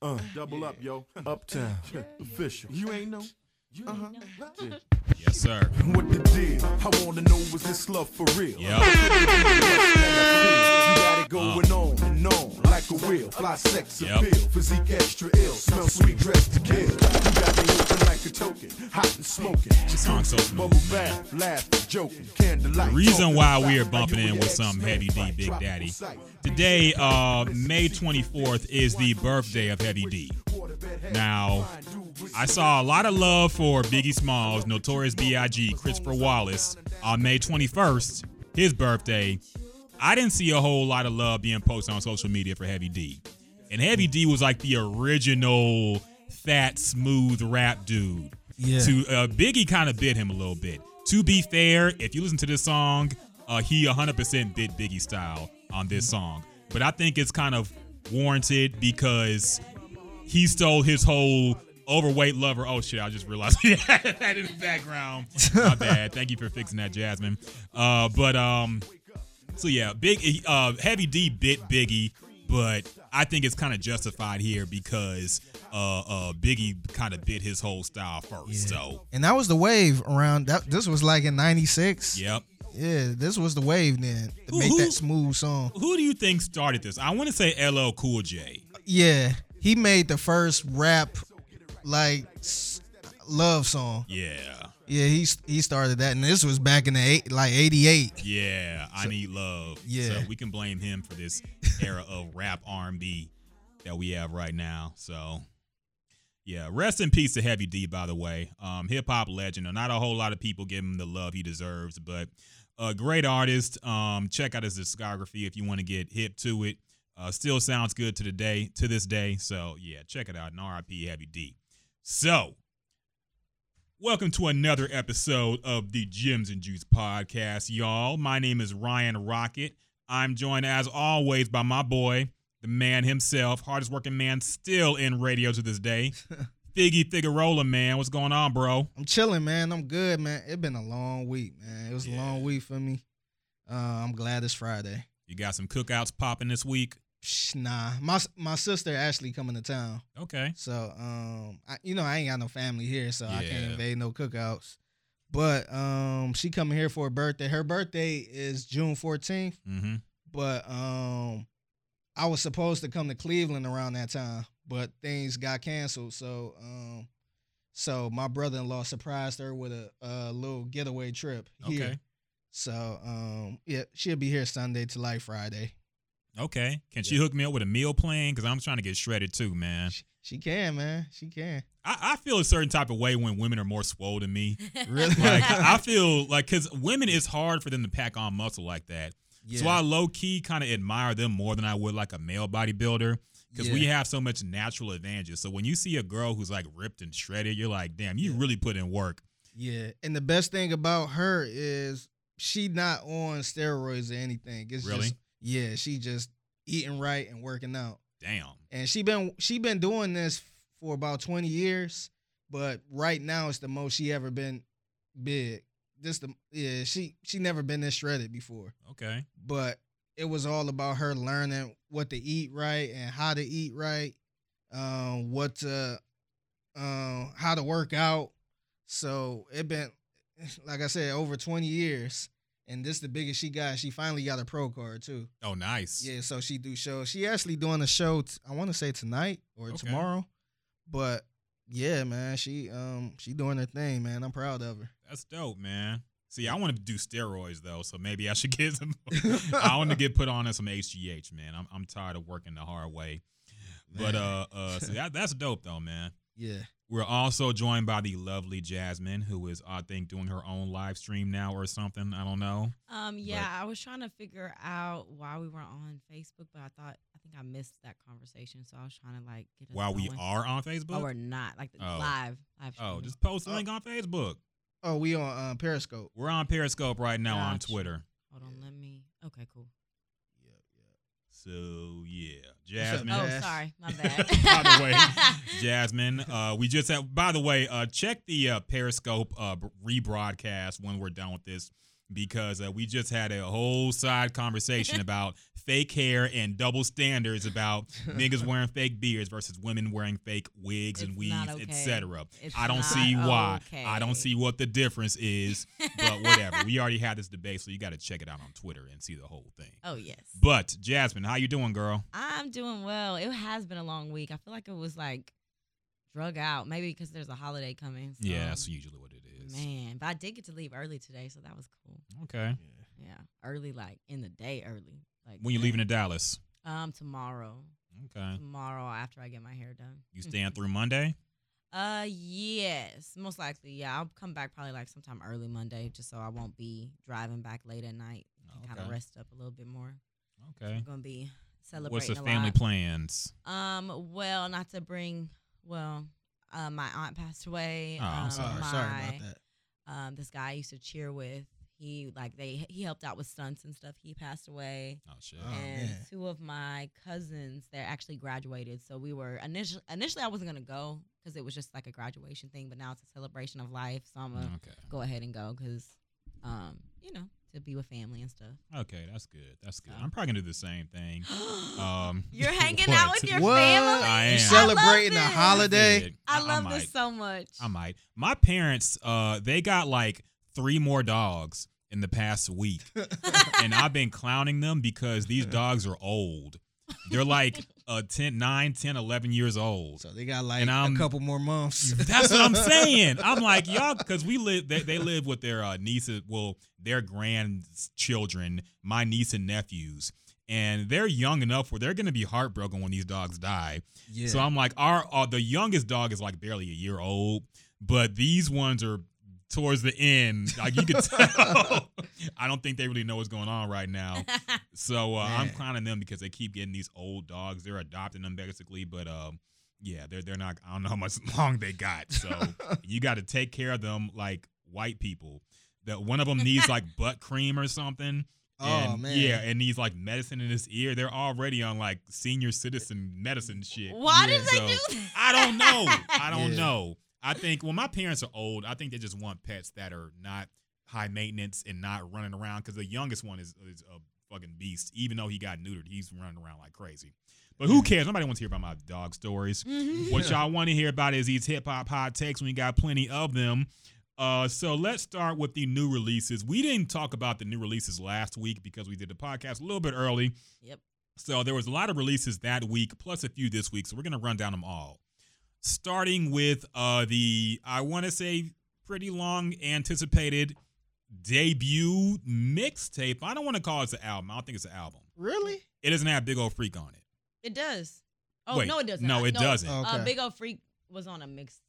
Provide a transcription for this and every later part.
Uh, double up, yo. Uptown. Official. You ain't know. Uh-huh. Yeah. Yes, sir. What the deal? I wanna know is this love for real? Yep. You got it going on and on like a wheel. Fly sex Yep. appeal. Physique extra ill. Smell sweet, dressed to kill. You got me open like a token. Hot and smoking. So Bubble bath, laughing, joking. Candlelight. The reason why we are bumping in with some Heavy D. Big Daddy. Today, uh, May 24th, is the birthday of Heavy D. Now, I saw a lot of love for Biggie Smalls, Notorious B.I.G., Christopher Wallace on May 21st, his birthday. I didn't see a whole lot of love being posted on social media for Heavy D. And Heavy D was like the original fat, smooth rap dude. Yeah. To uh, Biggie kind of bit him a little bit. To be fair, if you listen to this song, uh, he 100% bit Biggie style on this song. But I think it's kind of warranted because he stole his whole overweight lover. Oh shit! I just realized he had that in the background. My bad. Thank you for fixing that, Jasmine. Uh, but um, so yeah, big uh, heavy D bit Biggie, but I think it's kind of justified here because uh, uh, Biggie kind of bit his whole style first. So And that was the wave around that this was like in 96. yep. Yeah, this was the wave then. To Who- make who- that smooth song. Who do you think started this? I want to say LL Cool J. Yeah, he made the first rap like love song. Yeah. Yeah, he he started that and this was back in the eight, like 88. Yeah, I need love. Yeah. so we can blame him for this era of rap R&B that we have right now. So, yeah, rest in peace to Heavy D. By the way, um, hip hop legend. Not a whole lot of people give him the love he deserves, but a great artist. Um, check out his discography if you want to get hip to it. Uh, still sounds good to the day to this day. So yeah, check it out. And R.I.P. Heavy D. So Welcome to another episode of the Gems and Juice podcast, y'all. My name is Ryan Rocket. I'm joined as always by my boy, the man himself, hardest working man still in radio to this day. Figgy Figueroa, man. What's going on, bro? I'm chilling, man. I'm good, man. It's been a long week, man. It was a long week for me. Uh, I'm glad it's Friday. You got some cookouts popping this week? Psh, nah, my my sister actually coming to town, Okay. so um, I, you know I ain't got no family here, so I can't invade no cookouts. But um, she coming here for her birthday. Her birthday is June 14th, Mm-hmm. but um, I was supposed to come to Cleveland around that time, but things got canceled. So um, so my brother-in-law surprised her with a, a little getaway trip here. Okay. So um, yeah, she'll be here Sunday to like Friday. Okay. Can she hook me up with a meal plan? Because I'm trying to get shredded too, man. She, she can, man. She can. I, I feel a certain type of way when women are more swole than me. Really? Like I feel like because women, it's hard for them to pack on muscle like that. yeah. So I low key kind of admire them more than I would like a male bodybuilder because we have so much natural advantages. So when you see a girl who's like ripped and shredded, you're like, damn, you really put in work. Yeah, and the best thing about her is she not on steroids or anything. It's Really? just yeah, she just eating right and working out. Damn. And she been she been doing this for about 20 years, but right now it's the most she ever been big. This the yeah, she she never been this shredded before. Okay. But it was all about her learning what to eat right and how to eat right, um, what to um how to work out. So it been like I said, over 20 years. And this the biggest she got. She finally got a pro card too. Oh, nice. Yeah, so she do shows. She actually doing a show. T- I want to say tonight or Okay. tomorrow, but yeah, man, she um she doing her thing, man. I'm proud of her. That's dope, man. See, I want to do steroids though, so maybe I should get some. I want to get put on some HGH, man. I'm I'm tired of working the hard way. But uh, uh, so that, that's dope though, man. Yeah, We're also joined by the lovely Jasmine, who is, I think, doing her own live stream now or something. I don't know. Um, yeah, I was trying to figure out why we were on Facebook, but I thought I think I missed that conversation, so I was trying to like get us While we are on Facebook, Oh, Facebook. we're not like Oh. live live. Oh, just post a Oh. link on Facebook. Oh, we on um, Periscope. We're on Periscope right now on Twitter. hold on, let me. Okay, cool. So yeah, What's up, Jasmine. Oh, sorry, my bad. by the way, Jasmine, uh, we just have. By the way, uh, check the uh, Periscope uh, rebroadcast when we're done with this. Because uh, we just had a whole side conversation about fake hair and double standards about niggas wearing fake beards versus women wearing fake wigs and It's not weaves, okay. etc. I don't see why. I don't see what the difference is, but whatever. we already had this debate, so you got to check it out on Twitter and see the whole thing. Oh yes. But Jasmine, how you doing, girl? I'm doing well. It has been a long week. I feel like it was like drug out. Maybe because there's a holiday coming. So, yeah, that's usually what it is. Man. But I did get to leave early today, so that was cool. Okay. Yeah, early like in the day, early. Like When you're leaving to Dallas? Um, tomorrow. Okay. Tomorrow after I get my hair done. You staying through Monday? Uh, yes, most likely. Yeah, I'll come back probably like sometime early Monday, just so I won't be driving back late at night. And kind of rest up a little bit more. Okay. I'm gonna be celebrating. What's the a family lot. plans? Um, well, not to bring. Well, uh, my aunt passed away. Oh, I'm um, sorry. Oh, sorry about that. Um, this guy I used to cheer with. He like they he helped out with stunts and stuff. He passed away. Oh shit. Oh, and man. two of my cousins they're actually graduated so we were initially initially i wasn't gonna go because it was just like a graduation thing but now it's a celebration of life so i'm gonna Okay. go ahead and go because um you know to be with family and stuff Okay, that's good. That's good. So. I'm probably gonna do the same thing. Um, you're hanging out with your What? family I You am. celebrating a I love this. holiday? Shit, i I love might. this so much I might. My parents, uh, they got like three more dogs in the past week, and I've been clowning them because these dogs are old. They're like uh 10, 9, 10, 11 years old. So they got like And I'm- a couple more months. That's what I'm saying. I'm like, y'all, because we live, they, they live with their uh, nieces, well, their grandchildren, my niece and nephews. And they're young enough where they're going to be heartbroken when these dogs die. yeah. So I'm like, our uh, the youngest dog is like barely a year old, but these ones are towards the end. Like you could tell. I don't think they really know what's going on right now. So uh, I'm clowning them because they keep getting these old dogs. They're adopting them basically, but um, yeah, they're they're not. I don't know how much long they got. So you got to take care of them like white people. That one of them needs like butt cream or something. oh And, man. Yeah, and needs like medicine in his ear. They're already on like senior citizen medicine shit. why Yeah. did they So, do that I don't know. I don't Yeah. know. I think well, my parents are old. I think they just want pets that are not high maintenance and not running around. Because the youngest one is, is a fucking beast. Even though he got neutered, he's running around like crazy. But who cares? Nobody wants to hear about my dog stories. Mhm. What y'all want to hear about is these hip hop hot takes. We got plenty of them. Uh, so let's start with the new releases. We didn't talk about the new releases last week because we did the podcast a little bit early. Yep. So there was a lot of releases that week, plus a few this week. So we're gonna run down them all. Starting with uh the I want to say pretty long anticipated debut mixtape. I don't want to call it an album. I don't think it's an album. really? It doesn't have Big Old Freak on it. it does oh Wait, no it doesn't no, it doesn't. Oh, uh, big old freak was on a mixtape But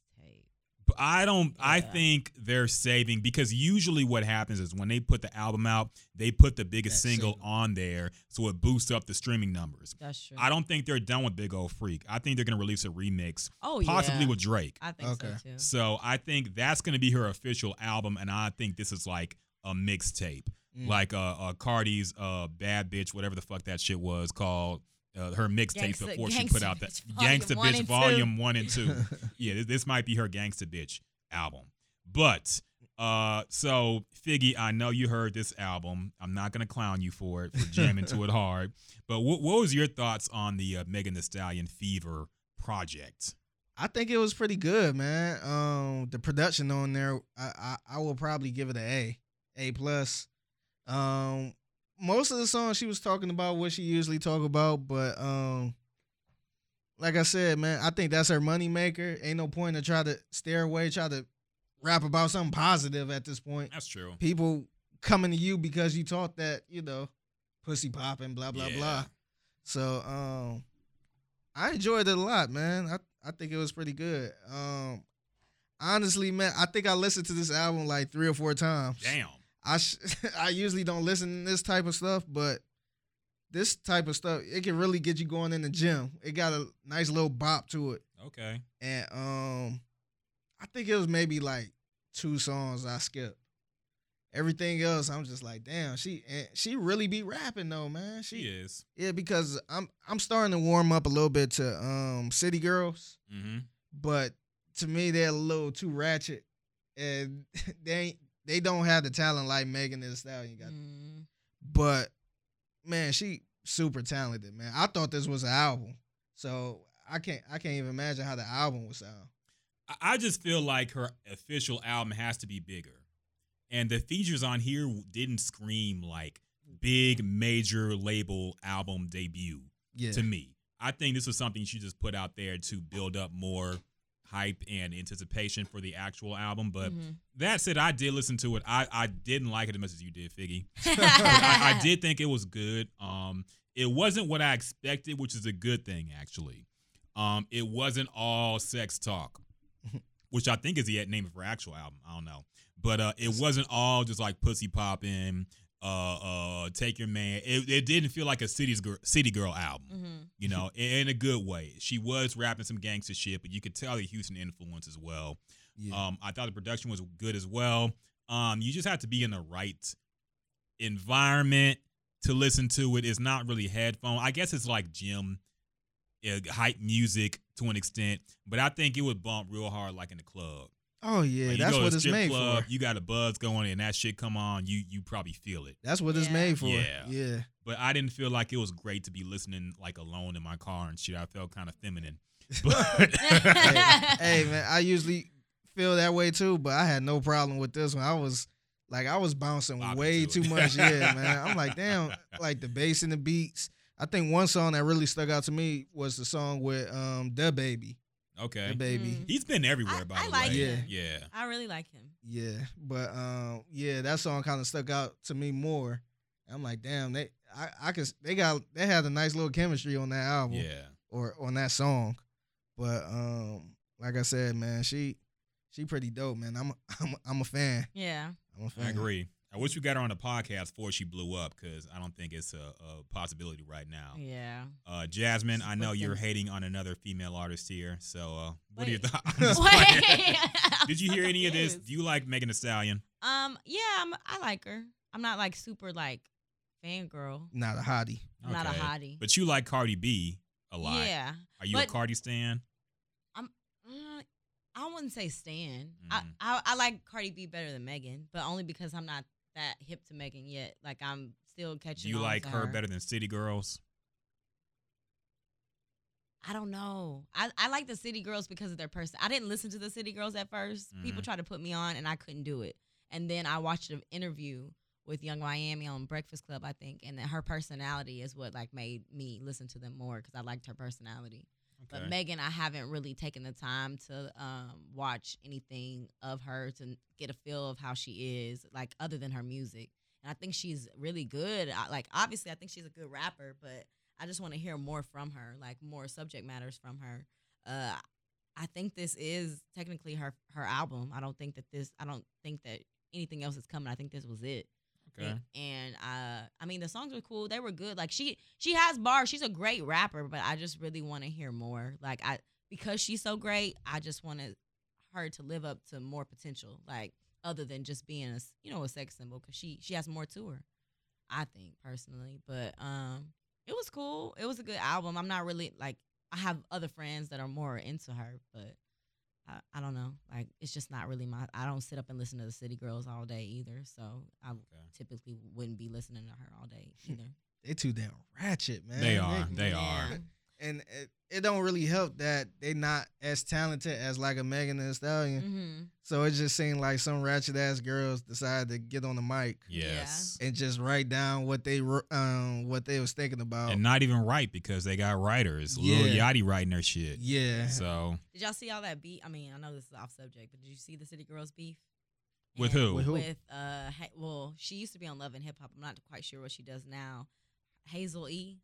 I don't. I think they're saving because usually what happens is when they put the album out, they put the biggest single, single. on there, so it boosts up the streaming numbers. that's true I don't think they're done with Big Old Freak. I think they're gonna release a remix, oh possibly yeah. with Drake. i think Okay. so too So I think that's gonna be her official album, and I think this is like a mixtape, Mm. like uh, uh Cardi's uh Bad Bitch, whatever the fuck that shit was called. Uh, her mixtape Gangsta- before she put out that Bitch Gangsta Bitch. Volume One and Two yeah, this, this might be her gangsta bitch album. But uh so Figgy, I know you heard this album. I'm not gonna clown you for it for jamming to it hard. But what what was your thoughts on the uh, Megan Thee Stallion Fever project? I think it was pretty good, man. Um, the production on there, I, I I will probably give it an A, A plus. Um, most of the songs she was talking about what she usually talk about, but um, like I said, man, I think that's her money maker. Ain't no point to try to stare away, try to rap about something positive at this point. That's true. People coming to you because you taught that, you know, pussy popping, blah blah Yeah. blah. So um, I enjoyed it a lot, man. I I think it was pretty good. Um, honestly, man, I think I listened to this album like three or four times. Damn. I sh- I usually don't listen to this type of stuff, but this type of stuff it can really get you going in the gym. It got a nice little bop to it, Okay. and um, I think it was maybe like two songs I skipped. Everything else, I'm just like, damn, she and she really be rapping though, man. She She is. yeah, because I'm I'm starting to warm up a little bit to um City Girls, Mm-hmm. but to me they're a little too ratchet, and they ain't they don't have the talent like Megan Thee Stallion got. Mm. But man, she super talented, man. I thought this was an album, so I can't I can't even imagine how the album would sound. I- I just feel like her official album has to be bigger. And the features on here didn't scream like big major label album debut Yeah, to me. I think this was something she just put out there to build up more hype and anticipation for the actual album. But Mhm. that said, I did listen to it. I, I didn't like it as much as you did, Figgy. I, I did think it was good. Um, it wasn't what I expected, which is a good thing actually. Um, it wasn't all sex talk, which I think is the name of her actual album. I don't know, but uh, it wasn't all just like pussy popping. Uh, uh, take your man. It, it didn't feel like a city's girl, city girl album Mhm. you know, in, in a good way. She was rapping some gangster shit, but you could tell the Houston influence as well. yeah. Um, I thought the production was good as well. Um, you just have to be in the right environment to listen to it. It's not really headphone. I guess it's like gym uh, hype music to an extent, but I think it would bump real hard like in the club. Oh yeah, Like, that's what it's made club, for. You got a buzz going, and that shit come on, you you probably feel it. That's what it's made for. Yeah. yeah. But I didn't feel like it was great to be listening like alone in my car and shit. I felt kind of feminine. But hey, hey, man, I usually feel that way too, but I had no problem with this one. I was like, I was bouncing Bopping way to too much. Yeah, man. I'm like, damn, like the bass and the beats. I think one song that really stuck out to me was the song with um DaBaby, okay, DaBaby. Mm. he's been everywhere. I- by I the like way, him. yeah. I really like him. Yeah, but um, yeah, that song kind of stuck out to me more. I'm like, damn, they, I, I could, they got, they had a nice little chemistry on that album. Yeah. or on that song. But um, like I said, man, she she pretty dope, man. I'm a, I'm a, I'm a fan. Yeah. I'm a fan. I agree. I wish we got her on the podcast before she blew up because I don't think it's a, a possibility right now. Yeah. Uh, Jasmine, I know you're hating on another female artist here. So, uh, what are your Wait. thoughts? Wait. Did you hear any of this? Do you like Megan Thee Stallion? Um. Yeah. I'm, I like her. I'm not like super like fangirl. Not a hottie. I'm not a hottie. But you like Cardi B a lot. Yeah. Are you but- a Cardi stan? Uh, I wouldn't say Stan. I, Mhm. I I like Cardi B better than Megan, but only because I'm not that hip to Megan yet. Like I'm still catching. You like to her better than City Girls? I don't know. I, I like the City Girls because of their person. I didn't listen to the City Girls at 1st People Mhm. tried to put me on, and I couldn't do it. And then I watched an interview with Young Miami on Breakfast Club, I think, and then her personality is what like made me listen to them more because I liked her personality. But Megan, I haven't really taken the time to um, watch anything of her to get a feel of how she is, like other than her music. And I think she's really good. I, like obviously, I think she's a good rapper, but I just want to hear more from her, like more subject matters from her. Uh, I think this is technically her her album. I don't think that this. I don't think that anything else is coming. I think this was it. Okay. And uh, I mean, the songs were cool. They were good. Like she she has bars. She's a great rapper, but I just really want to hear more. Like I because she's so great, I just wanted her to live up to more potential. Like other than just being a you know a sex symbol, because she she has more to her. I think personally, but um, it was cool. It was a good album. I'm not really like I have other friends that are more into her, but. I, I don't know. Like it's just not really my. I don't sit up and listen to the City Girls all day either. So I typically wouldn't be listening to her all day either. They too damn ratchet, man. They are. They are. And it, it don't really help that they not as talented as like a Megan Thee Stallion. Mm-hmm. So it just seemed like some ratchet ass girls decided to get on the mic Yes. and just write down what they wr- um what they was thinking about. And not even write because they got writers. Lil Yeah. Yachty writing their shit. yeah. So Did y'all see all that beef? I mean, I know this is off subject, but did you see the City Girls beef? With who? With who? With uh, well, she used to be on Love and Hip Hop. I'm not quite sure what she does now. Hazel E.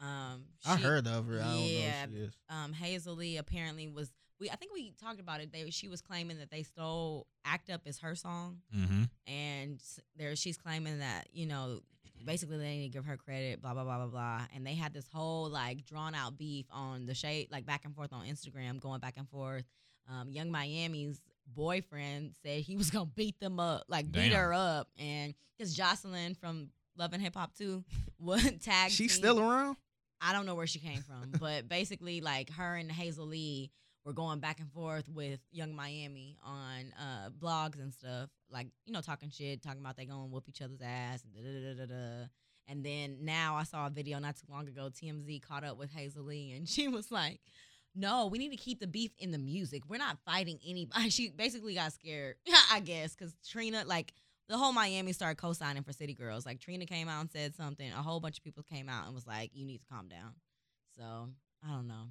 Um, I heard of her. I don't Yeah. know who she is. um, Hazel Lee apparently was. We I think we talked about it. They she was claiming that they stole "Act Up" as her song, hmm and there she's claiming that you know basically they need to give her credit. Blah blah blah blah blah. And they had this whole like drawn out beef on the shade, like back and forth on Instagram, going back and forth. Um, Young Miami's boyfriend said he was gonna beat them up, like beat her up, and because Joseline from Love and Hip Hop too What tag. She's team- still around? I don't know where she came from, but basically, like her and Hazel Lee were going back and forth with Young Miami on uh, blogs and stuff, like you know, talking shit, talking about they going whoop each other's ass, and da da da da da. And then now I saw a video not too long ago. TMZ caught up with Hazel Lee, and she was like, "No, we need to keep the beef in the music. We're not fighting anybody." She basically got scared, I guess, because Trina, like the whole Miami started co-signing for City Girls. Like Trina came out and said something. A whole bunch of people came out and was like, "You need to calm down." So I don't know.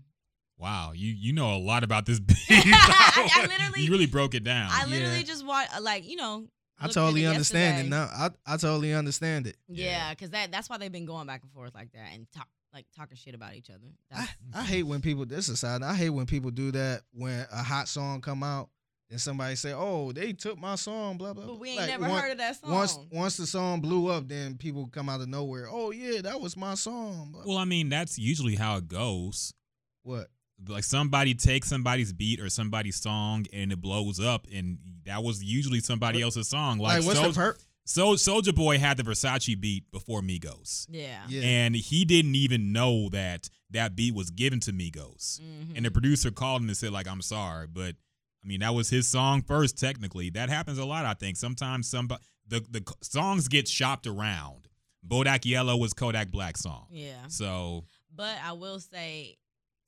Wow, you you know a lot about this beef. I- I literally- you really broke it down. I literally Yeah. just watch, like you know. I totally it understand it now. I I totally understand it. Yeah. Yeah, because that that's why they've been going back and forth like that and talk like talking shit about each other. I, That's, I hate when people this is side. I hate when people do that when a hot song come out and somebody say, "Oh, they took my song." Blah blah. but we ain't Like, never one- heard of that song. Once once the song blew up, then people come out of nowhere. Oh yeah, that was my song. Blah- well, I mean, that's usually how it goes. what? Like somebody takes somebody's beat or somebody's song and it blows up, and that was usually somebody What- else's song. Like, Like, what's Soul- the per? So Soulja Boy had the Versace beat before Migos, yeah. Yeah. and he didn't even know that that beat was given to Migos. Mhm. And the producer called him and said, like, I'm sorry, but I mean that was his song first. Technically, that happens a lot. I think sometimes somebody the the songs get shopped around. Bodak Yellow was Kodak Black's song, yeah. so But I will say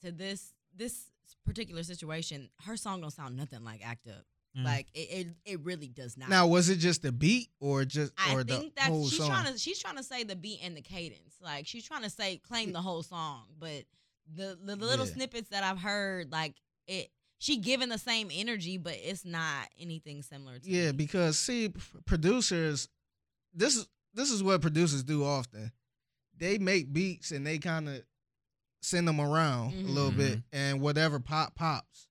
to this this particular situation, her song don't sound nothing like Act Up. Mm. Like it, it it really does not. Now, was it just the beat or just I or think the whole that's she's song? trying to she's trying to say the beat and the cadence. Like she's trying to say claim the whole song, but the the little Yeah. snippets that I've heard, like it, she giving the same energy, but it's not anything similar to. Yeah, me. because see, producers, this is this is what producers do often. They make beats and they kind of send them around a little bit, and whatever pop pops.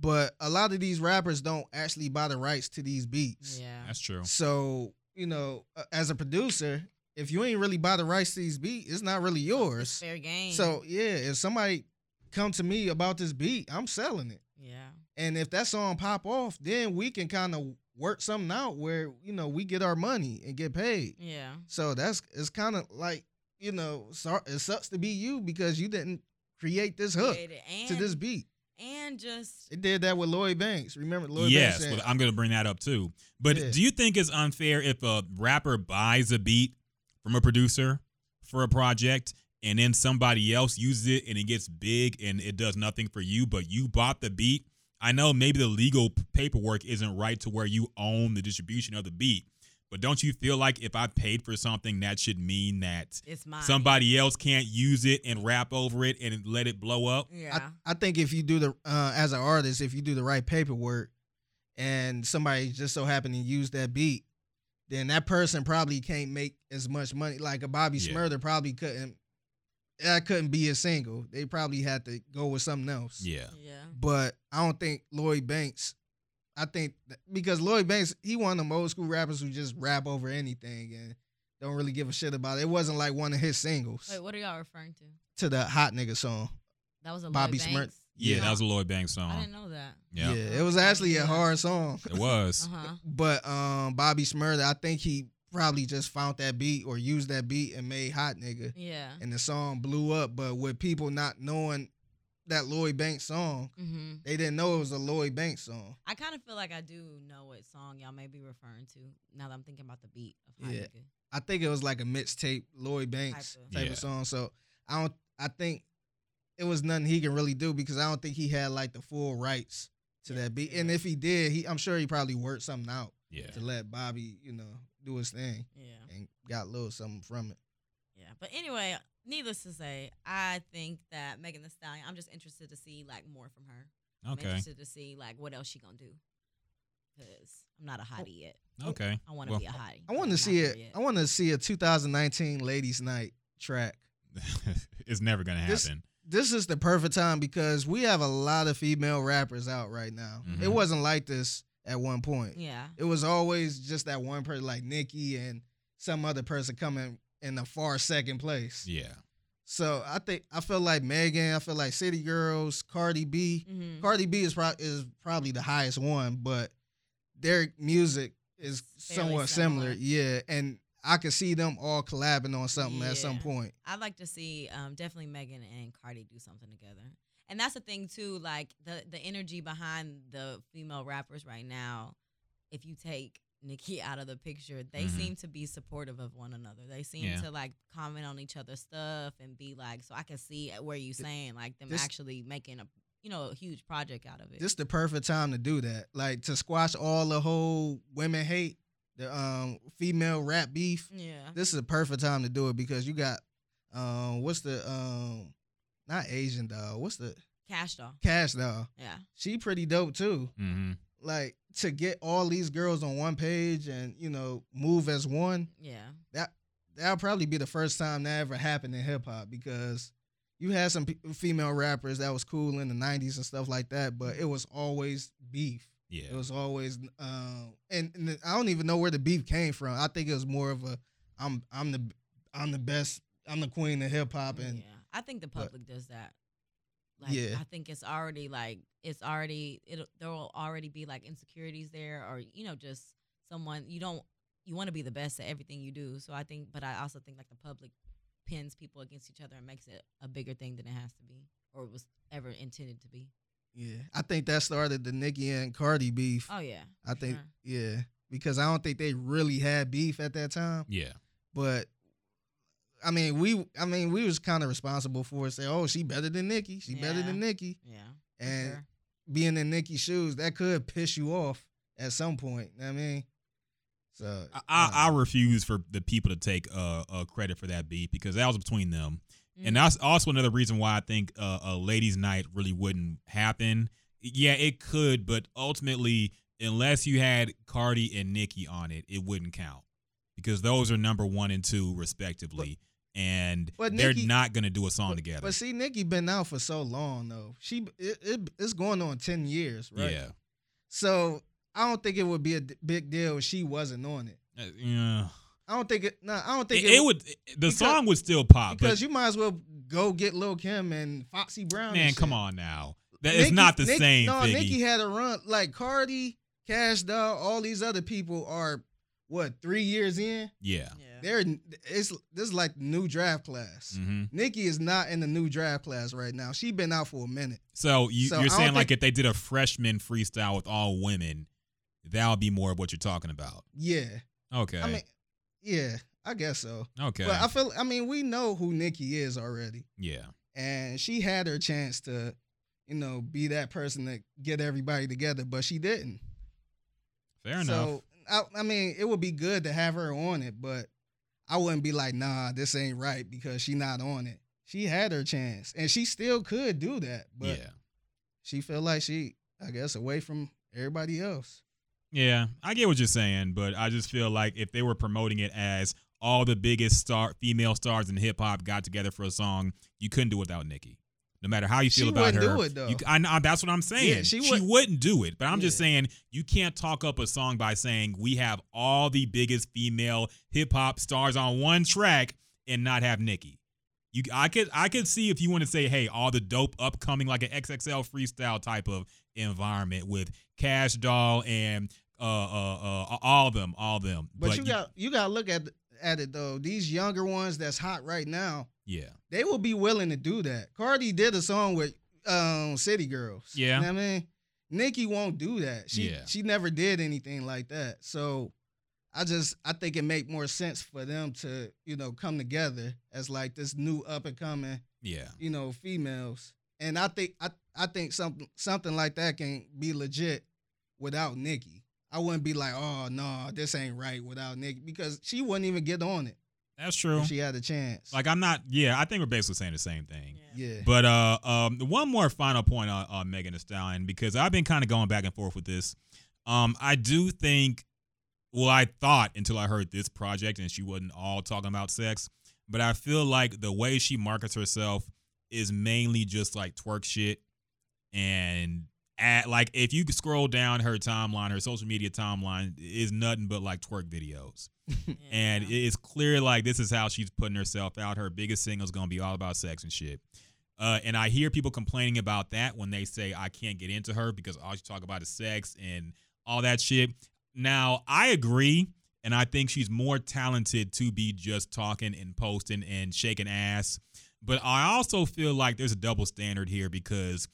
But a lot of these rappers don't actually buy the rights to these beats. yeah, that's true. So you know, uh, as a producer, if you ain't really buy the rights to these beats, it's not really It's yours. fair game. So yeah, if somebody come to me about this beat, I'm selling it. Yeah, And if that song pop off, then we can kind of work something out where you know we get our money and get paid. yeah, So that's it's kind of like you know it sucks to be you because you didn't create this hook and to this beat. and just It did that with Lloyd Banks. Remember Lloyd yes, Banks? well, I'm going to bring that up too. But Yeah. do you think it's unfair if a rapper buys a beat from a producer for a project and then somebody else uses it and it gets big and it does nothing for you, but you bought the beat? I know maybe the legal paperwork isn't right to where you own the distribution of the beat, but don't you feel like if I paid for something, that should mean that it's mine. somebody else can't use it and rap over it and let it blow up? Yeah, I, I think if you do the uh, as an artist, if you do the right paperwork, and somebody just so happened to use that beat, then that person probably can't make as much money. Like a Bobby Yeah. Shmurda probably couldn't. That couldn't be a single. They probably had to go with something else. Yeah. yeah, But I don't think Lloyd Banks. I think that- because Lloyd Banks, he one of them old school rappers who just rap over anything and don't really give a shit about it. It wasn't like one of his singles Wait, what are y'all referring to? to the hot nigga song. That was a Bobby Lloyd Smurt- Banks? Yeah, Yeah. that was a Lloyd Banks song. I didn't know that. Yeah, it was actually a hard song. it was. Uh huh. But um, Bobby Shmurda, I think he probably just found that beat or used that beat and made Hot Nigga, Yeah. and the song blew up. But with people not knowing that Lloyd Banks song, Mm-hmm. they didn't know it was a Lloyd Banks song. I kind of feel like I do know what song y'all may be referring to now that I'm thinking about the beat of Hot Yeah. Nigga. I think it was like a mixtape Lloyd Banks Type of- type Yeah. of song. So I don't. I think it was nothing he can really do because I don't think he had like the full rights to Yeah, that beat. And if he did, he I'm sure he probably worked something out Yeah. to let Bobby, you know, do his thing Yeah. and got a little something from it. Yeah. But anyway, needless to say, I think that Megan Thee Stallion, I'm just interested to see like more from her. I'm Okay. interested to see like what else she gonna do. Cause I'm not a hottie yet. Okay. I want to Well- be a hottie. I want to see it. I want to see a 2019 Ladies Night track. it's never gonna happen. This is the perfect time because we have a lot of female rappers out right now. It Mhm. wasn't like this at one point. Yeah. It was always just that one person like Nicki and some other person coming in the far second place. Yeah. So I think I feel like Megan, I feel like City Girls, Cardi B. Mm-hmm. Cardi B is pro- is probably the highest one, but their music is Fairly somewhat similar. similar. Yeah, and I could see them all collabing on something at some point. I'd like to see um, definitely Megan and Cardi do something together. And that's the thing too. Like the the energy behind the female rappers right now, if you take Nicki out of the picture, they Mhm. seem to be supportive of one another. They seem Yeah. to like comment on each other's stuff and be like, so I can see where you saying like them this- actually making a you know a huge project out of it. This is the perfect time to do that. Like to squash all the whole women hate, the um female rap beef. yeah, This is a perfect time to do it because you got um what's the um not Asian doll. What's the Cash doll. Cash doll? Yeah, She pretty dope too. Mm-hmm. Like to get all these girls on one page and you know move as one. yeah, That that'll probably be the first time that ever happened in hip hop because you had some p- female rappers that was cool in the '90s and stuff like that, but it was always beef. Yeah. It was always, um, and, and I don't even know where the beef came from. I think it was more of a, I'm, I'm the, I'm the best, I'm the queen of hip hop, and yeah. I think the but- public does that. Like, Yeah. I think it's already like it's already it there will already be like insecurities there, or you know, just someone you don't you want to be the best at everything you do. So I think, but I also think like the public pins people against each other and makes it a bigger thing than it has to be or was ever intended to be. yeah, I think that started the Nicki and Cardi beef. Oh yeah, I think, sure. yeah, because I don't think they really had beef at that time, Yeah. but. I mean, we. I mean, we was kind of responsible for it. Say, oh, she better than Nicki. She better than Nicki. yeah, And sure. being in Nicki's shoes, that could piss you off at some point. You know what I mean, so I, I, I refuse for the people to take uh, uh, credit for that beat because that was between them. And Mhm. that's also another reason why I think uh, a ladies' night really wouldn't happen. Yeah, it could, but ultimately, unless you had Cardi and Nicki on it, it wouldn't count because those are number one and two respectively, and but they're Nicki- not gonna do a song but, together. But see, Nicki been out for so long though. She it, it it's going on ten years, right? Yeah, So I don't think it would be a big deal if she wasn't on it. Uh, yeah. I don't think it. No, I don't think It, it would. The because- song would still pop, because but you might as well go get Lil Kim and Foxy Brown. man, come on now. That is Nicki- not the Nicki- same. No, Figgy. Nicki had a run like Cardi, Cash Doll, all these other people are what three years in. yeah. yeah. They're it's this is like the new draft class. hmm Nicki is not in the new draft class right now. She been out for a minute. So you, So you're I saying like think- if they did a freshman freestyle with all women, that would be more of what you're talking about. Yeah, Okay. I mean, yeah, I guess so. okay. But I feel, I mean, we know who Nicki is already, yeah. and she had her chance to, you know, be that person to get everybody together, but she didn't. Fair enough. So I, I mean, it would be good to have her on it, but I wouldn't be like, nah, this ain't right because she not on it. She had her chance, and she still could do that, but yeah. she felt like she, I guess, away from everybody else. Yeah. I get what you're saying, but I just feel like if they were promoting it as all the biggest star female stars in hip hop got together for a song, you couldn't do it without Nicki. No matter how you feel She about her, do it, though. you, I know that's what I'm saying. Yeah, she she, would- wouldn't do it. But I'm just saying you can't talk up a song by saying we have all the biggest female hip hop stars on one track and not have Nicki. You, I could, I could see if you want to say, hey, all the dope upcoming like an XXL freestyle type of environment with Cash Doll and uh, uh, uh, all of them, all of them. But, you got you got to look at at it though. These younger ones that's hot right now, yeah, they will be willing to do that. Cardi did a song with um City Girls. Yeah. You know what I mean? Nicki won't do that. She Yeah. she never did anything like that. So I just I think it make more sense for them to, you know, come together as like this new up and coming, yeah, you know, females. And I think I I think something something like that can be legit without Nicki. I wouldn't be like, oh no, this ain't right without Nicki because she wouldn't even get on it that's true. if she had a chance. Like I'm not. Yeah, I think we're basically saying the same thing. yeah. But uh, um, one more final point on, on Megan Thee Stallion because I've been kind of going back and forth with this. Um, I do think. Well, I thought until I heard this project and she wasn't all talking about sex, but I feel like the way she markets herself is mainly just like twerk shit and at like if you scroll down her timeline, her social media timeline is nothing but like twerk videos. And it's clear like this is how she's putting herself out. Her biggest single is gonna be all about sex and shit. Uh, and I hear people complaining about that when they say I can't get into her because all she talk about is sex and all that shit. Now I agree, and I think she's more talented to be just talking and posting and shaking ass. but I also feel like there's a double standard here because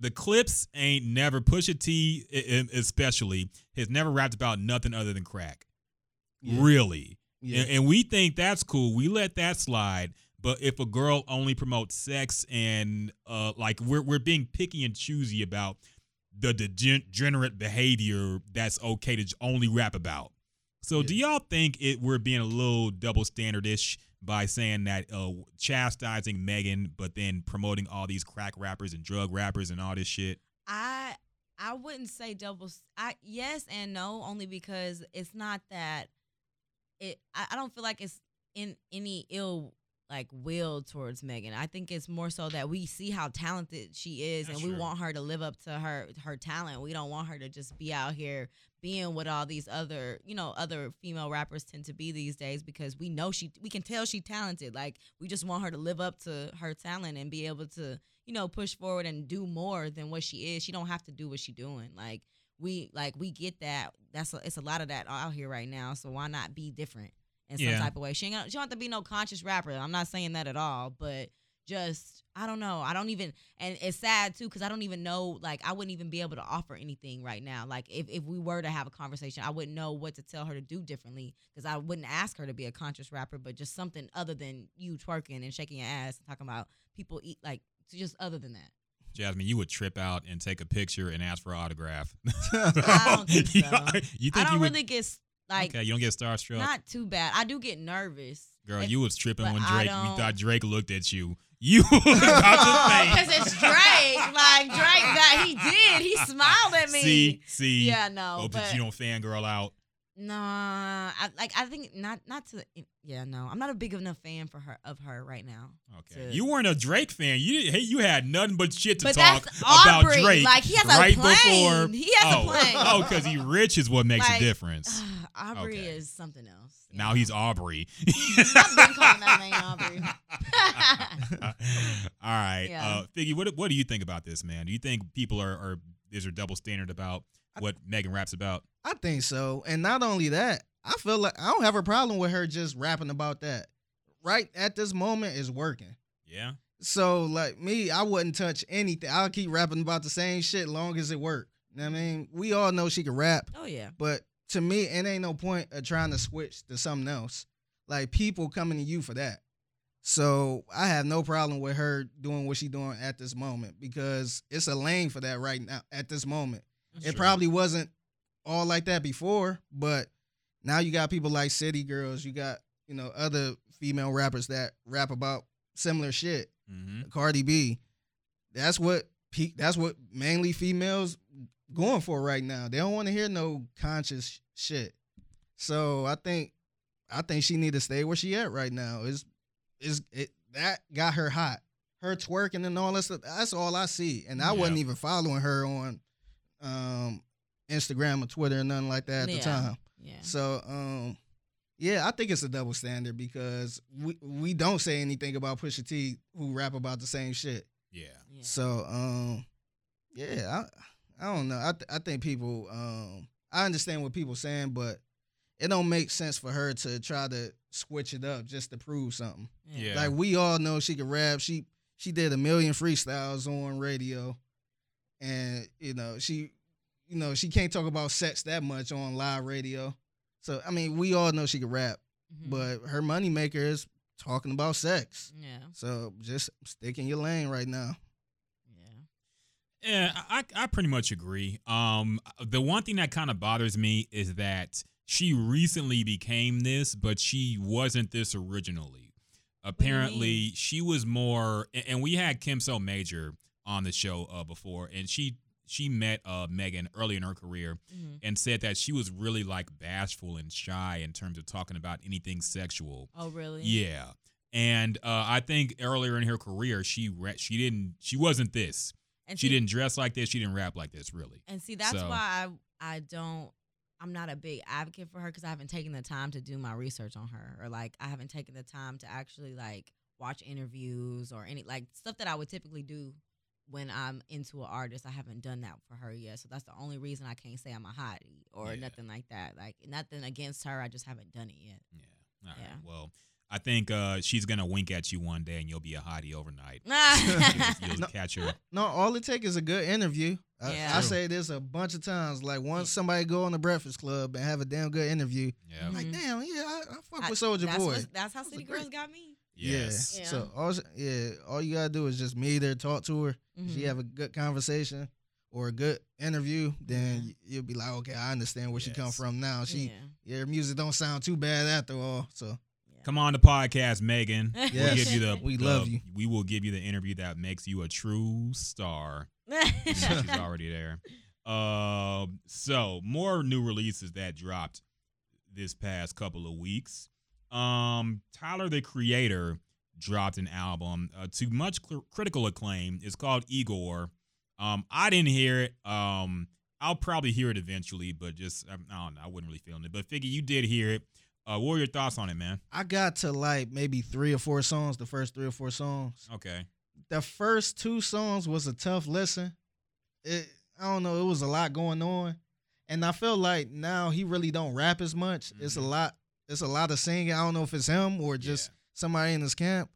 the clips ain't never Pusha T, especially has never rapped about nothing other than crack. Yeah. Really, Yeah. and, and we think that's cool. We let that slide. But if a girl only promotes sex and uh, like we're we're being picky and choosy about the degenerate behavior that's okay to only rap about. So do y'all think it we're being a little double standardish by saying that uh, chastising Megan, but then promoting all these crack rappers and drug rappers and all this shit? I I wouldn't say double. s- I yes and no, only because it's not that it. I, I don't feel like it's in any ill like will towards Megan. I think it's more so that we see how talented she is, That's and we true. want her to live up to her her talent. We don't want her to just be out here being what all these other you know other female rappers tend to be these days because we know she we can tell she talented like we just want her to live up to her talent and be able to you know push forward and do more than what she is she don't have to do what she doing like we like we get that that's a, it's a lot of that out here right now so why not be different in some Yeah. type of way she ain't gonna, she don't have to be no conscious rapper i'm not saying that at all but just I don't know. I don't even and it's sad too because I don't even know like I wouldn't even be able to offer anything right now. Like if, if we were to have a conversation, I wouldn't know what to tell her to do differently because I wouldn't ask her to be a conscious rapper, but just something other than you twerking and shaking your ass and talking about people eat like just other than that. Jasmine, you would trip out and take a picture and ask for an autograph. I don't think you, so. you think I don't you would? really get like okay, you don't get starstruck. not too bad. I do get nervous. Girl, If- you was tripping but when Drake. We don't- thought Drake looked at you. You about to faint. because it's Drake. Like Drake got he did. He smiled at me. See, see. Yeah, no, Hope but that you don't fangirl out. Nah, I like. I think not. Not to. Yeah, no. I'm not a big enough fan for her of her right now. Okay. to- You weren't a Drake fan. You hey, you had nothing but shit to But talk about. Drake. Like, he has a right plane. before. He has a oh, plane. Oh, because he rich is what makes Like, a difference. Aubrey Okay. is something else. now know? he's Aubrey. I've been calling that man Aubrey. All right. Yeah. Uh, Figgy, what what do you think about this, man? Do you think people are, are is there double standard about what Megan raps about? I think so. And not only that, I feel like I don't have a problem with her just rapping about that. Right at this moment is working. Yeah. So like me, I wouldn't touch anything. I'll keep rapping about the same shit long as it work. You know what I mean? We all know she can rap, oh yeah. but to me, it ain't no point of trying to switch to something else. Like people coming to you for that. So I have no problem with her doing what she doing at this moment because it's a lane for that right now at this moment. It Sure. probably wasn't all like that before, but now you got people like City Girls, you got, you know, other female rappers that rap about similar shit. Mm-hmm. Cardi B. That's what pe- that's what mainly females going for right now. They don't want to hear no conscious shit. So I think I think she need to stay where she at right now. Is is it that got her hot. Her twerking and all that stuff. That's all I see. And I Yeah. wasn't even following her on um Instagram or Twitter or nothing like that at the time. Yeah. So um yeah, I think it's a double standard because we we don't say anything about Pusha T who rap about the same shit. Yeah. yeah. So um yeah, I I don't know. I th- I think people um I understand what people saying, but it don't make sense for her to try to switch it up just to prove something. Yeah. Like we all know she can rap. She she did a million freestyles on radio, and you know she, you know she can't talk about sex that much on live radio. So I mean, we all know she can rap, Mhm. but her moneymaker is talking about sex. yeah. So just stick in your lane right now. Yeah. Yeah, I I pretty much agree. Um, the one thing that kind of bothers me is that she recently became this, but she wasn't this originally. Apparently, she was more, and- and we had Kim So Major on the show uh, before, and she she met uh Megan early in her career hmm and said that she was really like bashful and shy in terms of talking about anything sexual. Oh really? Yeah. And uh, I think earlier in her career, she re- she didn't she wasn't this. And She see- didn't dress like this. She didn't rap like this, really. And see, that's So- why I I don't. I'm not a big advocate for her because I haven't taken the time to do my research on her, or like I haven't taken the time to actually like watch interviews or any like stuff that I would typically do when I'm into an artist. I haven't done that for her yet, so that's the only reason I can't say I'm a hottie or Yeah. nothing like that. Like nothing against her, I just haven't done it yet. Yeah. All right. Yeah. Well, I think uh, she's gonna wink at you one day, and you'll be a hottie overnight. You'll, you'll No. catch her. No, all it takes is a good interview. I, Yeah. I say this a bunch of times. Like once somebody go on the Breakfast Club and have a damn good interview, Yeah. I'm like Mhm. damn, yeah, I, I fuck I- with Soulja that's Boy. what- That's how That City a great- Girls got me. Yes. Yeah. Yeah. So all yeah, all you gotta do is just meet her, talk to her. She Mhm. have a good conversation or a good interview, then y- you'll be like, okay, I understand where she come from now. She yeah. yeah, her music don't sound too bad after all. So Come on the podcast, Megan. We'll give you the. We the- love you. We will give you the interview that makes you a true star. She's already there. Um, so more new releases that dropped this past couple of weeks. Um, Tyler the Creator dropped an album uh, to much cl- critical acclaim. It's called Igor. Um, I didn't hear it. Um, I'll probably hear it eventually, but just um, I don't know. I wasn't really feeling it. But Figgy, you did hear it. Uh, what were your thoughts on it, man? I got to like maybe three or four songs, the first three or four songs. Okay. The first two songs was a tough listen. It I don't know, it was a lot going on. And I feel like now he really don't rap as much. It's a Mhm. lot it's a lot of singing. I don't know if it's him or just somebody in his camp,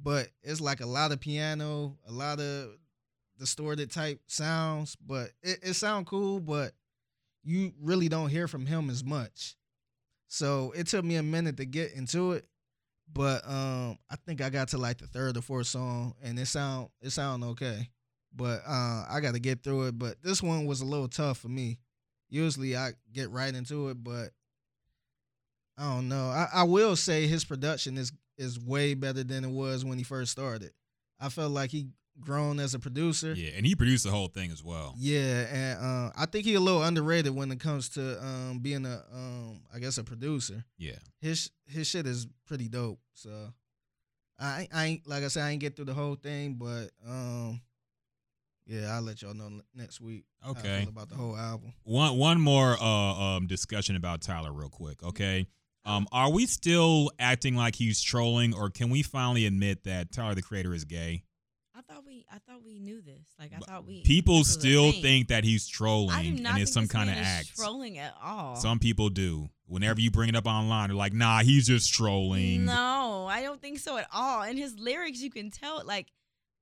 but it's like a lot of piano, a lot of distorted type sounds. But it, it sound cool, but you really don't hear from him as much. So it took me a minute to get into it. But um I think I got to like the third or fourth song and it sound it sound okay. But uh I gotta get through it. But this one was a little tough for me. Usually I get right into it, but I don't know. I, I will say his production is is way better than it was when he first started. I felt like he grown as a producer. Yeah, and he produced the whole thing as well. Yeah, and uh, I think he a little underrated when it comes to um, being a um, I guess a producer. Yeah. His his shit is pretty dope. So I I ain't like I said I ain't get through the whole thing, but um, yeah, I'll let y'all know next week. Okay. about the whole album. One one more uh, um, discussion about Tyler, real quick. Okay, um, are we still acting like he's trolling, or can we finally admit that Tyler the Creator is gay? I thought we I thought we knew this. Like I thought we People this was a still think that he's I do trolling, not and it's think some kind of act. trolling at all. Some people do. Whenever you bring it up online, they're like, "Nah, he's just trolling." No, I don't think so at all. In his lyrics, you can tell. Like,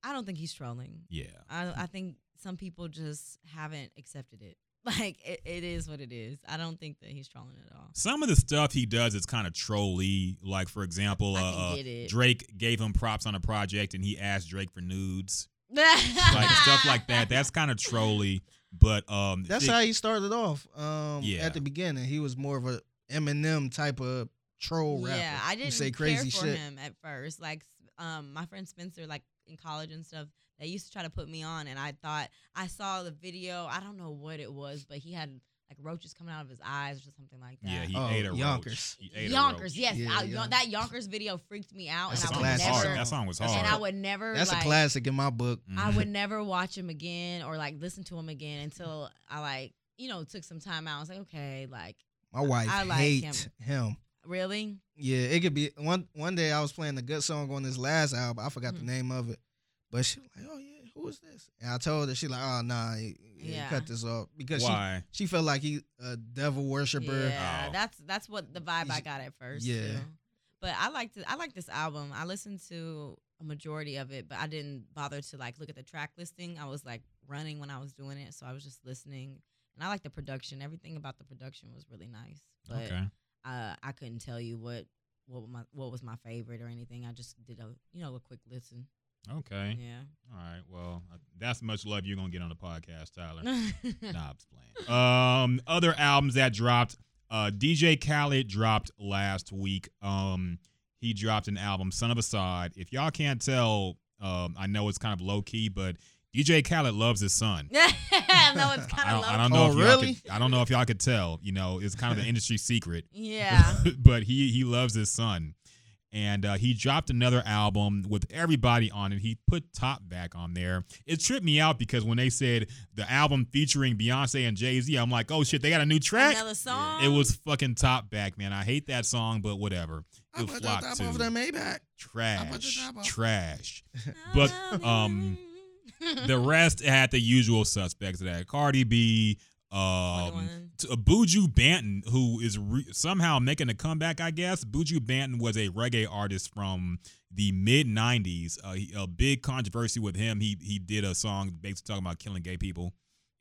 I don't think he's trolling. Yeah. I I think some people just haven't accepted it. Like it, it is what it is. I don't think that he's trolling at all. Some of the stuff he does is kind of trolly. Like, for example, uh, uh. Drake gave him props on a project, and he asked Drake for nudes, like like stuff like that. That's kind of trolly. But um, That's it- how he started off. Um, Yeah. at the beginning, he was more of a Eminem type of troll rapper. Yeah, I who didn't say crazy care for shit. him at first. Like, um, my friend Spencer, like in college and stuff, they used to try to put me on, and I thought I saw the video. I don't know what it was, but he had like roaches coming out of his eyes or something like that. Yeah, he Oh, ate a roach. Yonkers. He ate a Yonkers, roach. yes, Yeah, I- Yonkers. that Yonkers video freaked me out, That's and a I would That song was classic. hard. never, That song was hard. and I would never. That's like, a classic in my book. I Mhm. would never watch him again or like listen to him again until I like you know took some time out. I was like, okay, like My wife I like hates him. really? Yeah, it could be one one day I was playing a good song on his last album. I forgot Mhm. the name of it. But she was like, Oh yeah, who is this? And I told her, she like, Oh nah, yeah, Yeah. cut this off. Because Why? she she felt like he a devil worshiper. Yeah, Oh. that's that's what the vibe I got at first. Yeah. too. But I liked it. I like this album. I listened to a majority of it, but I didn't bother to like look at the track listing. I was like running when I was doing it, so I was just listening. And I like the production. Everything about the production was really nice. But Okay. uh, I couldn't tell you what what my what was my favorite or anything. I just did a you know a quick listen. Okay. Yeah. All right. Well, uh, that's much love you're gonna get on the podcast, Tyler. yeah. nah, I'm playing. Um, other albums that dropped. Uh, DJ Khaled dropped last week. Um, he dropped an album, Son of a Sod. If y'all can't tell, um, I know it's kind of low key, but DJ Khaled loves his son. no, it's I kind of don't, low. I don't know Oh, if y'all really? could, I don't know if y'all could tell. You know, it's kind of an industry secret. Yeah. but he he loves his son, and uh, he dropped another album with everybody on it. He put Top back on there. It tripped me out because when they said the album featuring Beyonce and Jay Z, I'm like, oh shit, they got a new track. Another song. It was fucking Top back, man. I hate that song, but whatever. I It put the flopped top too. off that Maybach. I put the Trash, top off. trash. But, um, The rest had the usual suspects. That Cardi B, Um, 21. t- uh, Buju Banton, who is re- somehow making a comeback, I guess. Buju Banton was a reggae artist from the mid '90s. Uh, he- a big controversy with him. He he did a song basically talking about killing gay people,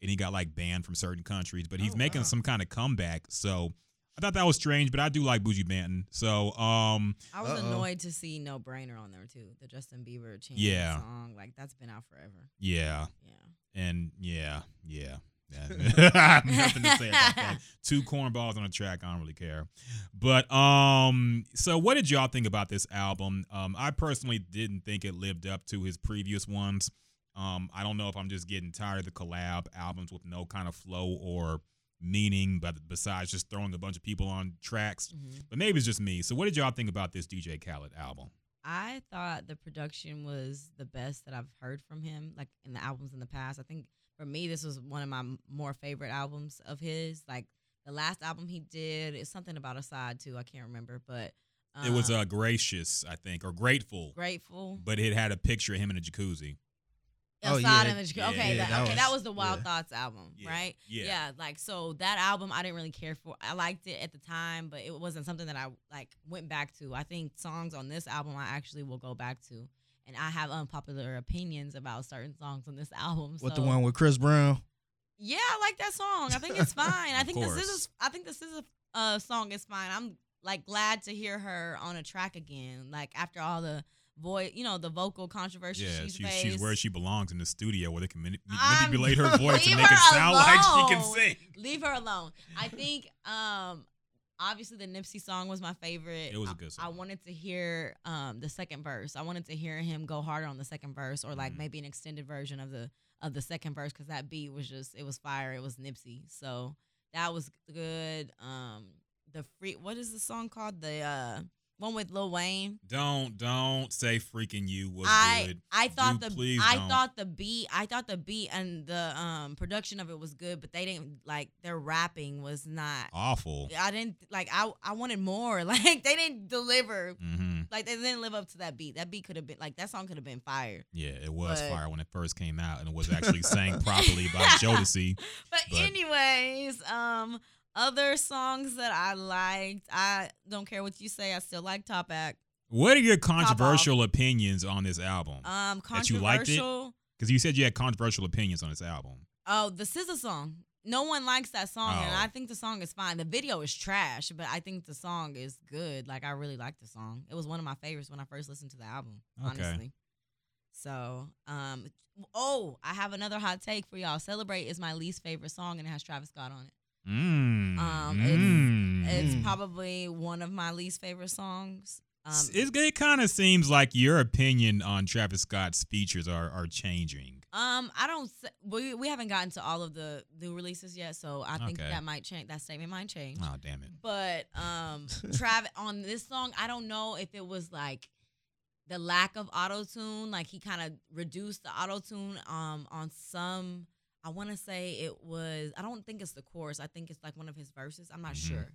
and he got like banned from certain countries. But he's Oh, making wow. some kind of comeback. So I thought that was strange, but I do like Buju Banton. So um, I was Uh-oh. annoyed to see No Brainer on there too. The Justin Bieber chant Yeah. song. Like that's been out forever. yeah, Yeah. and yeah, yeah. I have nothing to say about that. Two cornballs on a track. I don't really care. But um, so what did y'all think about this album? Um, I personally didn't think it lived up to his previous ones. Um, I don't know if I'm just getting tired of the collab albums with no kind of flow or meaning, but besides just throwing a bunch of people on tracks. Mhm. But maybe it's just me. So what did y'all think about this DJ Khaled album? I thought the production was the best that I've heard from him, like in the albums in the past. I think for me, this was one of my more favorite albums of his. Like the last album he did is something about a side too. I can't remember, but um, it was uh, gracious, I think, or grateful. grateful. But it had a picture of him in a jacuzzi. Oh, Aside yeah. in the Jac- Yeah, okay, yeah, that, that okay, that was- was the Wild yeah. Thoughts album, Yeah, right? yeah. like so that album I didn't really care for. I liked it at the time, but it wasn't something that I like went back to. I think songs on this album I actually will go back to, and I have unpopular opinions about certain songs on this album. What so- the one with Chris Brown. yeah, I like that song. I think it's fine. I Of think this is I think this is a uh, song is fine. I'm like glad to hear her on a track again. Like after all the voice, you know, the vocal controversy Yeah, she's she's, faced. she's where she belongs in the studio where they can mani- I'm- manipulate her voice Leave and make it her sound like she can sing. Leave her alone. I think um obviously the Nipsey song was my favorite. It was a good song. I, song. wanted to hear um the second verse. I wanted to hear him go harder on the second verse or like Mhm. maybe an extended version of the of the second verse cuz that beat was just it was fire. It was Nipsey. So that was good. Um the free what is the song called? The uh one with Lil Wayne. Don't don't say Freak N You was I good. I thought the please I don't. thought the beat I thought the beat and the um production of it was good, but they didn't like their rapping was not. Awful. I didn't like I I wanted more. Like they didn't deliver. hmm Like they didn't live up to that beat. That beat could have been like that song could have been fire. Yeah, it was But- fire when it first came out, and it was actually sang properly by Jodeci. But, But- anyways, um other songs that I liked, I don't care what you say, I still like Top Act. What are your controversial opinions on this album? Um That you liked it? Because you said you had controversial opinions on this album. Oh, the SZA song. No one likes that song, and Oh. I think the song is fine. The video is trash, but I think the song is good. Like I really like the song. It was one of my favorites when I first listened to the album. Okay. Honestly. So, um, oh, I have another hot take for y'all. "Celebrate" is my least favorite song, and it has Travis Scott on it. Mm. Um, it's- mm. It's Mm. probably one of my least favorite songs. Um, It's- it kind of seems like your opinion on Travis Scott's features are, are changing. Um, I don't. We we haven't gotten to all of the new releases yet, so I think Okay. that might change. That statement might change. Oh, damn it. But um, Travis on this song, I don't know if it was like the lack of auto tune, like he kind of reduced the auto tune um on some. I want to say it was. I don't think it's the chorus. I think it's like one of his verses. I'm not Mhm. sure,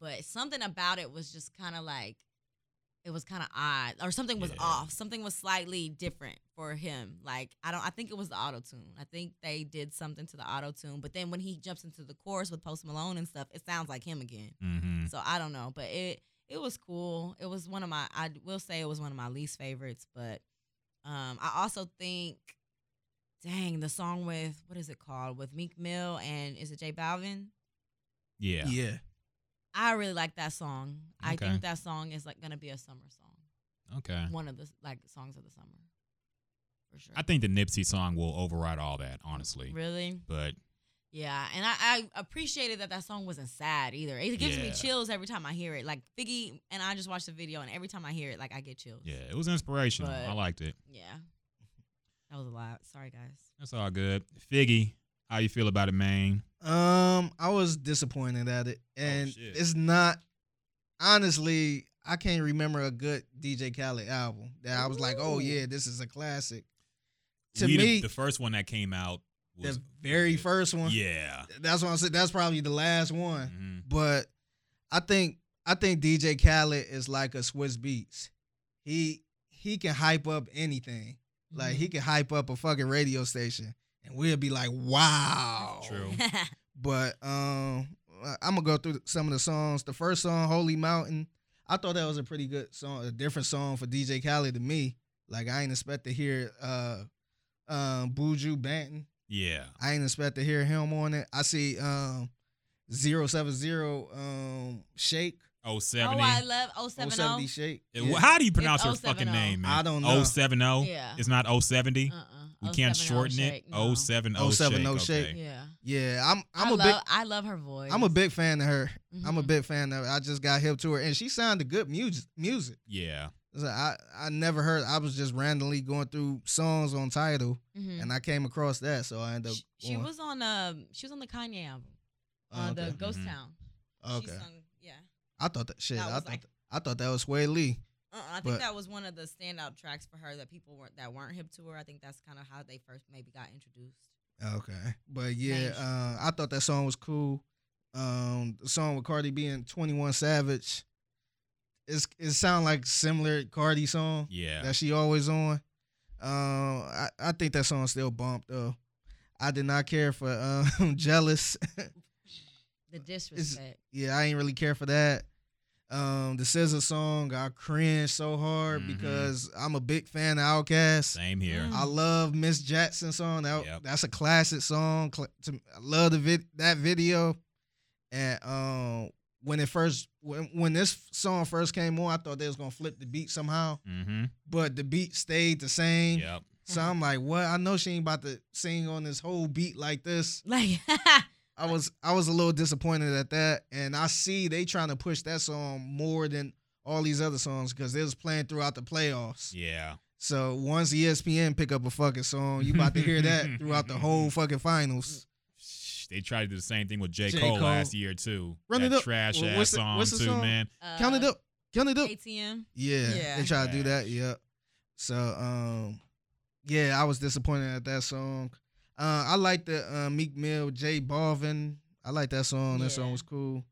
but something about it was just kind of like it was kind of odd, or something was Yeah. off. Something was slightly different for him. Like I don't. I think it was the auto tune. I think they did something to the auto tune. But then when he jumps into the chorus with Post Malone and stuff, it sounds like him again. Mm-hmm. So I don't know, but it it was cool. It was one of my I will say it was one of my least favorites, but um I also think dang, the song with what is it called? With Meek Mill and is it J Balvin? Yeah. Yeah. I really like that song. I think that song is like gonna be a summer song. Okay. One of the like songs of the summer. For sure. I think the Nipsey song will override all that, honestly. really? But Yeah, and I, I appreciated that that song wasn't sad either. It gives me chills every time I hear it. Like Figgy and I just watched the video, and every time I hear it, like I get chills. yeah, it was inspirational. But- I liked it. Yeah. That was a lot. Sorry, guys. That's all good. Figgy, how you feel about it, man? Um, I was disappointed at it, and shit. it's not. Honestly, I can't remember a good DJ Khaled album that I was like, "Oh yeah, this is a classic." To We me, the first one that came out was the very good. first one. Yeah. That's what I said. That's probably the last one. Mhm. But I think I think DJ Khaled is like a Swizz Beatz. He he can hype up anything. Like Mm-hmm. he can hype up a fucking radio station, and we'll be like, "Wow." True. But um, I'm gonna go through some of the songs. The first song, "Holy Mountain," I thought that was a pretty good song, a different song for DJ Khaled to me. Like I ain't expect to hear uh, um, Buju Banton. Yeah. I ain't expect to hear him on it. I see um, 070 um, Shake. Oh, Oh, 70. I love 070. 070 Shake. Yeah. How do you pronounce her fucking name, man? I don't know. 070? Yeah. It's not 070? Uh-uh. We can't 070 shorten it. Shake, no. 070 070 Shake. Shake. Okay. Yeah. Yeah, I'm I'm I a love, big I love her voice. I'm a big fan of her. I'm a Mhm. big fan of her. I just got hip to her and she sounded good music music. Yeah. So I I never heard I was just randomly going through songs on Tidal Mhm. and I came across that so I ended up She, she was on um she was on the Kanye album, Oh, on the okay. Ghost Mhm. Town. She okay. Sung, yeah. I thought that shit. That I thought like- I thought that was Swae Lee. Uh, I think But- that was one of the standout tracks for her that people weren't that weren't hip to her. I think that's kind of how they first maybe got introduced. Okay. But yeah, uh, I thought that song was cool. Um, the song with Cardi B and Twenty One Savage. It's it sound like similar Cardi song Yeah. that she always on. Um, I, I think that song still bumped though. I did not care for um jealous. The disrespect. yeah, I ain't really care for that. Um, the SZA song, I cringed so hard Mhm. because I'm a big fan of Outkast. Same here. Mm. I love Miss Jackson song. That, Yep. That's a classic song. I love the vid- that video. And um, when it first when when this song first came on, I thought they was gonna flip the beat somehow, Mm-hmm. but the beat stayed the same. Yep. So I'm like, what? I know she ain't about to sing on this whole beat like this. Like I was I was a little disappointed at that, and I see they trying to push that song more than all these other songs because it was playing throughout the playoffs. Yeah. So once ESPN pick up a fucking song, you about to hear that throughout the whole fucking finals. They tried to do the same thing with J. J. Cole, Cole. last year too. Run that it up. trash Wha- ass the- song what's the too, song? man. uh, Count it up, count it up. ATM. Yeah, Yeah. they try to do that. Trash. Yep. So um, yeah, I was disappointed at that song. Uh, I like the uh, Meek Mill, J Balvin. I like that song. That song was cool.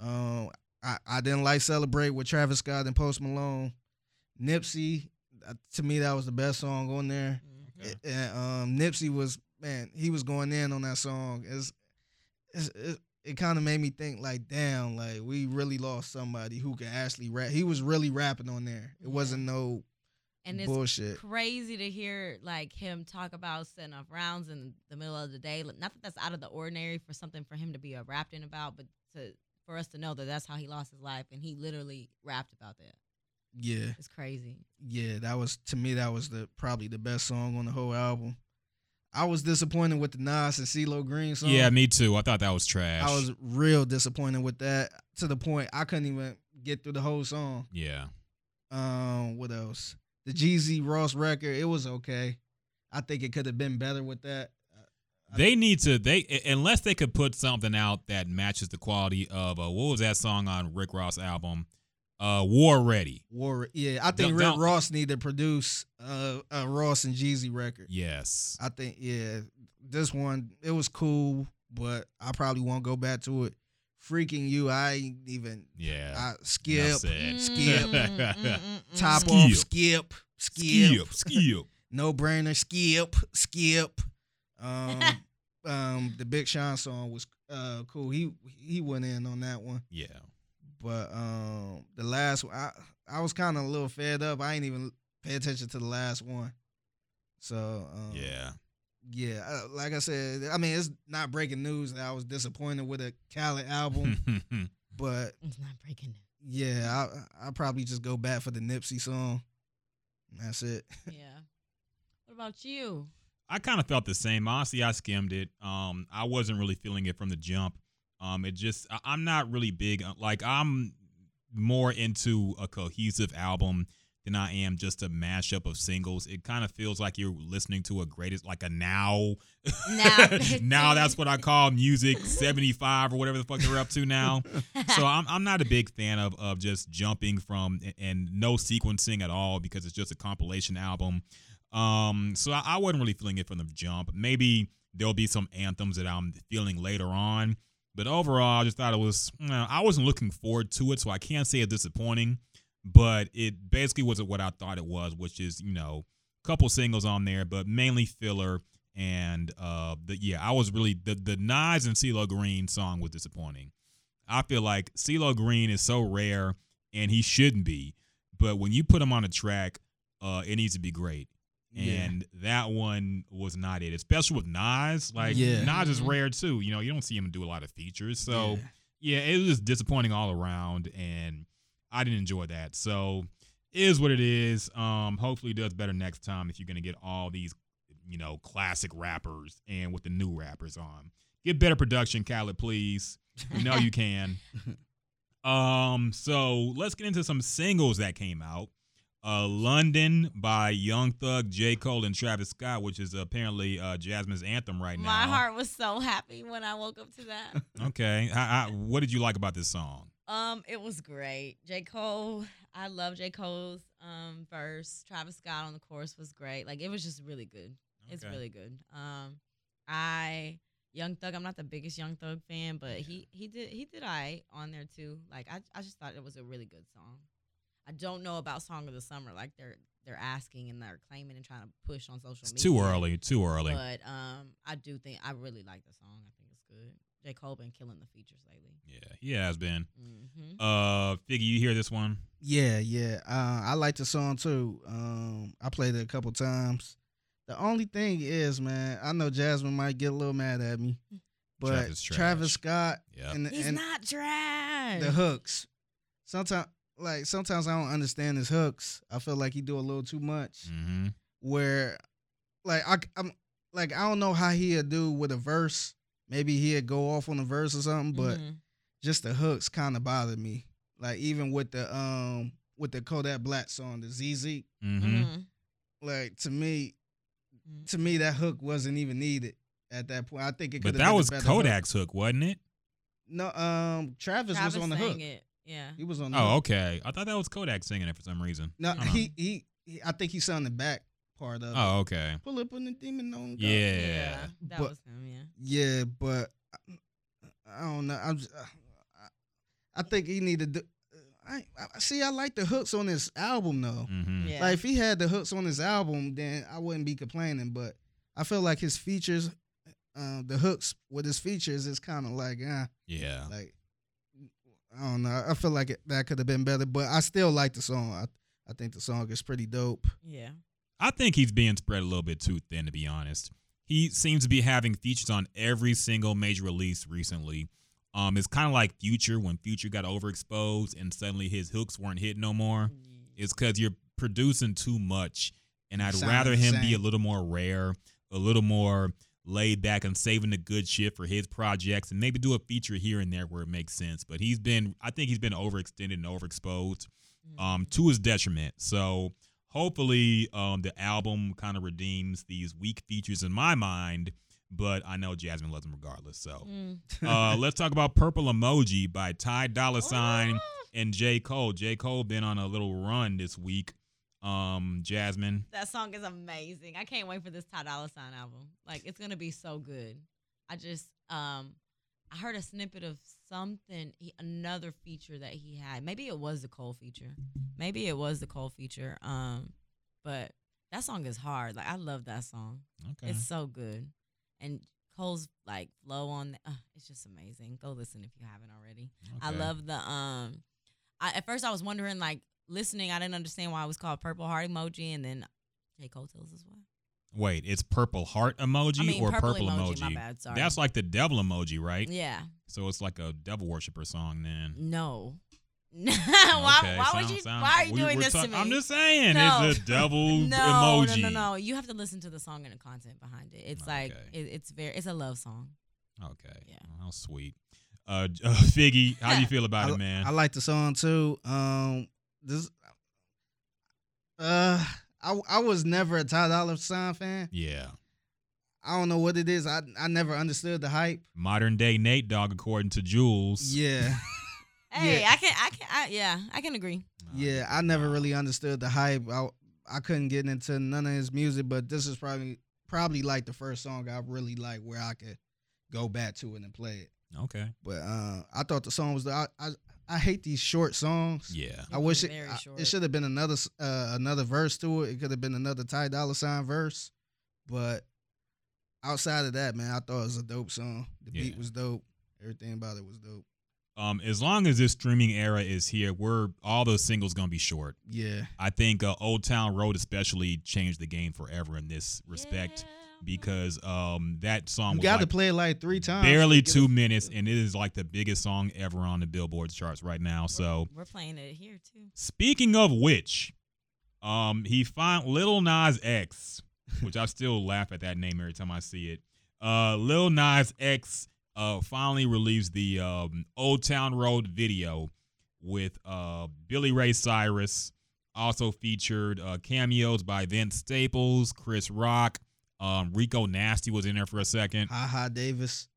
Um, I, I didn't like Celebrate with Travis Scott and Post Malone. Nipsey, uh, to me, that was the best song on there. Okay. And um, Nipsey was man, he was going in on that song. It's, it's, it, it kind of made me think like, damn, like we really lost somebody who could actually rap. He was really rapping on there. It Yeah. wasn't no And it's bullshit. crazy to hear like him talk about setting off rounds in the middle of the day. Not that that's out of the ordinary for something for him to be a rapping about, but to for us to know that that's how he lost his life, and he literally rapped about that. Yeah, It's crazy. yeah, that was to me that was the probably the best song on the whole album. I was disappointed with the Nas and CeeLo Green song. Yeah, me too. I thought that was trash. I was real disappointed with that to the point I couldn't even get through the whole song. Yeah. Um, what else? The Jeezy Ross record, it was okay. I think it could have been better with that. I- They need to they unless they could put something out that matches the quality of uh, what was that song on Rick Ross album? Uh War Ready. War, yeah, I think Don't- Rick don't- Ross need to produce uh, a Ross and Jeezy record. Yes. I think, yeah, this one it was cool, but I probably won't go back to it. Freak N You, I ain't even Yeah. I skip, skip, Mm, mm, mm, top mm. off, Skip. skip, skip, Skip. Skip. no brainer, skip, skip. Um, um, the Big Sean song was uh cool. He he went in on that one, Yeah. but um, the last one, I I was kind of a little fed up. I ain't even pay attention to the last one. So um, Yeah. Yeah. Uh, like I said, I mean it's not breaking news that I was disappointed with a Khaled album, but It's not breaking news. yeah, I I probably just go back for the Nipsey song. That's it. Yeah. What about you? I kind of felt the same. Honestly, I skimmed it. Um, I wasn't really feeling it from the jump. Um, it just I, I'm not really big. on- Like I'm more into a cohesive album than I am just a mashup of singles. It kind of feels like you're listening to a greatest, like a now. Now. now that's what I call music 75 or whatever the fuck they're up to now. so I'm I'm not a big fan of of just jumping from and no sequencing at all because it's just a compilation album. Um, so I, I wasn't really feeling it from the jump. Maybe there'll be some anthems that I'm feeling later on, but overall, I just thought it was. You know, I wasn't looking forward to it, so I can't say it's disappointing. But it basically wasn't what I thought it was, which is you know, a couple singles on there, but mainly filler And uh, the yeah, I was really the the Nas and CeeLo Green song was disappointing. I feel like CeeLo Green is so rare, and he shouldn't be. But when you put him on a track, uh, it needs to be great. Yeah. And that one was not it, especially with Nas. Like Yeah. Nas is Mhm. rare too. You know, you don't see him do a lot of features. So yeah, it was just disappointing all around, and I didn't enjoy that. So is what it is. Um, hopefully, it does better next time if you're gonna get all these, you know, classic rappers and with the new rappers on. Get better production, Khaled, please. We know you can. Um, so let's get into some singles that came out. Uh, London by Young Thug, J. Cole, and Travis Scott, which is apparently uh, Jasmine's anthem right now. My heart was so happy when I woke up to that. Okay, how, how, what did you like about this song? Um, it was great. J. Cole, I love J. Cole's um verse. Travis Scott on the chorus was great. Like it was just really good. It's really good. Um, I Young Thug. I'm not the biggest Young Thug fan, but he he did he did I on there too. Like I I just thought it was a really good song. I don't know about Song of the Summer. Like they're they're asking and they're claiming and trying to push on social It's media. too early, too early. But um, I do think I really like the song. I think it's good. J. Cole been killing the features lately. Yeah, he has been. Mm-hmm. Uh, Figgy, you hear this one? Yeah, yeah. Uh, I like the song too. Um, I played it a couple times. The only thing is, man, I know Jasmine might get a little mad at me, but Travis Travis. Scott Yeah. and, He's and not trash. the hooks. Sometimes, like sometimes I don't understand his hooks. I feel like he do a little too much. Mm-hmm. Where, like I, am like I don't know how he'd do with a verse. Maybe he'd go off on a verse or something, but Mhm. Just the hooks kind of bothered me. Like even with the um with the Kodak Black song, the ZEZE, Mm-hmm. Mhm. like to me, Mhm. to me that hook wasn't even needed at that point. I think it could. But that was Kodak's hook, wasn't it? No, um, Travis, Travis was on the sang hook. it. Yeah. He was on. The Oh, hook. okay. I thought that was Kodak singing it for some reason. No, he, he he. I think he sung the back part of. it. Oh, okay. Pull up on the demon on. God. Yeah. That But- was him. Yeah. Yeah, but I, I don't know. I'm. Just, I, I think he needed. To, I, I see. I like the hooks on this album though. Mm-hmm. Yeah. Like if he had the hooks on his album, then I wouldn't be complaining. But I feel like his features, uh, the hooks with his features is kind of like, uh, Yeah. like I don't know. I feel like it, that could have been better, but I still like the song. I I think the song is pretty dope. yeah. I think he's being spread a little bit too thin, to be honest. He seems to be having features on every single major release recently. Um, it's kind of like Future when Future got overexposed and suddenly his hooks weren't hitting no more. It's because you're producing too much, and I'd Sounding rather the him be a little more rare, a little more laid back, and saving the good shit for his projects, and maybe do a feature here and there where it makes sense. But he's been, I think he's been overextended and overexposed Mm-hmm. um, to his detriment. So hopefully, um, the album kind of redeems these weak features in my mind. But I know Jasmine loves them regardless. So Mm. uh, let's talk about "Purple Emoji" by Ty Dolla Sign Oh, and J Cole. J Cole been on a little run this week. Um, Jasmine, That song is amazing. I can't wait for this Ty Dolla Sign album. Like it's gonna be so good. I just um I heard a snippet of something he, another feature that he had. Maybe it was the Cole feature. Maybe it was the Cole feature. Um but that song is hard. Like I love that song. okay, It's so good. And Cole's like flow on uh, it's just amazing. Go listen if you haven't already. I love the um. I at first I was wondering like listening. I didn't understand why it was called purple heart emoji, and then J Cole tells us why. Wait, it's purple heart emoji I mean or purple, purple emoji, My bad. Sorry. That's like the devil emoji, right? yeah. So it's like a devil worshiper song then. No. why? Okay, why would you? sound- why are you we- doing this ta- to me? I'm just saying, No. it's a devil no, emoji. no, no, no. You have to listen to the song and the content behind it. It's like it, it's very. It's a love song. Okay. Yeah. How sweet. Uh, uh Figgy, how do you feel about I, it, man? I like the song too. Um, this, uh, I I was never a Ty Dolla Sign fan. yeah. I don't know what it is. I I never understood the hype. Modern day Nate Dogg, according to Jules. Yeah, Hey, Yeah. I can, I can, I, yeah, I can agree. yeah. I never really understood the hype. I I couldn't get into none of his music, but this is probably probably like the first song I really like where I could go back to it and play it. Okay. But uh, I thought the song was the I, I I hate these short songs. Yeah. I wish it, I- it should have been another uh, another verse to it. It could have been another Ty Dolla Sign verse, but outside of that, man, I thought it was a dope song. The Yeah. beat was dope. Everything about it was dope. Um, as long as this streaming era is here, we're all those singles gonna be short. Yeah. I think uh, Old Town Road especially changed the game forever in this respect Yeah. because um that song You was got to like play it like three times. barely two a- minutes, and it is like the biggest song ever on the Billboard charts right now. So we're playing it here too. speaking of which, um, he found Little Nas X, which I still laugh at that name every time I see it. Uh, Lil Nas X uh finally released the um Old Town Road video with uh Billy Ray Cyrus. Also featured uh, cameos by Vince Staples, Chris Rock, um, Rico Nasty was in there for a second. Haha Davis.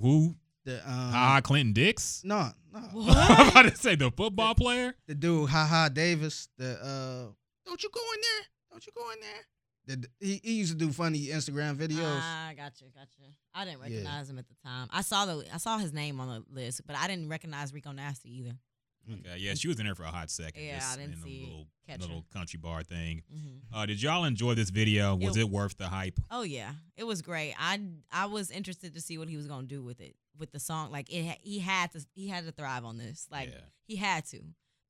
Who? The um Ah, Clinton Dix. no no What? I'm about to say the football player. the dude Haha Davis. The uh don't you go in there? Don't you go in there? The, he, he used to do funny Instagram videos. Ah, gotcha, gotcha. I didn't Yeah. recognize him at the time. I saw the I saw his name on the list, but I didn't recognize Rico Nasty either. Okay, yeah, she was in there for a hot second. Yeah, just I didn't in see a it little, little country bar thing. hmm Uh, did y'all enjoy this video? Was It- it worth the hype? Oh yeah, it was great. I I was interested to see what he was gonna do with it with the song. Like it, he had to he had to thrive on this. Like Yeah. he had to.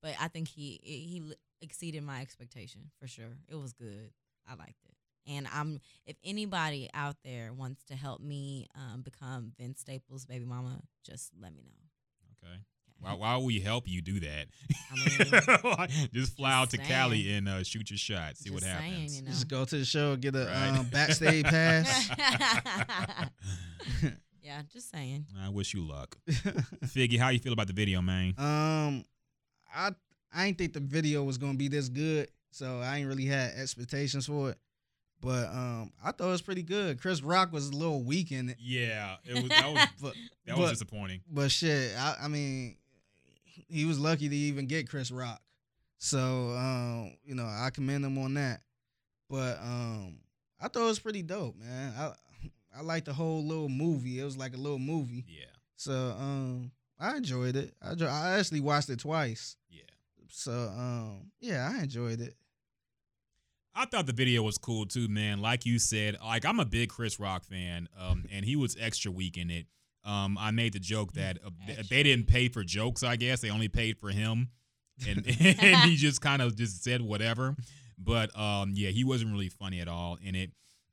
But I think he he exceeded my expectation for sure. It was good. I liked it. And I'm if anybody out there wants to help me um, become Vince Staples' baby mama, just let me know. Okay. Why, why would we help you do that? I just fly out to just Cali and uh, shoot your shot. See what Just saying, happens. you know. Just go to the show, get a Right. um, backstage pass. yeah, just saying. I wish you luck. Figgy, how you feel about the video, man? um, I I ain't think the video was gonna be this good, so I ain't really had expectations for it. But um, I thought it was pretty good. Chris Rock was a little weak in it, Yeah, it was that was but that was but, disappointing. but shit, I, I mean, he was lucky to even get Chris Rock. So um, you know, I commend him on that. But um, I thought it was pretty dope, man. I I like the whole little movie. It was like a little movie. Yeah, So um, I enjoyed it. I enjoy, I actually watched it twice. yeah. So um, yeah, I enjoyed it. I thought the video was cool too, man. Like you said, like I'm a big Chris Rock fan, um, and he was extra weak in it. Um, I made the joke that uh, th- they didn't pay for jokes. I guess they only paid for him, and, and he just kind of just said whatever. But um, yeah, he wasn't really funny at all in it.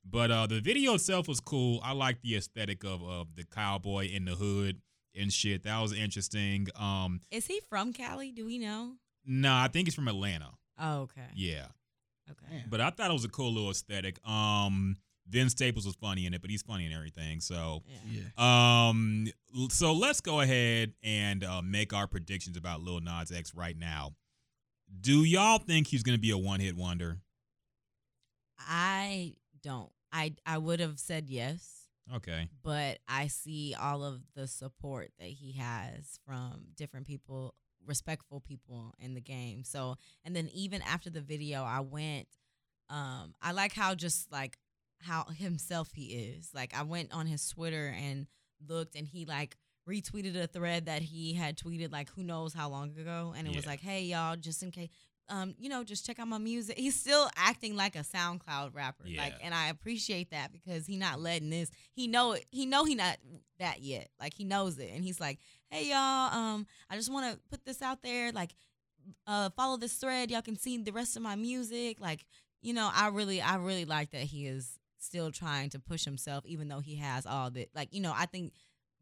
But uh, the video itself was cool. I like the aesthetic of of the cowboy in the hood and shit. That was interesting. Um, Is he from Cali? Do we know? no, I think he's from Atlanta. Oh, okay. Yeah. Okay. But I thought it was a cool little aesthetic. Um, Vince Staples was funny in it, but he's funny in everything. So, Yeah. Yeah. um, so let's go ahead and uh, make our predictions about Lil Nas X right now. Do y'all think he's gonna be a one hit wonder? I don't. I I would have said yes, Okay. but I see all of the support that he has from different people, respectful people in the game. So, and then even after the video, I went. Um, I like how just like how himself he is. Like I went on his Twitter and looked, and he like retweeted a thread that he had tweeted like who knows how long ago, and it was like, hey y'all, just in case. Um, you know, just check out my music. He's still acting like a SoundCloud rapper, like, and I appreciate that because he not letting this. He know it. He know he not that yet. Like he knows it, and he's like, "Hey y'all, um, I just want to put this out there. Like, uh, follow this thread. Y'all can see the rest of my music. Like, you know, I really, I really like that he is still trying to push himself, even though he has all that. Like, you know, I think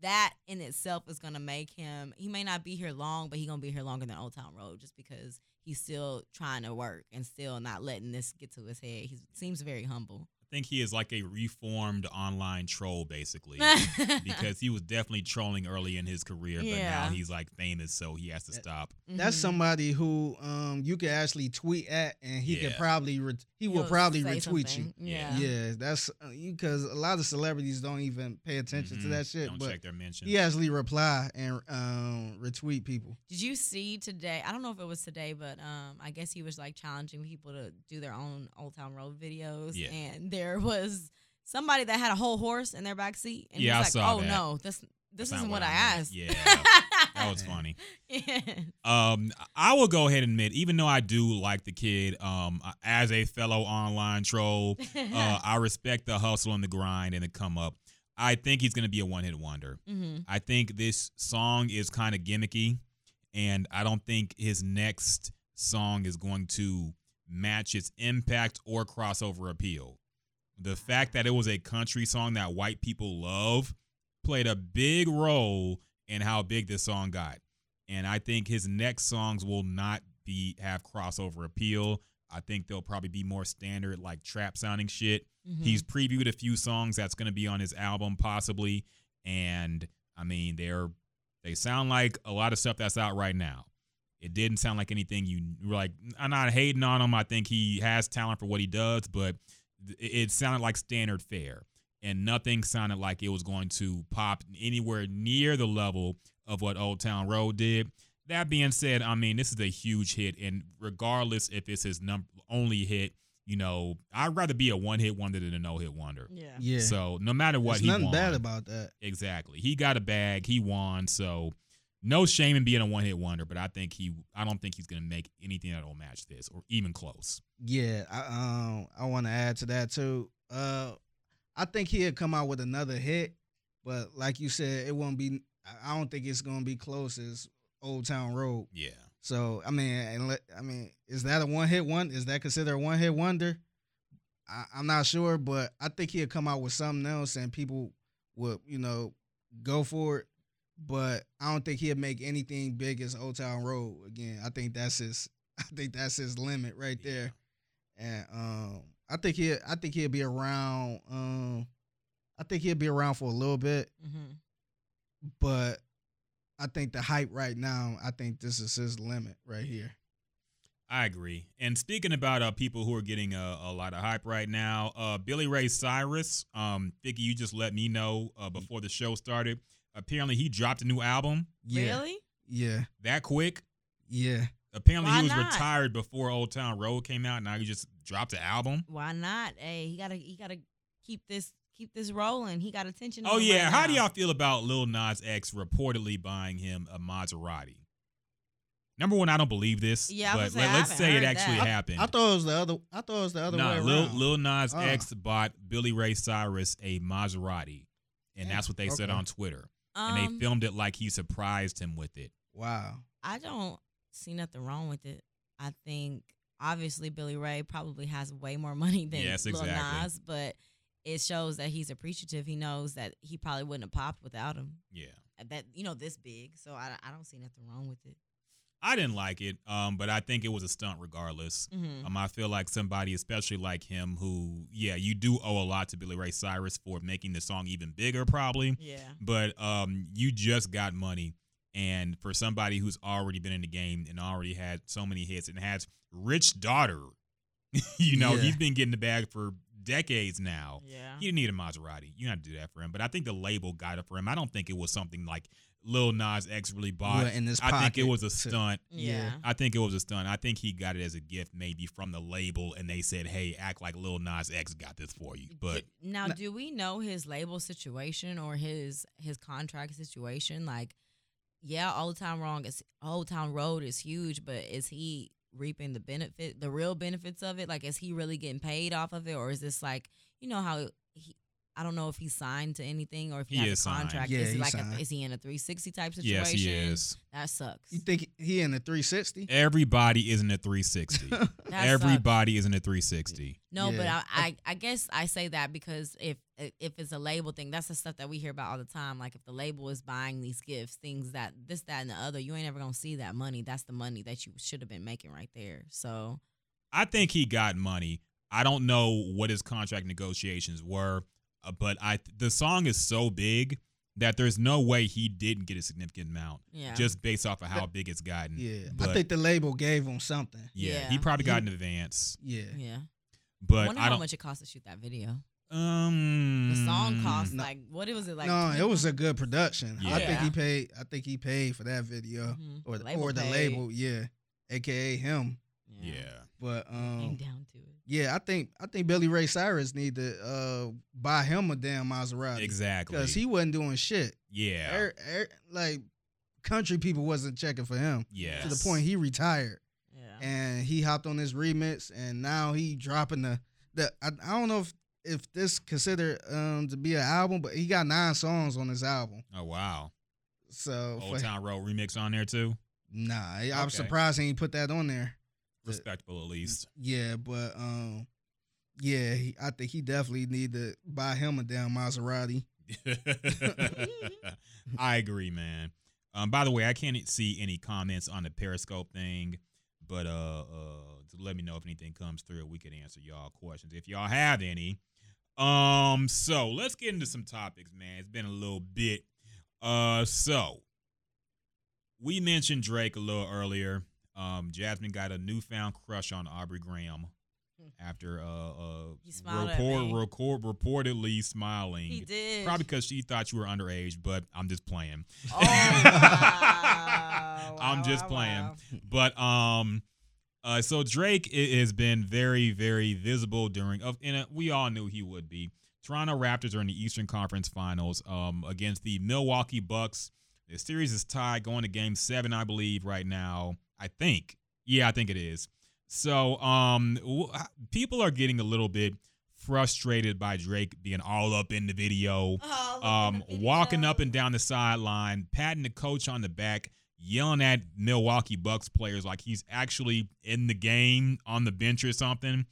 that in itself is gonna make him. He may not be here long, but he gonna be here longer than Old Town Road, just because he's still trying to work and still not letting this get to his head. He seems very humble. I think he is like a reformed online troll, basically, because he was definitely trolling early in his career, but now he's like famous, so he has to stop. That's Mhm. somebody who um you could actually tweet at, and he could Yeah. probably re- he will He'll probably say retweet something. you. Yeah. Yeah, that's because a lot of celebrities don't even pay attention to Mhm. that shit, Don't but check their mentions. he actually reply and um retweet people. Did you see today? I don't know if it was today, but um, I guess he was like challenging people to do their own Old Town Road videos. Yeah. And there was somebody that had a whole horse in their back seat, and Yeah, I he was like, "Oh that. no, this this That's isn't what, what I I asked." Yeah. That was funny. Yeah. Um, I will go ahead and admit, even though I do like the kid, um, as a fellow online troll, uh, I respect the hustle and the grind and the come up. I think he's going to be a one hit wonder. hmm I think this song is kind of gimmicky, and I don't think his next song is going to match its impact or crossover appeal. The fact that it was a country song that white people love played a big role in how big this song got. And I think his next songs will not be have crossover appeal. I think they'll probably be more standard, like trap sounding shit. Mm-hmm. He's previewed a few songs that's going to be on his album possibly, and I mean they're they sound like a lot of stuff that's out right now. It didn't sound like anything you were like. I'm not hating on him. I think he has talent for what he does, but it- it sounded like standard fare, and nothing sounded like it was going to pop anywhere near the level of what Old Town Road did. That being said, I mean this is a huge hit, and regardless if it's his num- only hit, you know, I'd rather be a one hit wonder than a no hit wonder. Yeah. Yeah. So no matter what, There's he nothing won. bad about that. exactly. He got a bag. He won. So no shame in being a one hit wonder. But I think he, I don't think he's gonna make anything that'll match this or even close. Yeah, I um I want to add to that too. Uh, I think he'll come out with another hit, but like you said, it won't be. I- don't think it's gonna be close as Old Town Road. Yeah. So I mean, and let, I mean, is that a one hit one? Is that considered a one hit wonder? I, I'm not sure, but I think he'll come out with something else, and people would you know go for it. But I don't think he'll make anything big as Old Town Road again. I think that's his. I think that's his limit right there. And um, I think he, I think he'll be around. Um, I think he'll be around for a little bit, Mm-hmm. but I think the hype right now. I think this is his limit right here. I agree. And speaking about uh, people who are getting a, a lot of hype right now, uh, Billy Ray Cyrus, um, Figgy, you just let me know uh, before the show started. Apparently, he dropped a new album Yeah, Really? yeah, that quick. yeah. Apparently, Why he was not? retired before Old Town Road came out. Now he just dropped an album. Why not? Hey, he gotta he gotta keep this keep this rolling. He got attention. Oh yeah, right how do y'all feel about Lil Nas X reportedly buying him a Maserati? Number one, I don't believe this. Yeah, but was let, gonna us say, it actually that. happened. I thought it was the other. I thought it was the other nah, way Lil, around. Lil Nas Uh. X bought Billy Ray Cyrus a Maserati, and Yeah, that's what they said on Twitter. Um, and they filmed it like he surprised him with it. wow. I don't see nothing wrong with it. I think obviously Billy Ray probably has way more money than Yes, Lil exactly. Nas, but it shows that he's appreciative. He knows that he probably wouldn't have popped without him. Yeah. That you know this big, so I, I don't see nothing wrong with it. I didn't like it, um, but I think it was a stunt regardless. Mm-hmm. Um, I feel like somebody, especially like him, who, yeah, you do owe a lot to Billy Ray Cyrus for making the song even bigger, probably. Yeah. But um, you just got money, and for somebody who's already been in the game and already had so many hits and has rich daughter, you know, Yeah. he's been getting the bag for decades now. Yeah. He didn't need a Maserati. You got to do that for him. But I think the label got it for him. I don't think it was something like Lil Nas X really bought. Well, in his I think it was a to- stunt. Yeah. I think it was a stunt. I think he got it as a gift, maybe from the label, and they said, "Hey, act like Lil Nas X got this for you." But now, N- do we know his label situation or his his contract situation? Like, yeah, Old Town Wrong is Old Town Road is huge, but is he reaping the benefit, the real benefits of it? Like, is he really getting paid off of it, or is this like, you know how he? I don't know if he's signed to anything or if he, He has is a contract. Yeah, is he he's like a, is he in a 360 type situation? yes, he is. That sucks. You think he in the 360? Everybody is in a 360. That sucks. Everybody is in a 360. No, but I, I I guess I say that because if if it's a label thing, that's the stuff that we hear about all the time. Like if the label is buying these gifts, things that this, that, and the other, you ain't ever gonna see that money. That's the money that you should have been making right there. So I think he got money. I don't know what his contract negotiations were, uh, but I the song is so big that there's no way he didn't get a significant amount yeah, just based off of how big it's gotten. Yeah, But- I think the label gave him something. Yeah, Yeah. he probably got He- in advance, Yeah, yeah. I but wonder I how don't. much it cost to shoot that video. um, The song cost No. like what was it like? no, it was a good production. I think he paid. I think he paid for that video Mhm. or the, Label or the paid. label. Yeah, aka him. Yeah, But came um, down to it. Yeah, I think I think Billy Ray Cyrus need to uh buy him a damn Maserati exactly. because he wasn't doing shit. yeah, Er- er- like country people wasn't checking for him Yeah. to the point he retired Yeah. and he hopped on this remix and now he dropping the the I, I don't know if if this considered um to be an album, but he got nine songs on this album. Oh wow. So Old for- Town Road remix on there too. nah, I'm Okay. surprised he ain't put that on there. Respectable at least. Yeah, but um, yeah, he, I think he definitely need to buy him a damn Maserati. I agree, man. Um, by the way, I can't see any comments on the Periscope thing, but uh, uh, let me know if anything comes through, we can answer y'all questions if y'all have any. Um, so let's get into some topics, man. It's been a little bit. Uh, so we mentioned Drake a little earlier. Um, Jasmine got a newfound crush on Aubrey Graham after uh, uh report, record, reportedly smiling. He did. Probably because she thought you were underage, but I'm just playing. Oh, wow. I'm Wow, just wow, playing. But um, uh, so Drake has been very, very visible during. Of, and uh, we all knew he would be. Toronto Raptors are in the Eastern Conference Finals um against the Milwaukee Bucks. The series is tied, going to Game Seven, I believe, right now. I think. Yeah, I think it is. So um, w- people are getting a little bit frustrated by Drake being all up in the video Oh, um, the walking up and down the sideline, patting the coach on the back, yelling at Milwaukee Bucks players like he's actually in the game on the bench or something.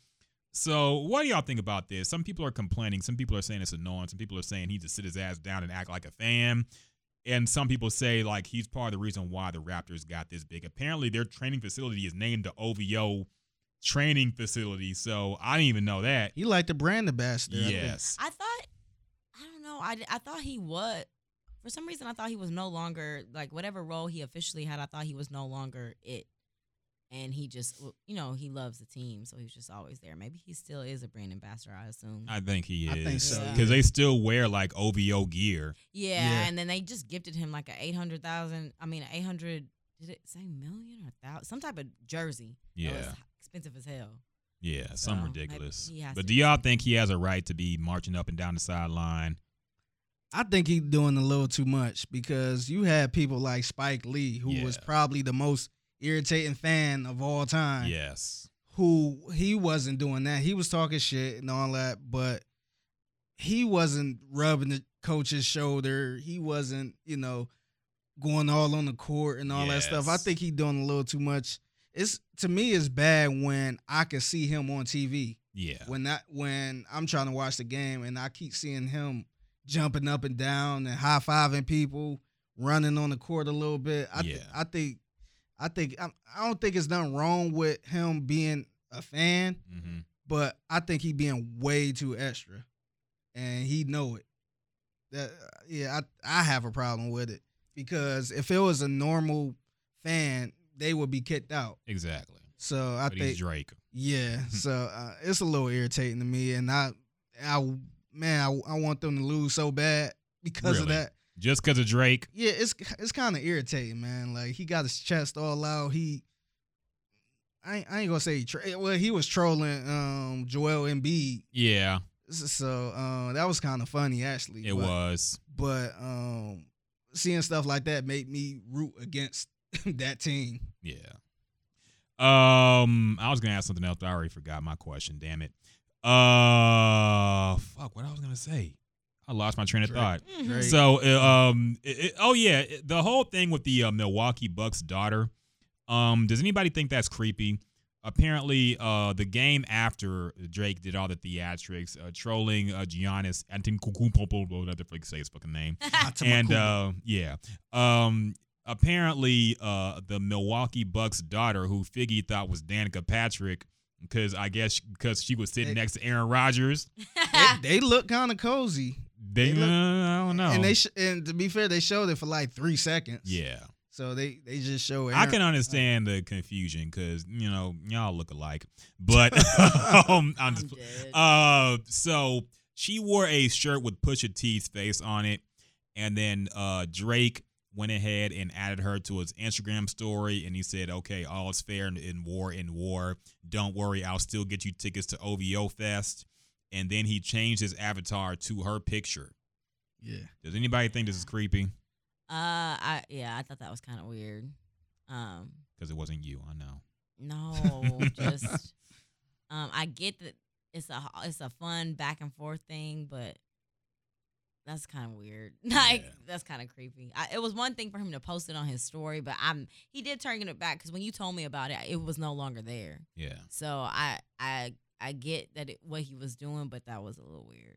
So, what do y'all think about this? Some people are complaining. Some people are saying it's annoying. Some people are saying he just sit his ass down and act like a fan. And some people say like he's part of the reason why the Raptors got this big. Apparently, their training facility is named the OVO training facility. So I didn't even know that. He like the brand ambassador. I think. Yes. I thought, I don't know. I, I thought he was. For some reason, I thought he was no longer like whatever role he officially had. I thought he was no longer it, and he just, you know, he loves the team, so he's just always there. Maybe he still is a brand ambassador. I assume. I think he is. I think so, Because yeah. they still wear like OVO gear. yeah, Yeah. and then they just gifted him like a eight hundred thousand. I mean, eight hundred. Did it say million or thousand? Some type of jersey. Oh, that was Yeah. expensive as hell. Yeah, So, some ridiculous. But do do y'all something. think he has a right to be marching up and down the sideline? I think he's doing a little too much because you had people like Spike Lee, who was probably the most irritating fan of all time. Yes. Who he wasn't doing that. He was talking shit and all that, but he wasn't rubbing the coach's shoulder. He wasn't, you know, going all on the court and all that stuff. I think he doing a little too much. It's to me, it's bad when I can see him on TV. Yeah. when that when I'm trying to watch the game and I keep seeing him jumping up and down and high fiving people, running on the court a little bit. I th- Yeah. I think I think I, I don't think it's nothing wrong with him being a fan, hmm but I think he being way too extra, and he know it. That yeah, I I have a problem with it because if it was a normal fan, they would be kicked out. Exactly. So I but think he's Drake. yeah, so uh, it's a little irritating to me, and I, I, man, I, I want them to lose so bad because of that. Just because of Drake. Yeah, it's it's kind of irritating, man. Like he got his chest all out. He, I, ain't- I ain't gonna say he tra- well, he was trolling um Joel Embiid, Yeah, so uh, that was kind of funny actually. it but, was. but um, seeing stuff like that made me root against that team. Yeah. Um, I was gonna ask something else, but I already forgot my question. Damn it. Uh, fuck. What I was gonna say? I lost my train of Drake. thought. Mhm. Drake. So, uh, um, it, it- oh yeah, it- the whole thing with the uh, Milwaukee Bucks daughter. Um, does anybody think that's creepy? Apparently, uh, the game after Drake did all the theatrics, uh, trolling uh, Giannis Antetokounmpo, whatever the fuck say his fucking name, and uh, yeah, um, apparently, uh, the Milwaukee Bucks daughter, who Figgy thought was Danica Patrick, because I guess because she was sitting They- next to Aaron Rodgers. they, they look kind of cozy, They, They look- I don't know. and they sh- and to be fair, they showed it for like three seconds. yeah. So they they just show. It. I can understand the confusion because you know y'all look alike, but um, I'm I'm just uh. So she wore a shirt with Pusha T's face on it, and then uh Drake went ahead and added her to his Instagram story, and he said, "Okay, all is fair in, in war. In war, don't worry, I'll still get you tickets to OVO Fest." And then he changed his avatar to her picture. Yeah. Does anybody think this is creepy? Uh, I yeah, I thought that was kind of weird. Um, Because it wasn't you. I know. no, just um, I get that it's a it's a fun back and forth thing, but that's kind of weird. Like Yeah. that's kind of creepy. I, it was one thing for him to post it on his story, but I'm he did turn it back because when you told me about it, it was no longer there. Yeah. So I I I get that it, what he was doing, but that was a little weird.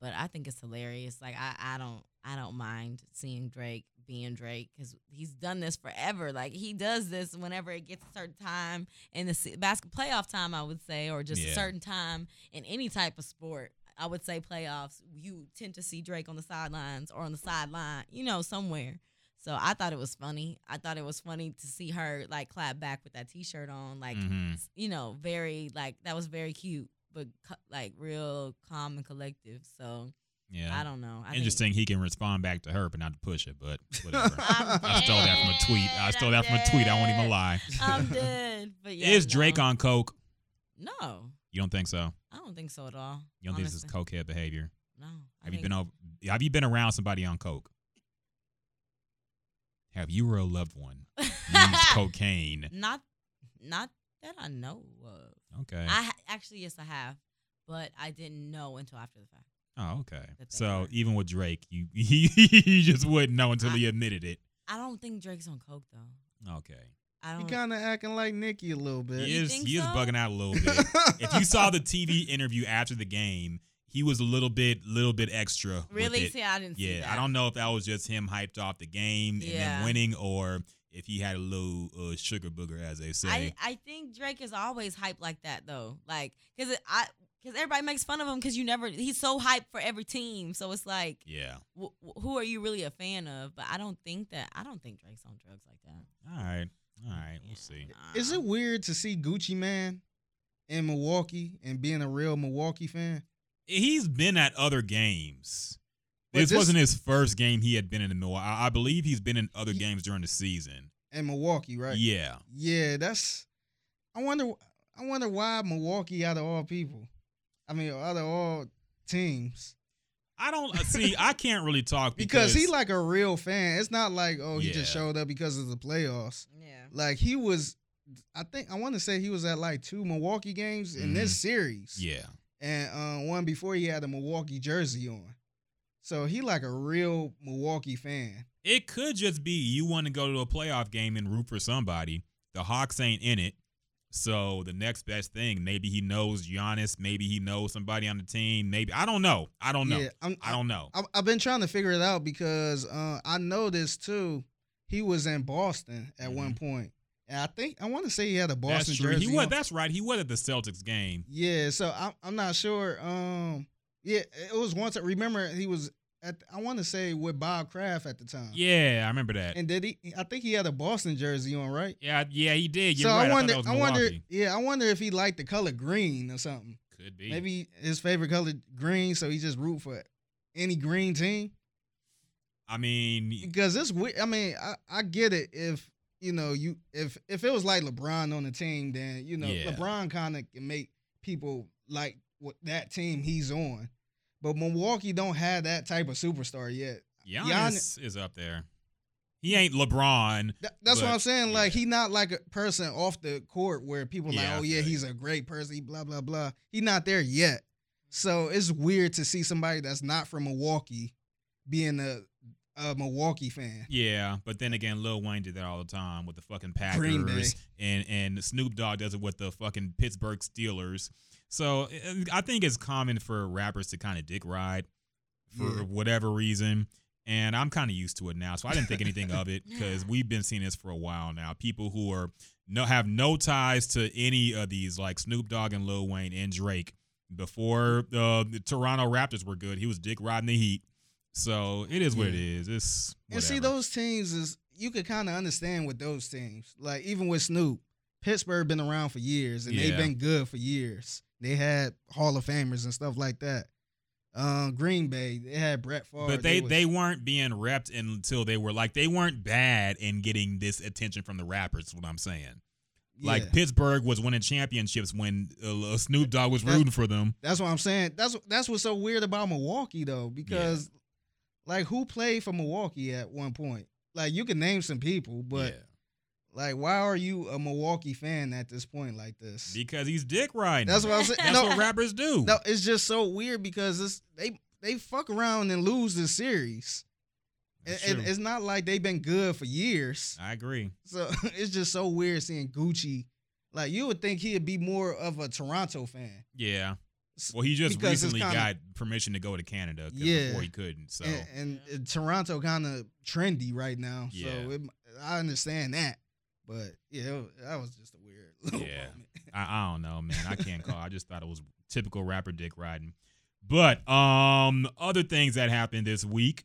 But I think it's hilarious. Like I I don't I don't mind seeing Drake being Drake because he's done this forever. Like he does this whenever it gets a certain time in the basketball playoff time, I would say, or just Yeah. a certain time in any type of sport. I would say playoffs. You tend to see Drake on the sidelines or on the sideline, you know, somewhere. So I thought it was funny. I thought it was funny to see her like clap back with that T-shirt on, like Mhm. you know, very like that was very cute, but like real calm and collective. So Yeah. I don't know. I think- Interesting. He can respond back to her, but not to push it. But whatever. I'm stole that from a tweet. I stole I'm that from a tweet. I won't even lie. I'm dead. But yeah, Is Drake on coke? No, You don't think so? I don't think so at all. You don't think this is honestly. cokehead behavior? No. I Have you been over? Have you been around somebody on coke? Have you or a loved one used cocaine? Not, not that I know of. Okay. I actually yes, I have, but I didn't know until after the fact. oh, okay. So were. even with Drake, you you just wouldn't know until I- he admitted it. I don't think Drake's on coke though. Okay. I He don't. kind of acting like Nicki a little bit. He is think he is bugging out a little bit. if you saw the TV interview after the game, he was a little bit little bit extra. with really? it. See, I didn't see that. Yeah. I don't know if that was just him hyped off the game and Yeah. then winning, or if he had a little uh, sugar booger, as they say. I, I think Drake is always hyped like that though, like because I because everybody makes fun of him because you never he's so hyped for every team, so it's like yeah. wh- wh- who are you really a fan of? But I don't think that I don't think Drake's on drugs like that. All right. All right. We'll see. Is it weird to see Gucci Mane in Milwaukee and being a real Milwaukee fan? He's been at other games. This, this- wasn't his first game he had been in the Milwaukee. I, I believe he's been in other He- games during the season. In Milwaukee, right? Yeah. Yeah, that's. I wonder. I wonder why Milwaukee out of all people. I mean, out of all teams, I don't uh, see. I can't really talk because, because, he like a real fan. It's not like oh he just showed up because of the playoffs. Yeah. Like he was. I think I want to say he was at like two Milwaukee games in this series. yeah. And uh, one before he had a Milwaukee jersey on. So he like a real Milwaukee fan. It could just be you want to go to a playoff game and root for somebody. The Hawks ain't in it. So the next best thing, maybe he knows Giannis, maybe he knows somebody on the team, maybe I don't know. I don't know. Yeah, I'm, I don't know. I, I've been trying to figure it out because uh, I this too. He was in Boston at one point, and I think I want to say he had a Boston. That's true. jersey. He was. on. That's right. He was at the Celtics game. Yeah, so I'm I'm not sure. Um, yeah, it was once. I Remember, he was at. I want to say with Bob Kraft at the time. Yeah, I remember that. And did he? I think he had a Boston jersey on, right? yeah, yeah, he did. You're so right. I wonder. I, I, wonder. Yeah, I wonder if he liked the color green or something. Could be. Maybe his favorite color green, so he just root for any green team. I mean, Because it's weird. I mean, I, I get it if you know you if if it was like LeBron on the team, then you know Yeah. LeBron kind of can make people like what that team he's on. But Milwaukee don't have that type of superstar yet. Giannis is up there. He ain't LeBron. Th- that's what I'm saying. Like yeah. he not like a person off the court where people Yeah, like, oh yeah, he's a great person. Blah blah blah. He not there yet. So it's weird to see somebody that's not from Milwaukee being a, a Milwaukee fan. Yeah, but then again, Lil Wayne did that all the time with the fucking Packers, and and Snoop Dogg does it with the fucking Pittsburgh Steelers. So uh, I think it's common for rappers to kind of dick ride for Yeah. whatever reason, and I'm kind of used to it now. So I didn't think anything of it because we've been seeing this for a while now. People who are no have no ties to any of these, like Snoop Dogg and Lil Wayne and Drake. Before uh, the Toronto Raptors were good, he was dick riding the Heat. So it is what it Yeah. is. It's And see those teams is you could kind of understand with those teams. Like even with Snoop, Pittsburgh been around for years and Yeah. they've been good for years. They had Hall of Famers and stuff like that. Um, Green Bay, they had Brett Favre. But they was- they weren't being repped until they were like they weren't bad in getting this attention from the rappers. Is what I'm saying. Like yeah. Pittsburgh was winning championships when uh, Snoop Dogg was rooting for them. That's what I'm saying. That's that's what's so weird about Milwaukee though, because Like who played for Milwaukee at one point? Like you can name some people, but Yeah. like why are you a Milwaukee fan at this point like this? because he's dick riding. That's what I'm saying. That's no, what rappers do. no, it's just so weird because it's they they fuck around and lose this series. And, and it's not like they've been good for years. I agree. So it's just so weird seeing Gucci. Like you would think he'd be more of a Toronto fan. Yeah. Well, he just recently kinda- got permission to go to Canada Yeah. before he couldn't. So and, and, Toronto kind of trendy right now. Yeah. So it, I understand that, but yeah, it that was just a weird. Little Yeah. moment. I, I don't know, man. I can't call. I just thought it was typical rapper dick riding. But um, other things that happened this week.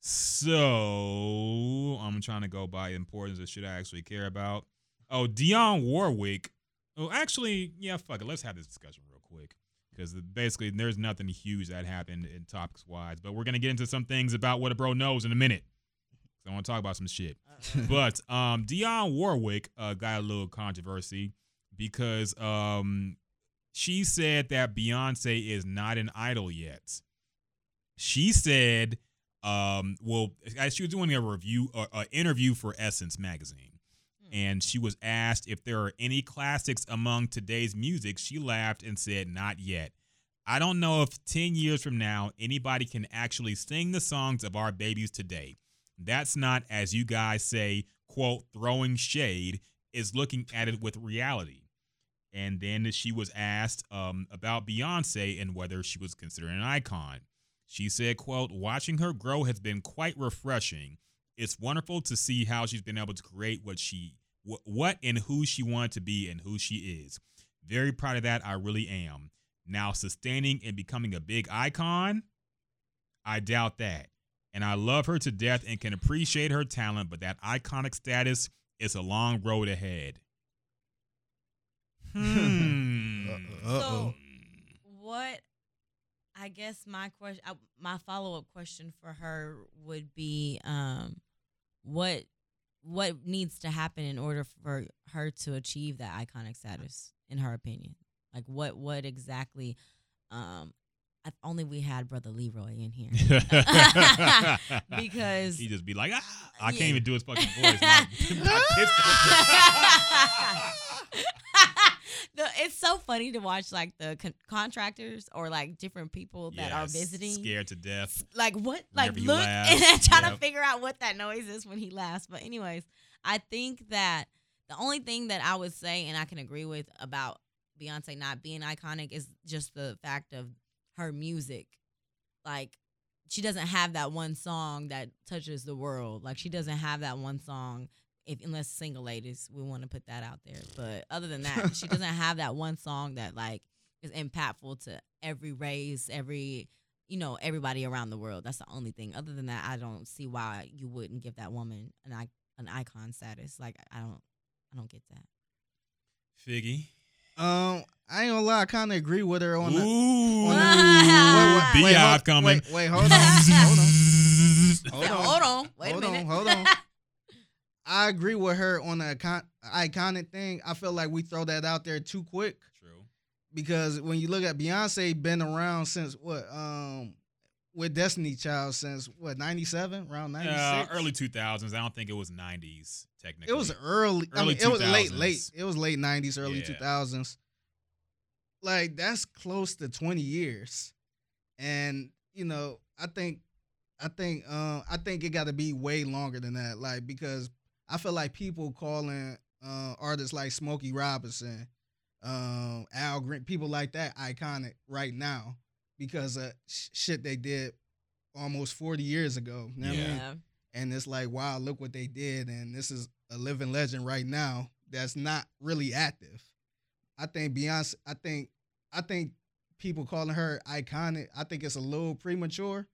So I'm trying to go by importance of shit I actually care about. Oh, Dionne Warwick. Oh, actually, yeah, fuck it. Let's have this discussion real quick because basically there's nothing huge that happened in topics wise. But we're gonna get into some things about what a bro knows in a minute. I want to talk about some shit but um Dionne Warwick uh, got a little controversy because um she said that Beyonce is not an idol yet. She said um well as she was doing a review uh, interview for Essence magazine and she was asked if there are any classics among today's music she laughed and said not yet. I don't know if 10 years from now anybody can actually sing the songs of our babies today. That's not, as you guys say, quote, throwing shade, is looking at it with reality. And then she was asked um, about Beyonce and whether she was considered an icon. She said, quote, watching her grow has been quite refreshing. It's wonderful to see how she's been able to create what she wh- what and who she wanted to be and who she is. Very proud of that. I really am. Now sustaining and becoming a big icon, I doubt that. And I love her to death and can appreciate her talent, but that iconic status is a long road ahead. Hmm. Uh-oh. what I guess my question, my follow up question for her would be, um, what what needs to happen in order for her to achieve that iconic status, in her opinion? Like what what exactly? Um, if only we had brother Leroy in here. Because- he just be like, ah, I Yeah. can't even do his fucking voice. My, my it's so funny to watch like the con- contractors or like different people that are visiting. scared to death. Like what? Like Whenever look and trying to figure out what that noise is when he laughs. But anyways, I think that the only thing that I would say and I can agree with about Beyonce not being iconic is just the fact of her music. Like she doesn't have that one song that touches the world. Like she doesn't have that one song if unless single ladies we want to put that out there. But other than that, she doesn't have that one song that like is impactful to every race, every you know, everybody around the world. That's the only thing. Other than that, I don't see why you wouldn't give that woman an an icon status. Like I don't I don't get that. Figgy. Um, I ain't gonna lie, I kind of agree with her on the. Ooh. on Wait, wait, BeyHive hold- coming. Wait, wait, hold on, hold on, hold on. Hold on. Wait a minute. on, hold on. I agree with her on the icon- iconic thing. I feel like we throw that out there too quick True. because when you look at Beyonce, been around since what? Um, with Destiny Child since what? Ninety seven, around ninety six. Uh, early 2000s. I don't think it was 90s, technically. It was early. I Early mean, it was late, late. It was late nineties, early Yeah. two thousands. Like that's close to twenty years, and you know, I think, I think, um, I think it got to be way longer than that. Like because I feel like people calling uh, artists like Smokey Robinson, um, Al Green, people like that iconic right now because of sh- shit they did almost forty years ago. You know what I Yeah. mean? And it's like wow look what they did and this is a living legend right now that's not really active i think beyonce i think i think people calling her iconic i think it's a little premature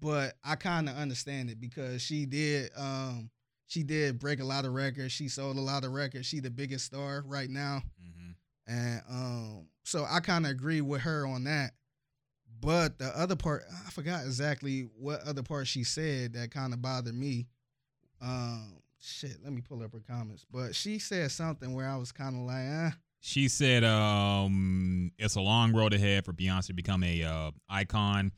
but i kind of understand it because she did um she did break a lot of records she sold a lot of records she the biggest star right now Mhm. and um, so I kind of agree with her on that. But the other part, I forgot exactly what other part she said that kind of bothered me. Um, shit, let me pull up her comments. But she said something where I was kind of like, eh. She said um, it's a long road ahead for Beyonce to become a uh, icon.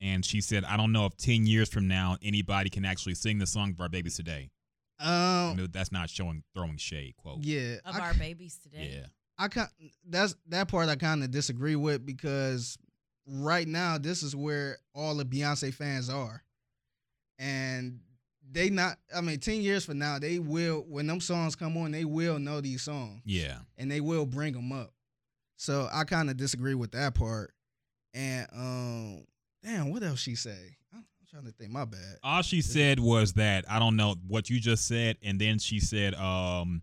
and she said, "I don't know if ten years from now anybody can actually sing the song of our babies today." I Um, that's not showing throwing shade. Quote. yeah, Of I, our babies today. Yeah. I can that's that part I kind of disagree with because right now this is where all the Beyonce fans are, and they not. I mean, ten years from now, they will when them songs come on, they will know these songs. Yeah. and they will bring them up. So I kind of disagree with that part. And um, damn, what else she say? Trying to think. My bad. All she said was that I don't know what you just said, and then she said um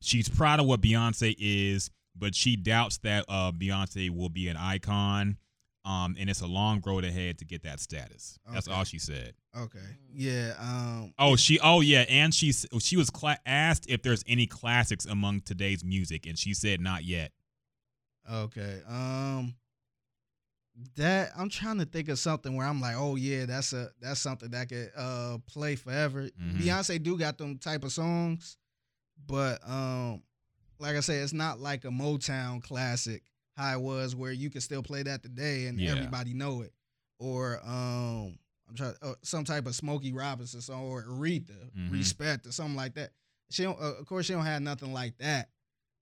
she's proud of what Beyonce is, but she doubts that uh Beyonce will be an icon. Um, and it's a long road ahead to get that status. That's all she said. Okay, yeah. Um. Oh, she. Oh, yeah. And she she was cla- asked if there's any classics among today's music, and she said not yet. Okay. Um. That I'm trying to think of something where I'm like, oh yeah, that's a that's something that could uh play forever. Mhm. Beyonce do got them type of songs, but um, like I said, it's not like a Motown classic how it was where you can still play that today and Yeah. everybody know it, or um, I'm trying uh, some type of Smokey Robinson song or Aretha, Mhm. Respect or something like that. She don't, uh, of course, she don't have nothing like that,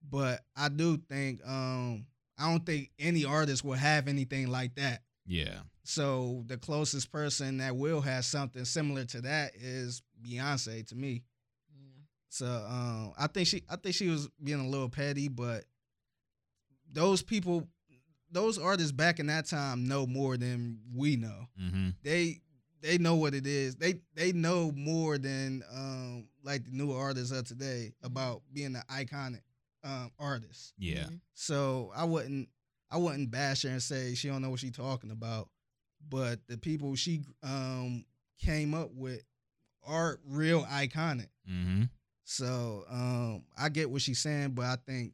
but I do think um, I don't think any artist will have anything like that. Yeah. So the closest person that will have something similar to that is Beyonce to me. Yeah. So um, I think she I think she was being a little petty, but those people, those artists back in that time know more than we know. Mm-hmm. They they know what it is. They they know more than um, like the new artists of today about being an iconic um, artist. Yeah. Mhm. So I wouldn't I wouldn't bash her and say she don't know what she's talking about. But the people she um came up with are real iconic. Mm-hmm. So um I get what she's saying, but I think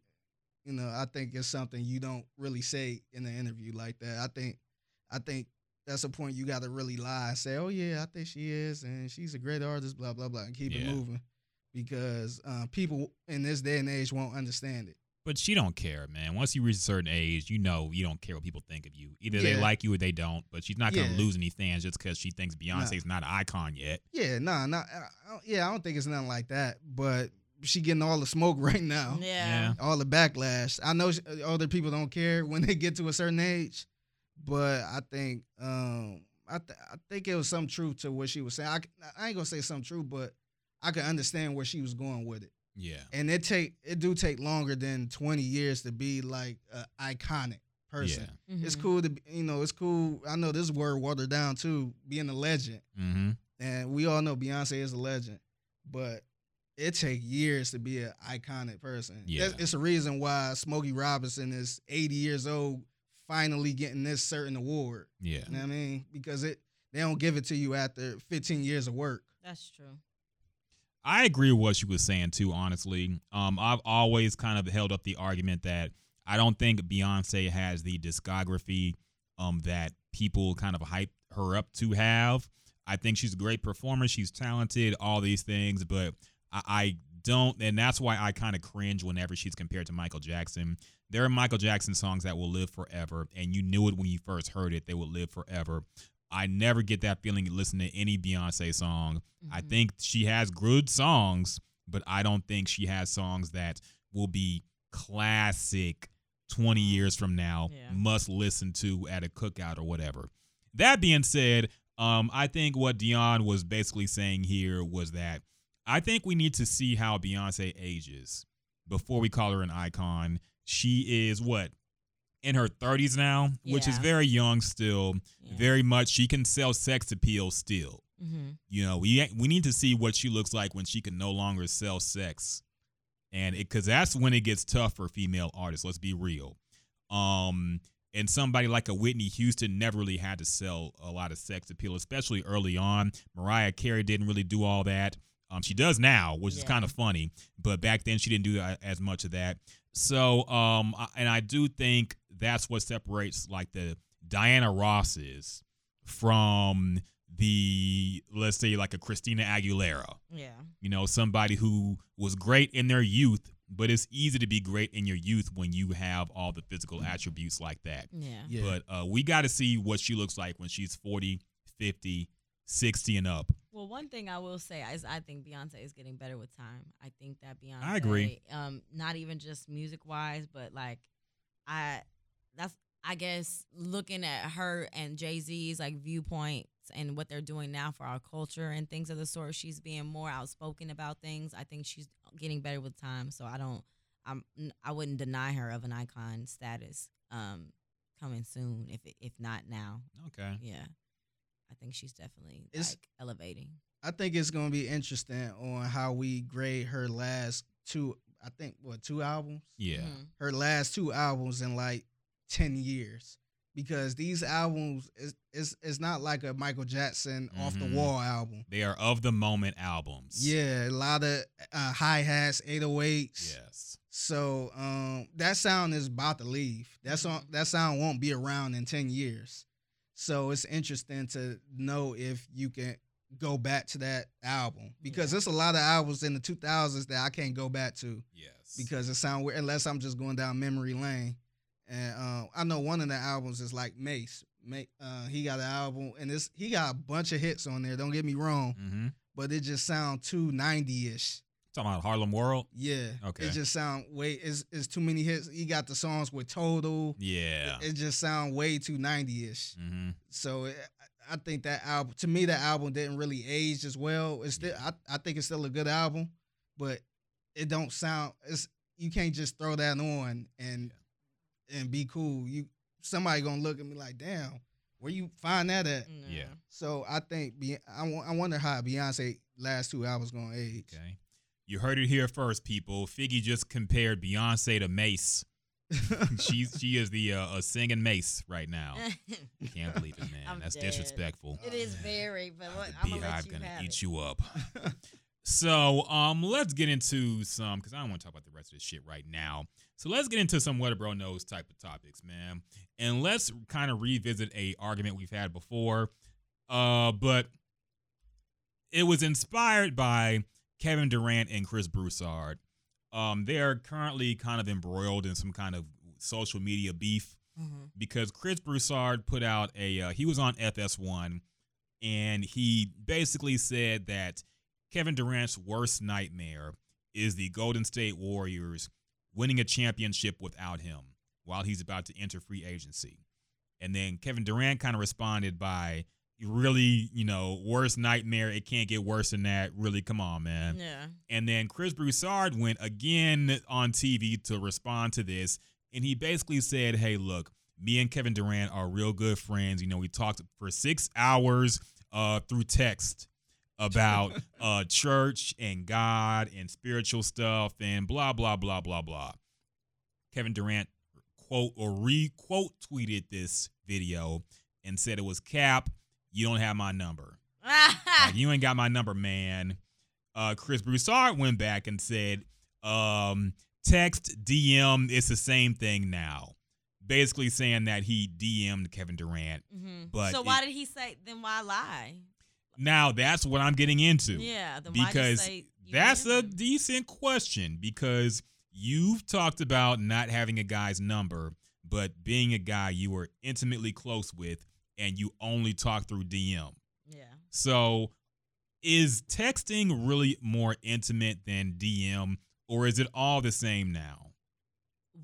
you know, I think it's something you don't really say in an interview like that. I think I think that's a point you gotta really lie and say, Oh yeah, I think she is and she's a great artist, blah blah blah, and keep Yeah. it moving. Because uh, people in this day and age won't understand it. But she don't care, man. Once you reach a certain age, you know you don't care what people think of you. Either they like you or they don't. But she's not gonna Yeah. lose any fans just because she thinks Beyonce's not an icon yet. Yeah, nah, nah, I- I don't- yeah, I don't think it's nothing like that. But she getting all the smoke right now, Yeah. all the backlash. I know sh- other people don't care when they get to a certain age, but I think, um, I th- I think it was some truth to what she was saying. I, I ain't gonna say some truth, but I can understand where she was going with it. Yeah. And it take it do take longer than twenty years to be like an iconic person. Yeah. It's Mhm. cool to be, you know, it's cool. I know this word watered down too, being a legend. Mm-hmm. and we all know Beyonce is a legend, but it take years to be an iconic person. Yeah. That's- it's a reason why Smokey Robinson is 80 years old, finally getting this certain award. Yeah. You know what I mean? Because it they don't give it to you after 15 years of work. That's true. I agree with what she was saying too. Honestly, um, I've always kind of held up the argument that I don't think Beyonce has the discography um that people kind of hype her up to have. I think she's a great performer. She's talented, all these things, but I, I don't, and that's why I kind of cringe whenever she's compared to Michael Jackson. There are Michael Jackson songs that will live forever, and you knew it when you first heard it; they will live forever. I never get that feeling listening to any Beyonce song. I Mhm. think she has good songs, but I don't think she has songs that will be classic 20 years from now, Yeah. must listen to at a cookout or whatever. That being said, um, I think what Dionne was basically saying here was that I think we need to see how Beyonce ages before we call her an icon. She is what? In her 30s now, which is very young still. Yeah. Very much she can sell sex appeal still. Mhm. You know, we we need to see what she looks like when she can no longer sell sex, and because that's when it gets tough for female artists. Let's be real. Um, and somebody like a Whitney Houston never really had to sell a lot of sex appeal, especially early on. Mariah Carey didn't really do all that. Um, she does now, which is kind of funny, but back then she didn't do as much of that. So, um, and I do think that's what separates like the Diana Rosses from the let's say like a Christina Aguilera. Yeah. You know, somebody who was great in their youth, but it's easy to be great in your youth when you have all the physical attributes like that. Yeah. Yeah. But uh, we got to see what she looks like when she's 40, 50, 60 and up. Well, one thing I will say is I think Beyonce is getting better with time. I think that Beyonce I agree. Um, not even just music wise, but like I that's I guess looking at her and Jay Z's like viewpoints and what they're doing now for our culture and things of the sort, she's being more outspoken about things. I think she's getting better with time. So I don't I'm I wouldn't deny her of an icon status um coming soon if if not now. Okay. Yeah. I think she's definitely It's- like elevating. I think it's gonna be interesting on how we grade her last two. I think what two albums? Yeah. Mhm. Her last two albums and like ten years, because these albums is is is not like a Michael Jackson off the Mhm. wall album. They are of the moment albums. Yeah, a lot of uh, hi hats, 808s. Yes. So um, that sound is about to leave. That song, that sound won't be around in ten years. So it's interesting to know if you can go back to that album because Yeah. there's a lot of albums in the 2000s that I can't go back to Yes. because it sound weird unless I'm just going down memory lane. And uh, I know one of the albums is like Mase. Ma- uh, he got an album and it's he got a bunch of hits on there. Don't get me wrong, mm-hmm. but it just sound too 90 ish. Talking about Harlem World. Yeah. Okay. It just sound way it's, it's too many hits. He got the songs with Total. Yeah. It just sound way too 90 ish. mm-hmm. So it, I think that album to me that album didn't really age as well. It's still I, I think it's still a good album, but it don't sound it's you can't just throw that on and and be cool. You somebody gonna look at me like, damn, where you find that at? Yeah. So I think Be- I, I wonder how Beyonce last two albums gonna age. Okay. You heard it here first, people. Figgy just compared Beyonce to Mase. She's she is the uh, a singing Mase right now. Can't believe it, man. I'm That's dead. disrespectful. It is very, but what, The I'm gonna let you gonna have eat it. you up. So, um, let's get into some because I don't want to talk about the rest of this shit right now. So let's get into some what a bro knows type of topics, man, and let's kind of revisit a argument we've had before. Uh, but it was inspired by Kevin Durant and Chris Broussard. Um, they are currently kind of embroiled in some kind of social media beef Mhm. because Chris Broussard put out a uh, he was on FS1 and he basically said that Kevin Durant's worst nightmare is the Golden State Warriors winning a championship without him while he's about to enter free agency. And then Kevin Durant kind of responded by really, you know, worst nightmare. It can't get worse than that. Really, come on, man. Yeah. And then Chris Broussard went again on TV to respond to this. And he basically said, Hey, look, me and Kevin Durant are real good friends. You know, we talked for six hours uh, through text about uh, church and God and spiritual stuff and blah, blah, blah, blah, blah. Kevin Durant quote or re quote tweeted this video and said it was Cap, you don't have my number. Like, you ain't got my number, man. Uh, Chris Broussard went back and said, um, text, DM, it's the same thing now. Basically saying that he DM'd Kevin Durant. Mm-hmm. But so it- why did he say? Then why lie? Now that's what I'm getting into. Yeah. Because that's a decent question because you've talked about not having a guy's number, but being a guy you were intimately close with and you only talk through DM. Yeah. So, is texting really more intimate than DM, or is it all the same now?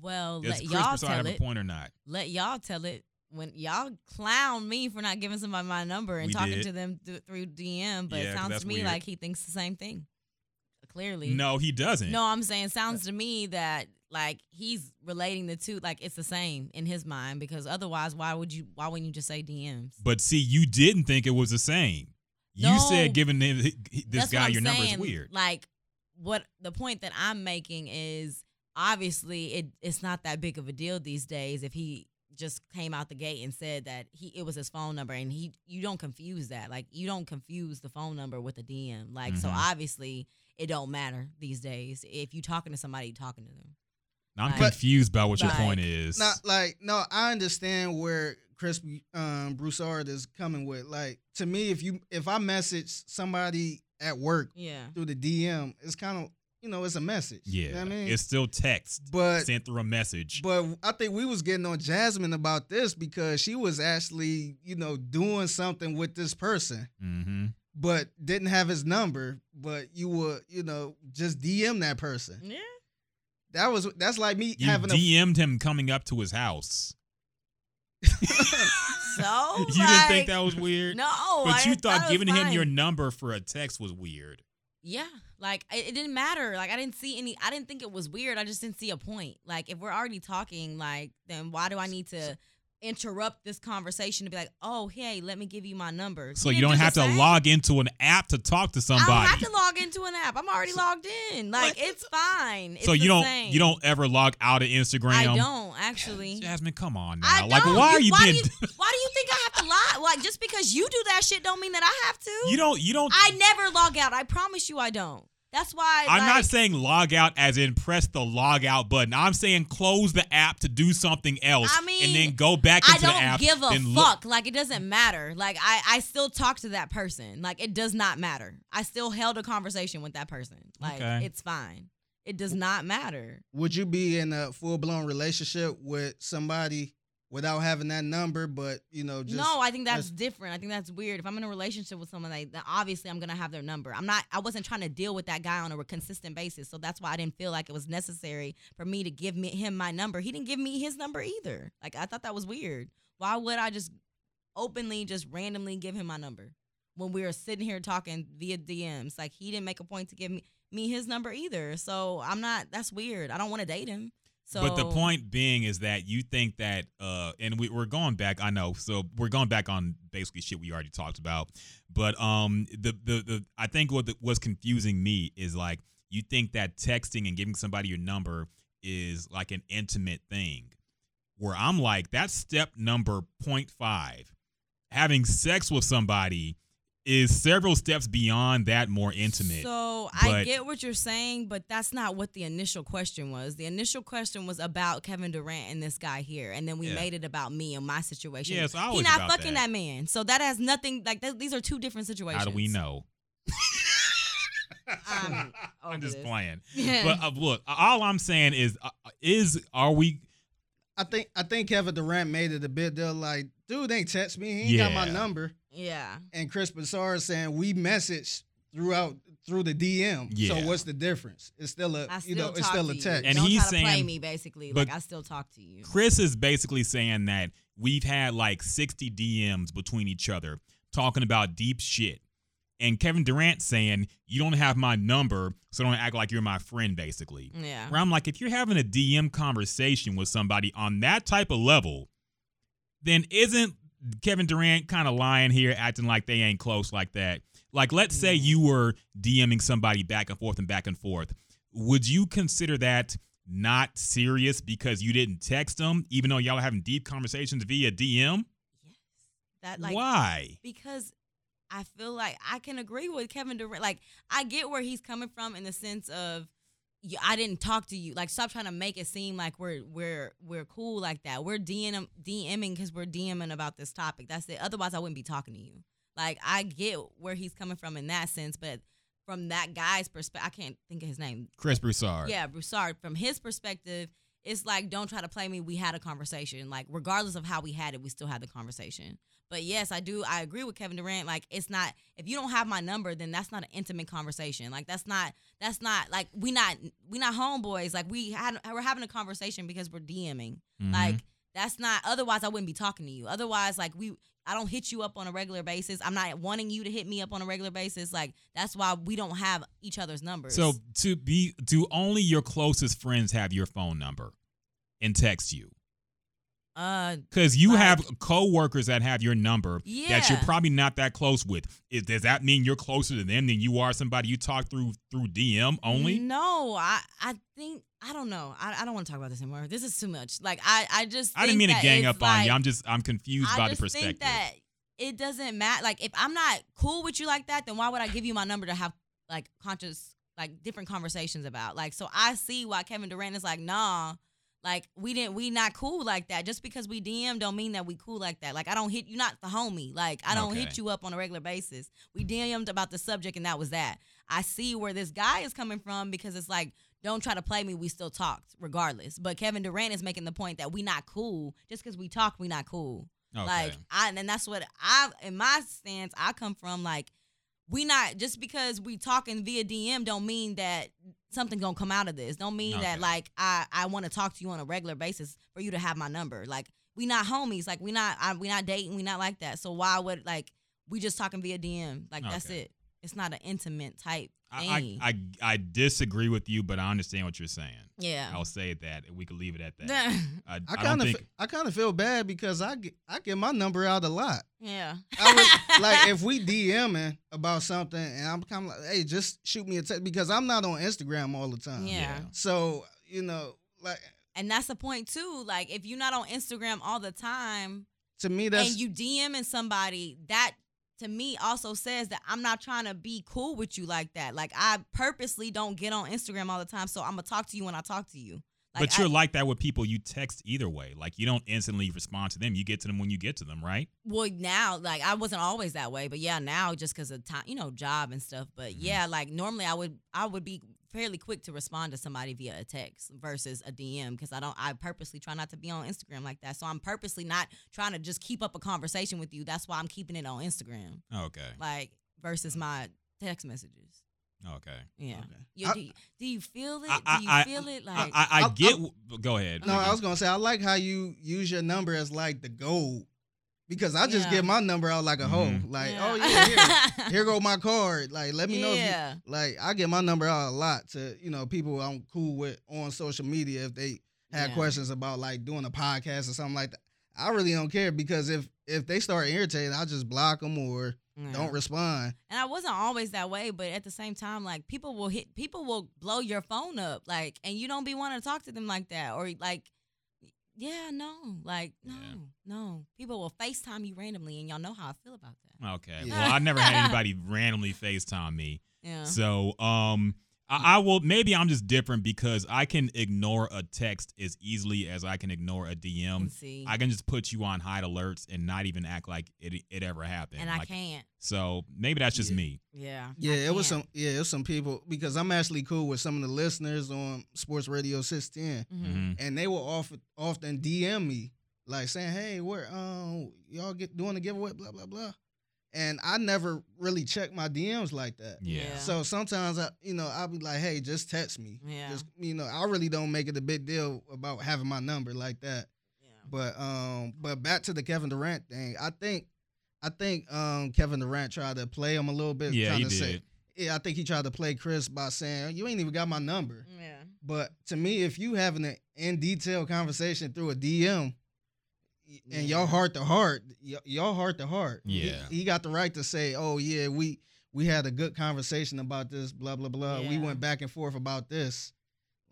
Well, Does let Chris y'all Broussard tell have it. a point or not? Let y'all tell it. When y'all clown me for not giving somebody my number and We talking did. to them th- through DM, but Yeah, it sounds to me weird. like he thinks the same thing. Clearly. No, he doesn't. No, I'm saying sounds uh, to me that like he's relating the two like it's the same in his mind because otherwise why would you why wouldn't you just say DMs? But see, you didn't think it was the same. You No. said giving him, this guy your number is weird. Like what the point that I'm making is obviously it it's not that big of a deal these days if he just came out the gate and said that he it was his phone number and he you don't confuse that like you don't confuse the phone number with a DM like so Mhm. obviously it don't matter these days if you talking to somebody you talking to them I'm Like- confused about what your point is. Not like no, I understand where Chris um, Broussard is coming with. Like to me, if you if I message somebody at work yeah through the DM, it's kind of you know, it's a message. You Yeah, know what I mean, it's still text but sent through a message. but I think we was getting on Jasmine about this because she was actually, you know, doing something with this person, mm-hmm. but didn't have his number. But you were, you know, just DM that person. Yeah. That was that's like me You having a DM'd him coming up to his house. So you didn't think that was weird? No, But I you thought giving him your number for a text was weird. Yeah, like it, it didn't matter. Like I didn't see any. I didn't think it was weird. I just didn't see a point. Like if we're already talking, like then why do I need to interrupt this conversation to be like, oh hey, let me give you my number? So He you don't do have to same. log into an app to talk to somebody. I don't have to log into an app. I'm already logged in. Like it's fine. It's so you don't same. you don't ever log out of Instagram. I don't actually. Jasmine, come on now. I like don't. why are you why being Do you, why do you think I have to lie? Like just because you do that shit don't mean that I have to. you don't you don't I never log out. I promise you, I don't. That's why. I'm like, not saying log out as in press the log out button. I'm saying close the app to do something else I mean, and then go back into the don't app. give a then look- fuck. Like it doesn't matter. Like I, I still talk to that person. Like it does not matter. I still held a conversation with that person. Like Okay. it's fine. It does not matter. Would you be in a full blown relationship with somebody without having that number, but you know, just no, I think that's different. I think that's weird. If I'm in a relationship with someone, like, obviously I'm gonna have their number. I'm not. I wasn't trying to deal with that guy on a consistent basis, so that's why I didn't feel like it was necessary for me to give me him my number. He didn't give me his number either. Like I thought that was weird. Why would I just openly, just randomly give him my number when we were sitting here talking via DMs? Like he didn't make a point to give me me his number either. So I'm not. That's weird. I don't want to date him. So, but the point being is that you think that, uh, and we, we're going back. I know, so we're going back on basically shit we already talked about. But um, the the, the I think what the, what's confusing me is like you think that texting and giving somebody your number is like an intimate thing, where I'm like that's step number 0.5. Having sex with somebody is several steps beyond that more intimate. So I get what you're saying, but that's not what the initial question was. The initial question was about Kevin Durant and this guy here, and then we Yeah. made it about me and my situation. Yeah, it's He always not about fucking that. that. man, so that has nothing. Like th- these are two different situations. How do we know? I'm I'm just this. playing. Yeah. But uh, look, all I'm saying is, uh, is are we? I think I think Kevin Durant made it a bit deal like, dude ain't text me, he ain't got my number. Yeah, And Chris Broussard saying we message throughout through the DM. Yeah. So what's the difference? It's still a still you know, it's still a text. And Don't he's try to play saying- me basically. but- like I still talk to you. Chris is basically saying that we've had like 60 DMs between each other talking about deep shit. And Kevin Durant saying, You don't have my number, so don't act like you're my friend, basically. Yeah. Where I'm like, if you're having a DM conversation with somebody on that type of level, then isn't Kevin Durant kind of lying here, acting like they ain't close like that? Like, let's say mm-hmm. you were DMing somebody back and forth and back and forth. Would you consider that not serious because you didn't text them, even though y'all are having deep conversations via DM? Yes. That like Why? because I feel like I can agree with Kevin Durant. Like I get where he's coming from in the sense of I didn't talk to you. Like stop trying to make it seem like we're we're we're cool like that. We're DM DMing because we're DMing about this topic. That's it. Otherwise, I wouldn't be talking to you. Like I get where he's coming from in that sense, but from that guy's perspective, I can't think of his name. Chris Broussard. Yeah, Broussard. From his perspective, it's like don't try to play me. We had a conversation. Like regardless of how we had it, we still had the conversation. But yes, I do. I agree with Kevin Durant. Like it's not if you don't have my number, then that's not an intimate conversation. Like that's not that's not like we not we not homeboys. Like we had we're having a conversation because we're DMing. Mhm. Like that's not. Otherwise, I wouldn't be talking to you. Otherwise, like we. I don't hit you up on a regular basis. I'm not wanting you to hit me up on a regular basis. Like that's why we don't have each other's numbers. So to be do only your closest friends have your phone number and text you? Uh Because you Like- have coworkers that have your number that you're probably not that close with. Is, does that mean you're closer to them than you are somebody you talk through through DM only? No, I I think I don't know. I, I don't want to talk about this anymore. This is too much. Like I I just I didn't mean to gang up on you. I'm just I'm confused I by the perspective. think that it doesn't matter. Like if I'm not cool with you like that, then why would I give you my number to have like conscious like different conversations about? Like so I see why Kevin Durant is like, nah. Like we didn't, we not cool like that. Just because we DM don't mean that we cool like that. Like I don't hit you, not the homie. Like I don't Okay. hit you up on a regular basis. We DM'd about the subject and that was that. I see where this guy is coming from because it's like, don't try to play me. We still talked regardless. But Kevin Durant is making the point that we not cool just because we talk. We not cool. Okay. Like I and that's what I in my stance I come from like we not just because we talking via DM don't mean that something's gonna come out of this. Don't mean that like I I want to talk to you on a regular basis for you to have my number. Like we not homies. Like we not I, we not dating. We not like that. So why would like we just talking via DM? Like that's it. It's not an intimate type I, thing. I, I I disagree with you, but I understand what you're saying. yeah. I'll say that. We could leave it at that. I, I I kind of think. I kind of feel bad because I get I get my number out a lot. yeah. I would, like if we DMing about something and I'm kind of like, hey, just shoot me a text because I'm not on Instagram all the time. yeah. Yeah. So you know, like And that's the point too. Like if you're not on Instagram all the time, to me, that's and you DMing somebody, that to me also says that I'm not trying to be cool with you like that. Like I purposely don't get on Instagram all the time, so I'm gonna talk to you when I talk to you. Like, but you're I, like that with people you text either way. Like you don't instantly respond to them. You get to them when you get to them, right? well now, like I wasn't always that way, but yeah, now just because of time, you know, job and stuff. But Mhm. yeah, like normally I would I would be fairly quick to respond to somebody via a text versus a DM because I don't I purposely try not to be on Instagram like that. So I'm purposely not trying to just keep up a conversation with you. That's why I'm keeping it on Instagram. Okay. like versus my text messages. Okay. Yeah. Okay. You, I- do, you, do you feel it? I- I- do you I- feel it? Like I, I I'll- get. I'll- go ahead. no. I was gonna say I like how you use your number as like the gold because I just Yeah. give my number out like a hoe. Mhm. Like Yeah. oh yeah, here, here go my card. Like let me know if you like I get my number out a lot to you know people I'm cool with on social media if they have Yeah. questions about like doing a podcast or something like that. I really don't care because if if they start irritated, I just block them or Yeah. don't respond. And I wasn't always that way, but at the same time, like people will hit, people will blow your phone up, like, and you don't be wanting to talk to them like that, or like, yeah, no, like, no, Yeah. no. People will Facetime you randomly, and y'all know how I feel about that. Okay. Yeah. Well, I never had anybody randomly FaceTime me. Yeah. So, um, I, I will. Maybe I'm just different because I can ignore a text as easily as I can ignore a DM. see, I can just put you on hide alerts and not even act like it it ever happened. and I can't. So maybe that's just Yeah. me. Yeah. I Yeah, it was can't. some yeah, it was some people because I'm actually cool with some of the listeners on Sports Radio 610 Mhm. hmm and they will often often DM me like saying, "Hey, where um y'all get doing a giveaway blah blah blah." And I never really check my DMs like that. Yeah. Yeah. So sometimes I, you know, I'll be like, "Hey, just text me." Yeah. Just you know, I really don't make it a big deal about having my number like that. Yeah. But um, but back to the Kevin Durant thing, I think, I think um Kevin Durant tried to play him a little bit. Yeah, he to did. Say, yeah, I think he tried to play Chris by saying, "You ain't even got my number." Yeah. But to me, if you having an in detail conversation through a DM, y- and y'all heart to heart, y- y'all heart to heart, Yeah. he, got the right to say, "Oh yeah, we we had a good conversation about this, blah blah blah. We went back and forth about this."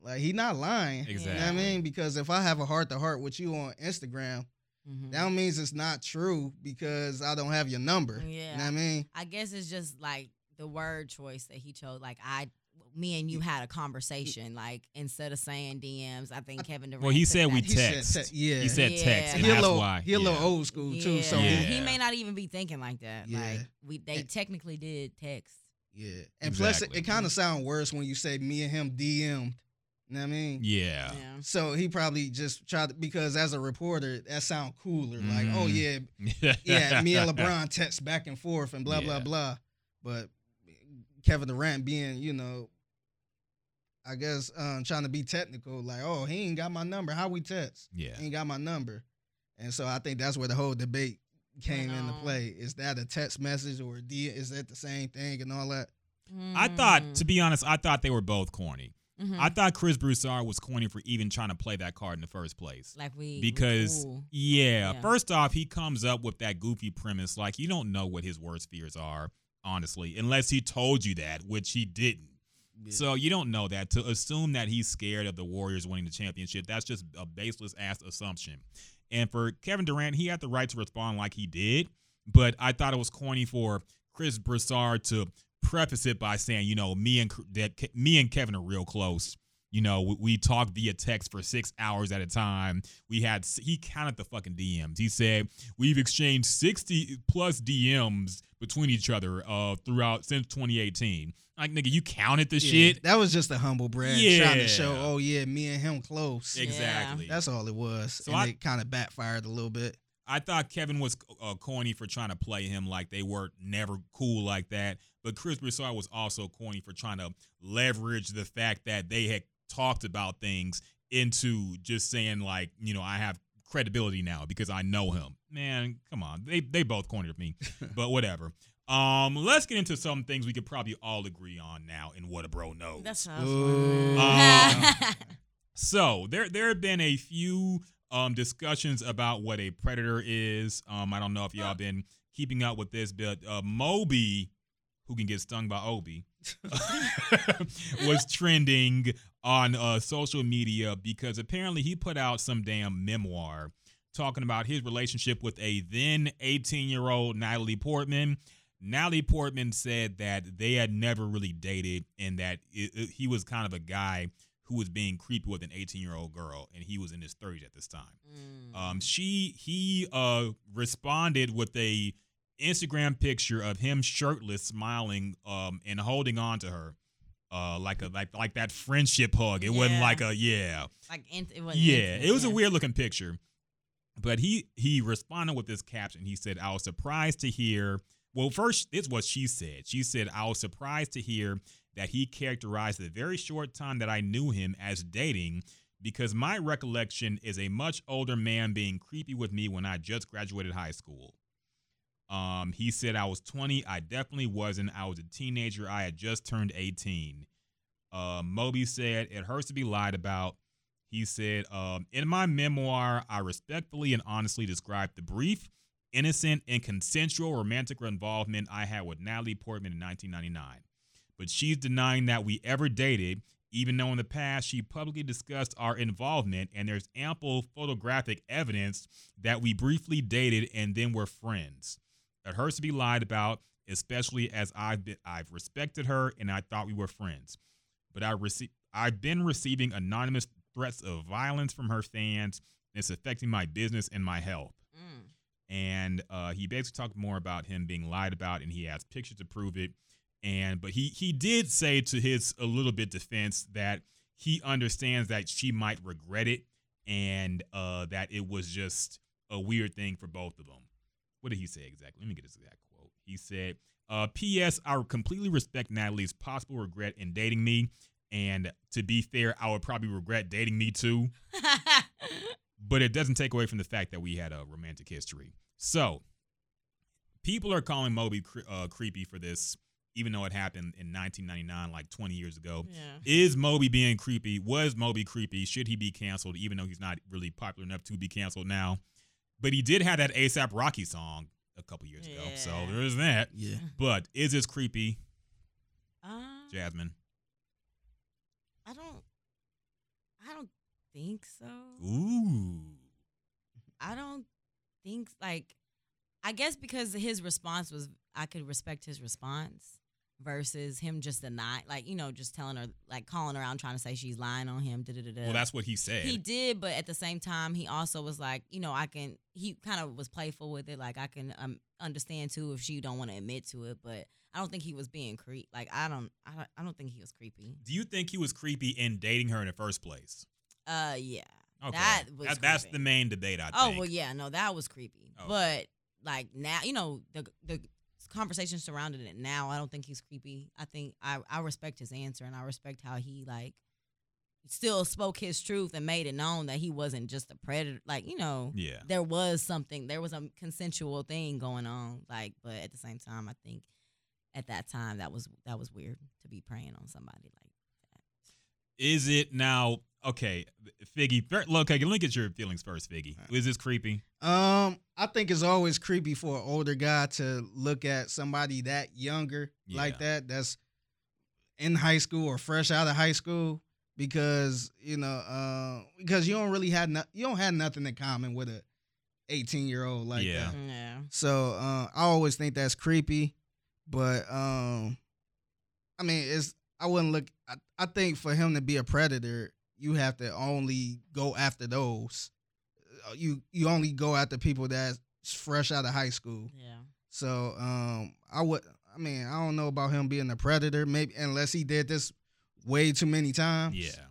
Like he not lying. You know what I mean? Because if I have a heart to heart with you on Instagram, Mhm. that means it's not true because I don't have your number. You know Yeah. what I mean? I guess it's just like the word choice that he chose. Like I, me and you had a conversation. Like instead of saying DMs, I think Kevin Durant. Well, he took said we that- He said te- yeah. He said text, Yeah. and he a that's little why. he a little yeah. old school too. So Yeah. Yeah. he may not even be thinking like that. Yeah. Like we, they And- technically did text. Yeah, and plus it, it kind of sounds worse when you say me and him DM'd. You know what I mean? Yeah. Yeah. So he probably just tried to, because as a reporter that sound cooler. Like, oh Mhm. yeah, yeah, me and LeBron text back and forth and blah blah blah. But Kevin Durant being, you know, I guess um, trying to be technical, like, oh, he ain't got my number. How we text? Yeah. He ain't got my number. And so I think that's where the whole debate came Went into play. Is that a text message or a D? Is that the same thing and all that? I thought, to be honest, I thought they were both corny. Mhm. I thought Chris Broussard was corny for even trying to play that card in the first place. like we we because cool. yeah, Yeah. first off, he comes up with that goofy premise like you don't know what his worst fears are, honestly, unless he told you that, which he didn't. So you don't know that. To assume that he's scared of the Warriors winning the championship, that's just a baseless ass assumption. And for Kevin Durant, he had the right to respond like he did, but I thought it was corny for Chris Broussard to preface it by saying, you know, me and me and Kevin are real close. You know, we, we talked via text for six hours at a time. We had he counted the fucking DMs. He said we've exchanged sixty plus DMs between each other uh throughout since 2018. Like nigga, you counted the Yeah, shit. That was just a humble brag trying to show, oh yeah, me and him close. Exactly. That's all it was. So and I- it kind of backfired a little bit. I thought Kevin was uh, corny for trying to play him like they were never cool like that. But Chris Broussard was also corny for trying to leverage the fact that they had talked about things into just saying like, you know, I have credibility now because I know him. Man, come on. They they both cornered me. but whatever. Um, let's get into some things we could probably all agree on now in what a bro knows. That's what I was Ooh. wondering. Uh, So there there have been a few um discussions about what a predator is. Um, I don't know if y'all been keeping up with this, but uh, Moby, who can get stung by Obie, was trending on uh, social media because apparently he put out some damn memoir talking about his relationship with a then 18 year old Natalie Portman. Natalie Portman said that they had never really dated and that it, it- he was kind of a guy who was being creepy with an 18 year old girl and he was in his 30s at this time. Mm. Um, she he uh responded with a Instagram picture of him shirtless, smiling, um, and holding on to her, uh, like a like like that friendship hug. It wasn't like a yeah, like int- it wasn't yeah. intimate, It was a weird looking picture, but he he responded with this caption. He said, "I was surprised to hear." Well, first, it's what she said. She said, "I was surprised to hear that he characterized the very short time that I knew him as dating." Because my recollection is a much older man being creepy with me when I just graduated high school. Um, he said I was 20. I definitely wasn't. I was a teenager. I had just turned 18. Uh, Moby said it hurts to be lied about. He said, um, in my memoir, I respectfully and honestly described the brief, innocent, and consensual romantic involvement I had with Natalie Portman in 1999. But she's denying that we ever dated, even though in the past she publicly discussed our involvement, and there's ample photographic evidence that we briefly dated and then were friends. It hurts to be lied about, especially as I've been, I've respected her and I thought we were friends. But I rece- I've been receiving anonymous threats of violence from her fans. And it's affecting my business and my health. Mm. And uh, he basically talked more about him being lied about, and he has pictures to prove it. And but he he did say to his a little bit defense that he understands that she might regret it, and uh, that it was just a weird thing for both of them. What did he say exactly? Let me get his exact quote. He said, uh, P.S. I completely respect Natalie's possible regret in dating me. And to be fair, I would probably regret dating me too. But it doesn't take away from the fact that we had a romantic history. So, people are calling Moby cre- uh, creepy for this, even though it happened in 1999, like 20 years ago. yeah. Is Moby being creepy? Was Moby creepy? Should he be canceled, even though he's not really popular enough to be canceled now? But he did have that ASAP Rocky song a couple years ago. So there is that. Yeah. But is this creepy, Um, Jasmine? I don't. I don't think so. Ooh. I don't think like. I guess because his response was, I could respect his response versus him just denying, like you know, just telling her, like calling around trying to say she's lying on him. Da da da da. Well, that's what he said. He did, but at the same time, he also was like, you know, I can. He kind of was playful with it, like I can um, understand too if she don't want to admit to it, but I don't think he was being creep. Like I don't, I don't, I don't think he was creepy. Do you think he was creepy in dating her in the first place? Uh, yeah. Okay. That was That- that's the main debate, I Oh think. well, yeah, no, that was creepy. Okay. But like now, you know, the the conversation surrounding it now, I don't think he's creepy. I think I I respect his answer and I respect how he like still spoke his truth and made it known that he wasn't just a predator. Like you know, Yeah. there was something, there was a consensual thing going on. Like, but at the same time, I think at that time that was that was weird to be preying on somebody like that. Is it now okay, Figgy? Look, okay, let me get your feelings first, Figgy. Is this creepy? Um, I think it's always creepy for an older guy to look at somebody that younger like that. That's in high school or fresh out of high school because you know, uh, because you don't really have no, you don't have nothing in common with a eighteen year old like Yeah. that. Yeah. So uh, I always think that's creepy, but um, I mean, it's I wouldn't look. I, I think for him to be a predator, you have to only go after those. Uh, You you only go after people that's fresh out of high school. Yeah. So um, I would. I mean, I don't know about him being a predator. Maybe unless he did this way too many times. Yeah.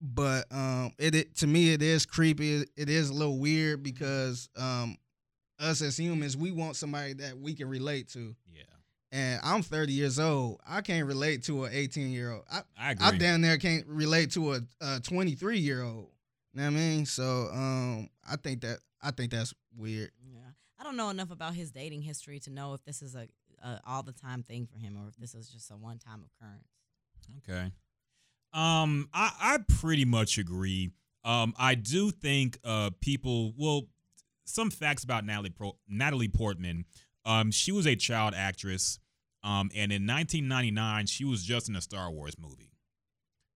But um, it, it to me it is creepy. It, it is a little weird because um, us as humans, we want somebody that we can relate to. Yeah. And I'm 30 years old. I can't relate to an 18 year old. I, I. I down there can't relate to a, a 23 year old. You know what I mean? So um, I think that I think that's weird. Yeah. I don't know enough about his dating history to know if this is a, a all the time thing for him or if this is just a one time occurrence. Okay. Um, I I pretty much agree. Um, I do think uh people well, some facts about Natalie Pro- Natalie Portman. Um, she was a child actress. Um, and in 1999, she was just in a Star Wars movie.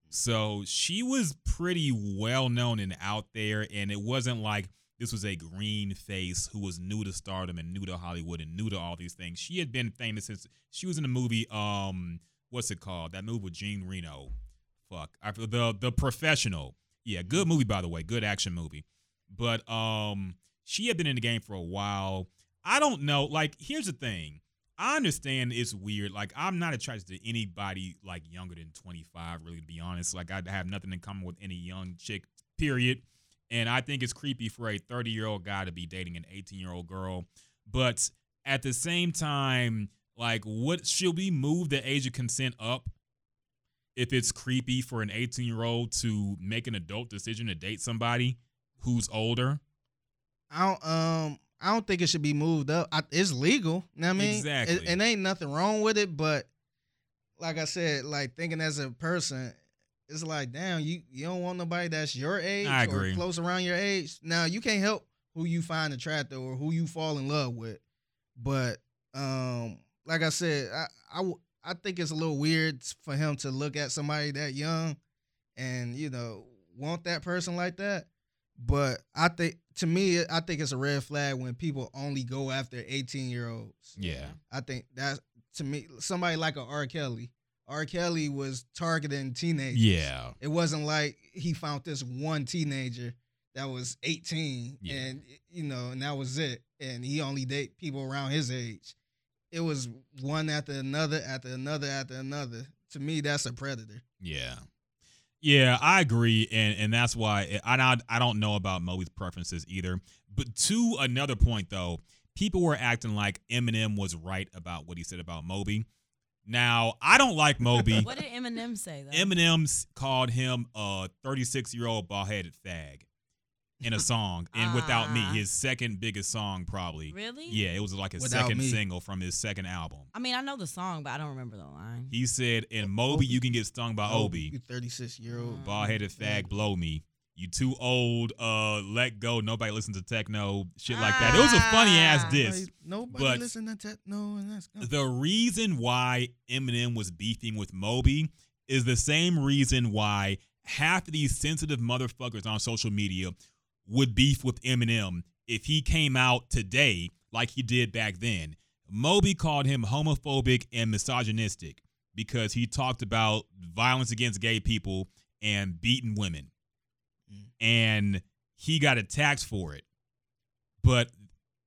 So she was pretty well known and out there, and it wasn't like this was a green face who was new to stardom and new to Hollywood and new to all these things. She had been famous since she was in the movie. Um, what's it called? That movie with Jean Reno. Fuck, I, the the professional. Yeah, good movie by the way, good action movie. But um, she had been in the game for a while. I don't know. Like, here's the thing. I understand it's weird. Like, I'm not attracted to anybody like younger than 25. Really, to be honest, like I have nothing in common with any young chick. Period. And I think it's creepy for a 30 year old guy to be dating an 18 year old girl. But at the same time, like, what should we move the age of consent up if it's creepy for an 18 year old to make an adult decision to date somebody who's older? I don't um I don't think it should be moved up. I, it's legal. You know what I mean? Exactly. It, it ain't nothing wrong with it, but like I said, like thinking as a person, it's like, damn, you you don't want nobody that's your age I or close around your age. Now you can't help who you find attractive or who you fall in love with, but um, like I said, I I think it's a little weird for him to look at somebody that young and you know want that person like that. But I think to me, I think it's a red flag when people only go after 18 year olds. Yeah. I think that's to me somebody like a R. Kelly. R. Kelly was targeting teenagers. Yeah. It wasn't like he found this one teenager that was 18 Yeah. and you know, and that was it. And he only date people around his age. It was one after another, after another, after another. To me, that's a predator. Yeah. Yeah, I agree, and and that's why I I, I don't know about Moby's preferences either. But to another point, though, people were acting like Eminem was right about what he said about Moby. Now, I don't like Moby. What did Eminem say though? Eminem called him a 36 year old bald headed fag in a song, and without me, Ah. his second biggest song probably. Really? Yeah, it was like a Without second Me. single from his second album. I mean, I know the song, but I don't remember the line. He said, "In Moby, you can get stung by Obie." You 36 year old. bald headed fag blow me. You too old, uh, let go. Nobody listens to techno, shit like that. It was a funny ass Ah. diss. Nobody but- listen to techno and that's good. The reason why Eminem was beefing with Moby is the same reason why half of these sensitive motherfuckers on social media would beef with Eminem if he came out today like he did back then. Moby called him homophobic and misogynistic because he talked about violence against gay people and beating women. Mm. And he got attacked for it. But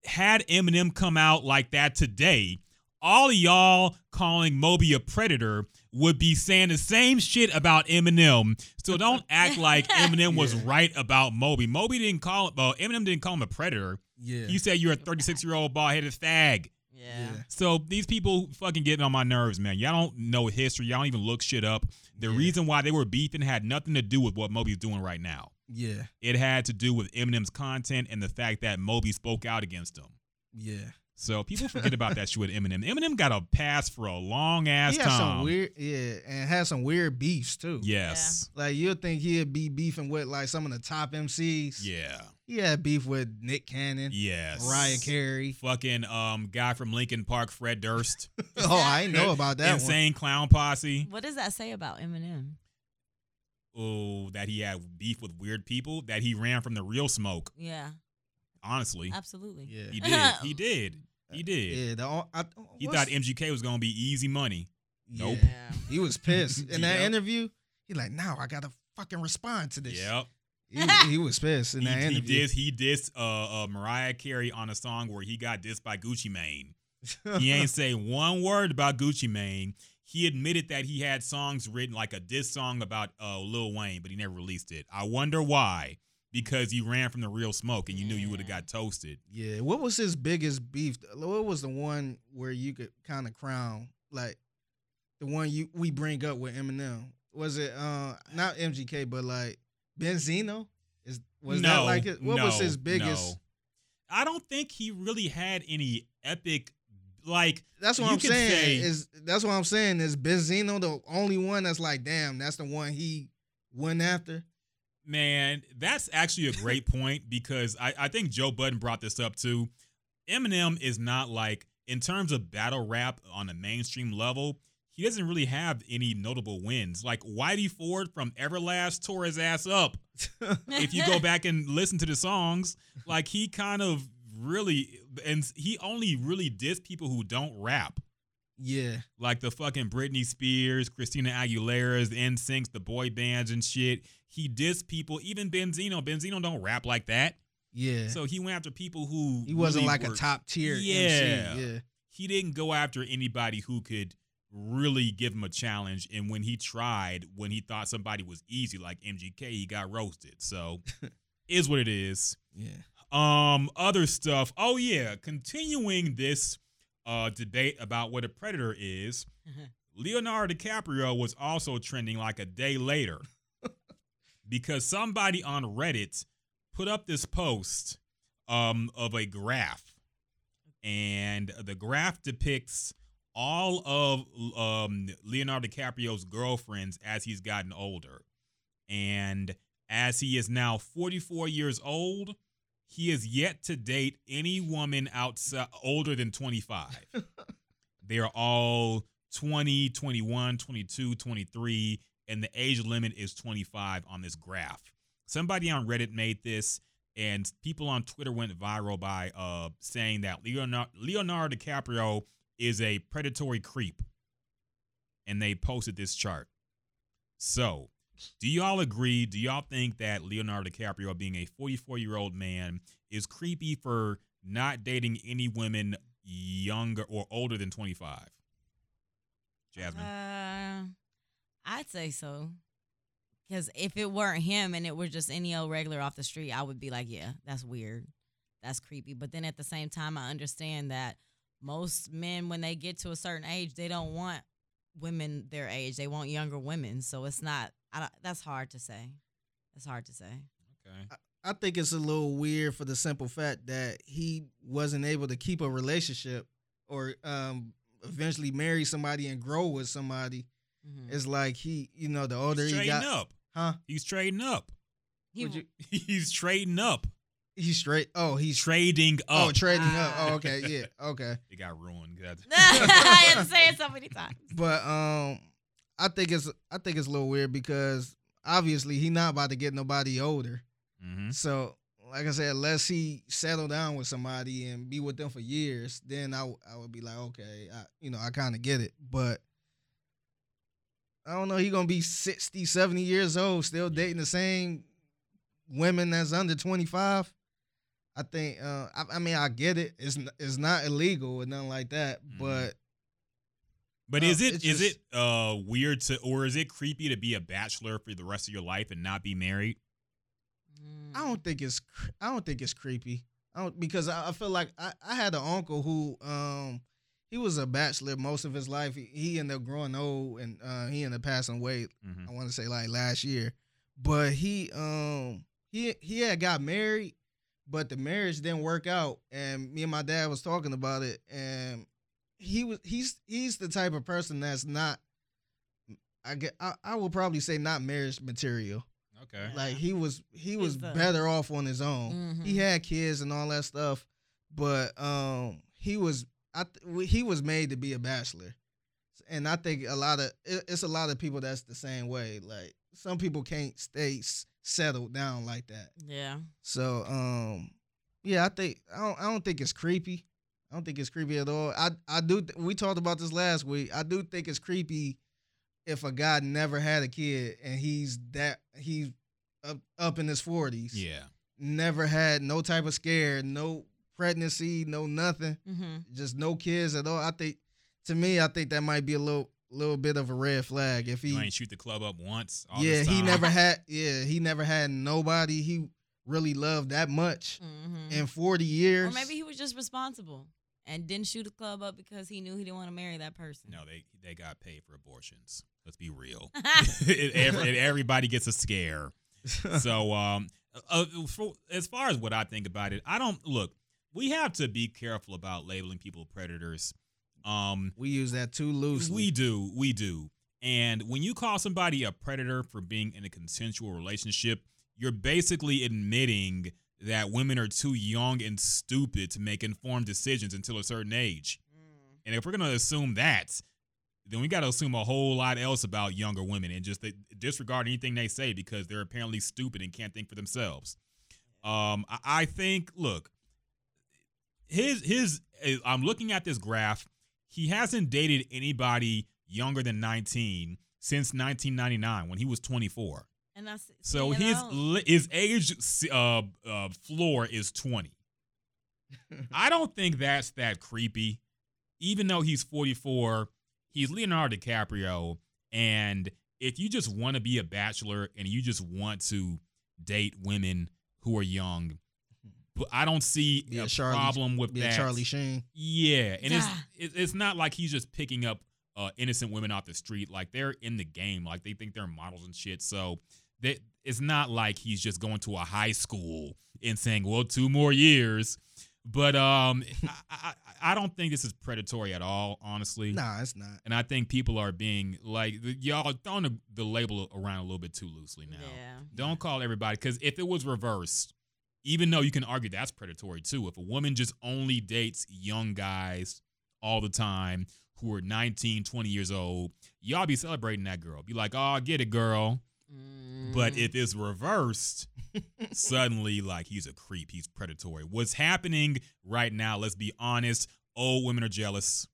had Eminem come out like that today, all of y'all calling Moby a predator would be saying the same shit about Eminem. So don't act like Eminem was Yeah. right about Moby. Moby didn't call him, well, Eminem didn't call him a predator. Yeah. He said you're a 36 year old bald headed fag. Yeah. yeah. So these people fucking getting on my nerves, man. Y'all don't know history. Y'all don't even look shit up. The Yeah. reason why they were beefing had nothing to do with what Moby's doing right now. Yeah. It had to do with Eminem's content and the fact that Moby spoke out against him. Yeah. So people forget about that shit with Eminem. Eminem got a pass for a long ass He had some time. weird, yeah, and had some weird beefs too. yes. Like you'd think he'd be beefing with like some of the top MCs. Yeah. He had beef with Nick Cannon, Yes. Mariah Carey. Fucking um guy from Linkin Park, Fred Durst. oh, I know about that one. Insane clown posse. What does that say about Eminem? Oh, that he had beef with weird people. That he ran from the real smoke. Yeah, Honestly, absolutely. Yeah. he did. He did. He did. Yeah. The, o- I, He thought MGK was gonna be easy money. Nope. Yeah. He was pissed in that Yep. interview. He like, now I gotta fucking respond to this. Yep. He, he was pissed in He, that he interview. dissed he dissed uh, uh, Mariah Carey on a song where he got dissed by Gucci Mane. He ain't say one word about Gucci Mane. He admitted that he had songs written like a diss song about uh, Lil Wayne, but he never released it. I wonder why. Because you ran from the real smoke and you knew you would have got toasted. Yeah. What was his biggest beef? What was the one where you could kind of crown like the one you we bring up with Eminem? Was it uh not MGK but like Benzino? Is was that like it? What was his biggest? no. I don't think he really had any epic like That's what I'm saying. say- is that's what I'm saying? Is Benzino the only one that's like, damn, that's the one he went after? Man, that's actually a great point because I, I think Joe Budden brought this up too. Eminem is not like, in terms of battle rap on a mainstream level, he doesn't really have any notable wins. Like Whitey Ford from Everlast tore his ass up. If you go back and listen to the songs, like he kind of really, and he only really diss people who don't rap. Yeah. Like the fucking Britney Spears, Christina Aguilera's, NSYNCs, the boy bands and shit. He dissed people, even Benzino. Benzino don't rap like that. Yeah. So he went after people who he wasn't really like a top tier Yeah. MC. Yeah. He didn't go after anybody who could really give him a challenge. And when he tried, when he thought somebody was easy, like MGK, he got roasted. So is what it is. Yeah. Um, other stuff. Oh yeah, continuing this uh debate about what a predator is. Leonardo DiCaprio was also trending like a day later because somebody on Reddit put up this post um of a graph, and the graph depicts all of um Leonardo DiCaprio's girlfriends as he's gotten older, and as he is now 44 years old, he has yet to date any woman outside older than 25. they are all 20, 21, 22, 23, and the age limit is 25 on this graph. Somebody on Reddit made this, and people on Twitter went viral by uh, saying that Leonardo, Leonardo DiCaprio is a predatory creep. And they posted this chart. So, do y'all agree? Do y'all think that Leonardo DiCaprio, being a 44 year old man, is creepy for not dating any women younger or older than 25? Jasmine. Uh, I'd say so. Because if it weren't him and it were just any old regular off the street, I would be like, yeah, that's weird. That's creepy. But then at the same time, I understand that most men, when they get to a certain age, they don't want women their age. They want younger women. So it's not, I don't, that's hard to say. That's hard to say. okay. I think it's a little weird for the simple fact that he wasn't able to keep a relationship or um, eventually marry somebody and grow with somebody. Mhm. It's like he, you know, the older He's he got, up. huh? He's trading up. He, Would you- He's trading up. He's straight. Oh, he's Trading up. oh up. trading up. Ah. Oh, okay, yeah, okay. it got ruined. I had to say it so many times. But um, I think it's I think it's a little weird because obviously he not about to get nobody older. Mhm. So, like I said, unless he settle down with somebody and be with them for years, then I, w- I would be like, okay, I, you know, I kind of get it. But I don't know. He gonna be 60, 70 years old, still dating the same women that's under twenty five. I think. Uh, I, I mean, I get it. It's it's not illegal or nothing like that. Mhm. But But Uh, is it it's is just- it uh weird to or is it creepy to be a bachelor for the rest of your life and not be married? Mm. I don't think it's I don't think it's creepy. I don't because I, I feel like I, I had an uncle who um he was a bachelor most of his life. He, he ended up growing old and uh, he ended up passing away. Mhm. I want to say like last year, but he um he he had got married, but the marriage didn't work out. And me and my dad was talking about it, and he was he's he's the type of person that's not. I get I, I will probably say not marriage material. Okay. Like he was he was the- better off on his own. He Mhm. had kids and all that stuff, but um he was I th- he was made to be a bachelor. And I think a lot of it, it's a lot of people that's the same way. Like some people can't stay s- settled down like that. Yeah. So um yeah, I think I don't I don't think it's creepy. I don't think it's creepy at all. I I do. Th- we talked about this last week. I do think it's creepy if a guy never had a kid and he's that he's up up in his forties. Yeah. Never had no type of scare, no pregnancy, no nothing, Mm-hmm. just no kids at all. I think to me, I think that might be a little little bit of a red flag if he You ain't shoot the club up once. All yeah this he never had yeah he never had nobody he really loved that much Mm-hmm. in 40 years Or maybe he was just responsible and didn't shoot the club up because he knew he didn't want to marry that person. No, they they got paid for abortions. Let's be real. it, every, it- everybody gets a scare. so um uh, for, as far as what I think about it, I don't look. We have to be careful about labeling people predators. Um, we use that too loosely we do, we do. And when you call somebody a predator for being in a consensual relationship, you're basically admitting that women are too young and stupid to make informed decisions until a certain age. And if we're going to assume that, then we got to assume a whole lot else about younger women and just disregard anything they say because they're apparently stupid and can't think for themselves. Um, I, I think, look, his his. eh, I'm looking at this graph. He hasn't dated anybody younger than 19 since 1999 when he was 24. And that's So his know, li- his age uh, uh, floor is 20. I don't think that's that creepy. Even though he's 44, he's Leonardo DiCaprio. And if you just want to be a bachelor and you just want to date women who are young, but I don't see Be a a Charlie- problem with be a that. Charlie Sheen Yeah, and it's Yeah. it- it's not like he's just picking up uh, innocent women off the street. Like they're in the game, like they think they're models and shit. So that it's not like he's just going to a high school and saying, "Well, two more years." But um, I, I I don't think this is predatory at all, honestly. nah it's not And I think people are being like y'all are throwing the, the label around a little bit too loosely now. Yeah. Don't call everybody because if it was reversed, even though you can argue that's predatory too, if a woman just only dates young guys all the time who are 19, 20 years old, y'all be celebrating that girl. Be like, oh, get it, girl. But if it's reversed, suddenly like he's a creep, he's predatory. What's happening right now, let's be honest, old women are jealous.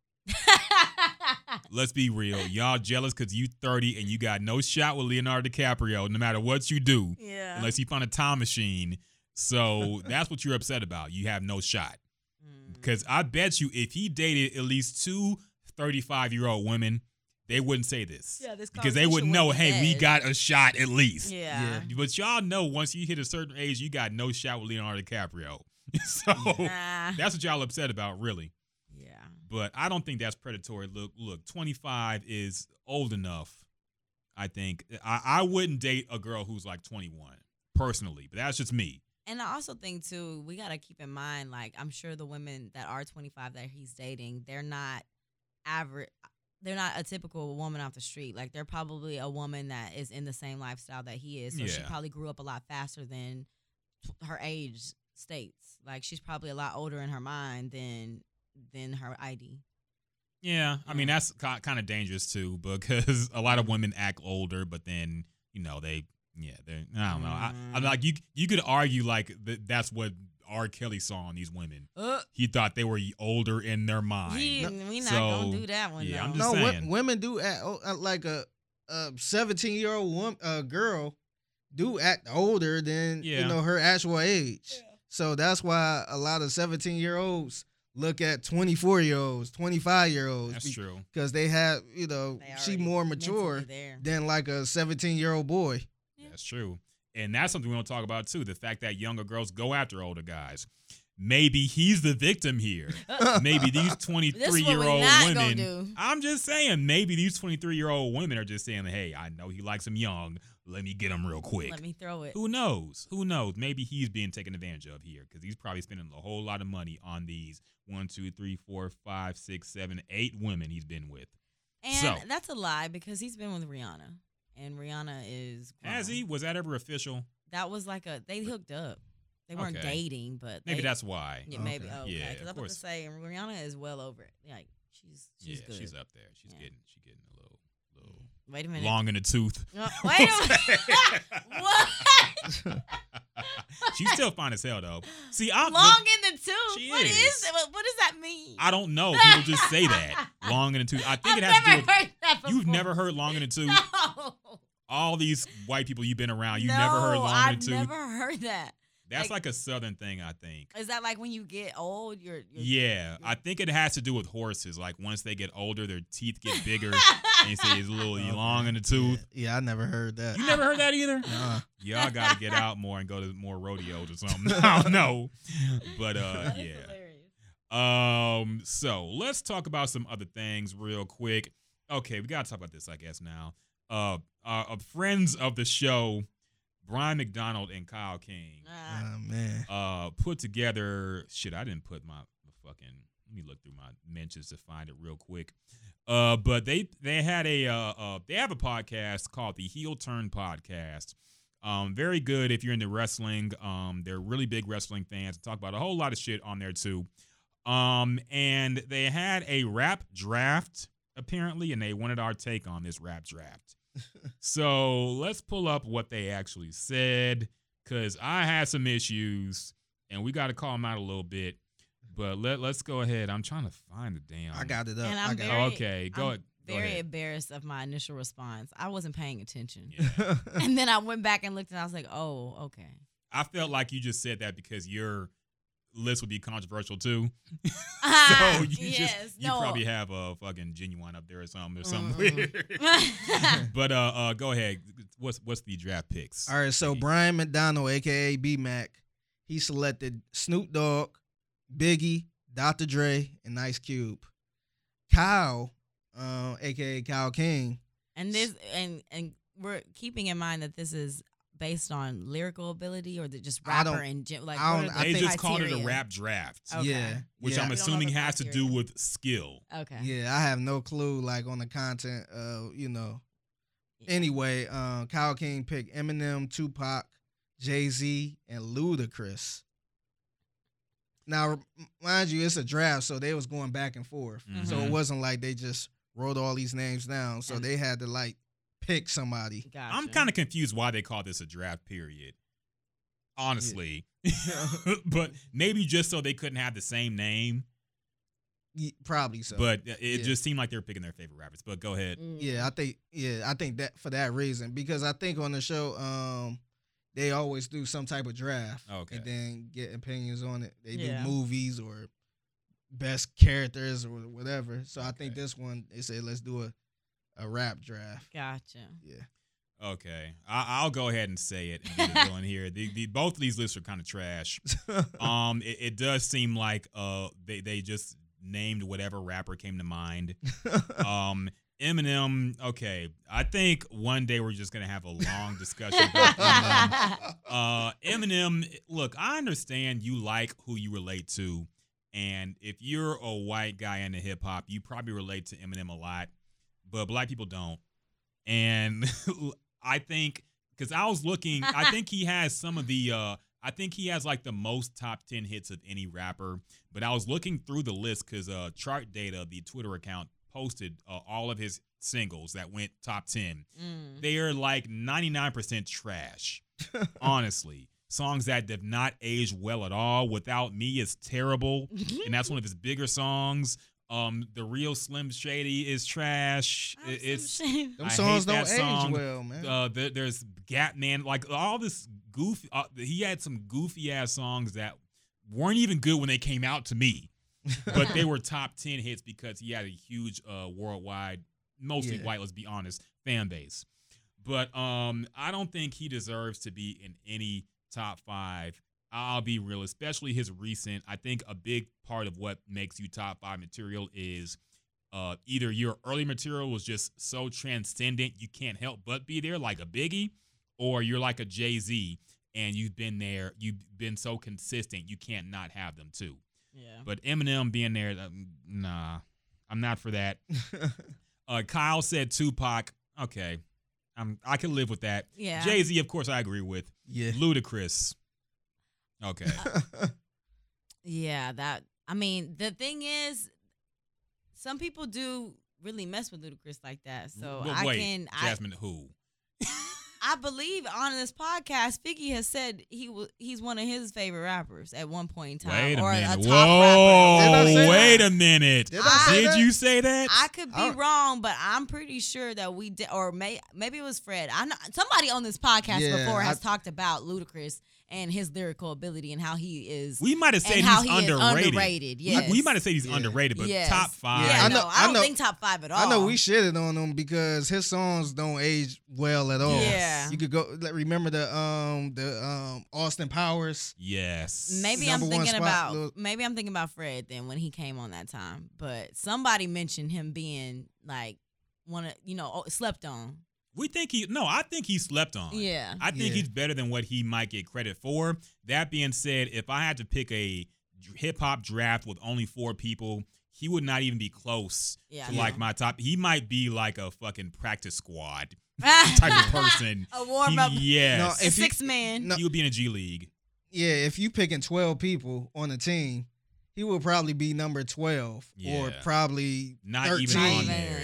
Let's be real. Y'all jealous because you 30 and you got no shot with Leonardo DiCaprio, no matter what you do yeah. unless you find a time machine. So that's what you're upset about. You have no shot. Mm. Because I bet you if he dated at least two 35 year old women, they wouldn't say this. Yeah, this because they would conversation know, wouldn't be hey, we got a shot at least. Yeah. But y'all know once you hit a certain age, you got no shot with Leonardo DiCaprio. so Nah. that's what y'all upset about, really. Yeah. But I don't think that's predatory. Look, look, 25 is old enough. I think I, I wouldn't date a girl who's like 21 personally, but that's just me. And I also think too, we gotta keep in mind, like I'm sure the women that are 25 that he's dating, they're not average. They're not a typical woman off the street. Like they're probably a woman that is in the same lifestyle that he is. So she probably grew up a lot faster than her age states. Like she's probably a lot older in her mind than than her ID. Yeah, I mean that's kind of dangerous too because a lot of women act older, but then you know they, yeah, they. I don't know. I, I'm Mm. like you. You could argue like th- that's what R. Kelly saw on these women. Uh, He thought they were older in their mind. he, we not So, gonna do that one. yeah, I'm though. just no wo- saying. women do act oh, uh, like a a 17 year old woman uh, girl do act older than Yeah. you know her actual age so that's why a lot of 17 year olds look at 24 year olds 25 year olds That's true. because they have you know They she more mature than like a 17 year old boy Yeah. That's true. And that's something we want to talk about too. The fact that younger girls go after older guys. Maybe he's the victim here. Maybe these 23 This what year old women. do. I'm just saying, maybe these 23 year old women are just saying, hey, I know he likes him young. Let me get him real quick. Let me throw it. Who knows? Who knows? Maybe he's being taken advantage of here because he's probably spending a whole lot of money on these one, two, three, four, five, six, seven, eight women he's been with. And So- that's a lie because he's been with Rihanna, and Rihanna is. Has grown. he? Was that ever official? That was like a they hooked up. They weren't Okay. dating, but Maybe they, that's why. yeah, maybe. Okay. Oh, Yeah, okay. Because I'm about to say Rihanna is well over it. Like she's she's yeah, good. she's up there. She's Yeah. getting, she's getting a little, little Wait a minute. long in the tooth. Uh, wait a minute. what? She's still fine as hell though. See, I'm Long in the tooth. What is. is? What, what does that mean? I don't know. People just say that. Long in the tooth. I think I've it has to do with heard that. You've never heard long in the tooth? No. All these white people you've been around, you no, never heard long I've in the tooth. I've never heard that. That's like- like a southern thing, I think. Is that like when you get old? You're, you're Yeah, I think it has to do with horses. Like once they get older, their teeth get bigger, and you say it's a little Okay. long in the tooth. Yeah, yeah, I never heard that. You never heard that either? Nah. Y'all got to get out more and go to more rodeos or something. I don't know, but uh, That's yeah. hilarious. Um, so let's talk about some other things real quick. Okay, we gotta talk about this, I guess. Now, uh, uh, uh friends of the show, Brian McDonald and Kyle King, Ah, Oh man. uh, put together. Shit, I didn't put my fucking. Let me look through my mentions to find it real quick. Uh, but they they had a uh, uh they have a podcast called the Heel Turn Podcast. Um, very good if you're into wrestling. Um, they're really big wrestling fans. Talk about a whole lot of shit on there too. Um, and they had a rap draft apparently, and they wanted our take on this rap draft. So let's pull up what they actually said, because I had some issues, and we got to call them out a little bit. But let let's go ahead. I'm trying to find the damn. I got it up. And I I'm got very, okay, go I'm ahead. Go Very ahead. embarrassed of my initial response. I wasn't paying attention. Yeah. And then I went back and looked and I was like, oh, okay. I felt like you just said that because your list would be controversial too. Ah, so you yes, just you no. probably have a fucking genuine up there or something or something Mm-mm. but uh, uh, go ahead. What's what's the draft picks? All right, so Brian McDonald, aka B Mac, he selected Snoop Dogg, Biggie, Dr. Dre, and Ice Cube. Kyle, uh, aka Kyle King, and this and and we're keeping in mind that this is based on lyrical ability or the just rapper and gen- like I don't- are I They the think- just called it a rap draft, Okay. yeah, which yeah, I'm We don't know assuming the has to do with skill. Okay. yeah. I have no clue like on the content of you know. Yeah. Anyway, uh, Kyle King picked Eminem, Tupac, Jay Z, and Ludacris. Now, mind you, it's a draft, so they was going back and forth. So Mhm. it wasn't like they just wrote all these names down. So And- they had to like pick somebody. Gotcha. I'm kind of confused why they call this a draft period. Honestly, but maybe just so they couldn't have the same name. Ye- Probably so. But it yeah. just seemed like they were picking their favorite rappers. But go ahead. Mm. yeah, I think yeah, I think that for that reason because I think on the show um they always do some type of draft Okay. and then get opinions on it. They Yeah. do movies or best characters or whatever. So I think this one they said let's do a a rap draft. Gotcha. Yeah. Okay, I- I'll go ahead and say it. And going here. The, the, both of these lists are kind of trash. Um, it, it does seem like uh they they just named whatever rapper came to mind. Um, Eminem. Okay, I think one day we're just gonna have a long discussion about Eminem. Uh, Eminem. Look, I understand you like who you relate to, and if you're a white guy into hip hop, you probably relate to Eminem a lot, but black people don't. And I think because I was looking, I think he has some of the. uh I think he has like the most top ten hits of any rapper. But I was looking through the list because uh, Chart Data, the Twitter account, posted uh, all of his singles that went top ten Mm. they are like 99% trash. honestly. Songs that have not aged well at all. Without Me is terrible. And that's one of his bigger songs. Um, The Real Slim Shady is trash. I'm It- so It's. Them I songs hate don't that age song. well, man. uh, there, there's Gap Man, like all this goofy. Uh, he had some goofy ass songs that weren't even good when they came out to me, but they were top ten hits because he had a huge uh, worldwide, mostly Yeah. white, let's be honest, fan base. But um, I don't think he deserves to be in any top five. I'll be real, especially his recent. I think a big part of what makes you top five material is uh, either your early material was just so transcendent you can't help but be there, like a Biggie, or you're like a Jay Z and you've been there, you've been so consistent you can't not have them too. Yeah. But Eminem being there, um, nah, I'm not for that. Uh, Kyle said Tupac. Okay, I'm I can live with that. Yeah. Jay Z, of course, I agree with. yeah. Ludacris. Okay. Uh, yeah, that I mean, the thing is some people do really mess with Ludacris like that. So But I wait, can Jasmine, who? I I believe on this podcast, Figgy has said he was he's one of his favorite rappers at one point in time. Wait a or minute. top Did Whoa! Wait that? a minute. Did I say Did that? you say that? I could be I- wrong, but I'm pretty sure that we did, or may, maybe it was Fred. I know somebody on this podcast Yeah, before I- has talked about Ludacris and his lyrical ability and how he is. we might have said and how he's he underrated. underrated. We- Yes. We might have said he's Yeah. underrated, but Yes. top five. Yeah, I no, know- I I don't know- think top five at all. I know we shitted on him because his songs don't age well at all. Yeah. You could go remember the um the um Austin Powers. Yes. Maybe Number I'm thinking about Lil- maybe I'm thinking about Fred then when he came on that time. But somebody mentioned him being like one of you know slept on. We think he. No, I think he slept on. Yeah. I think Yeah. he's better than what he might get credit for. That being said, if I had to pick a hip hop draft with only four people, he would not even be close Yeah. to I like my top. He might be like a fucking practice squad type of person. A warm up. He- yes. No, a if you- six man. No, he would be in a G League. yeah, if you picking twelve people on a team, he will probably be number twelve or probably Not 13. even on even, there.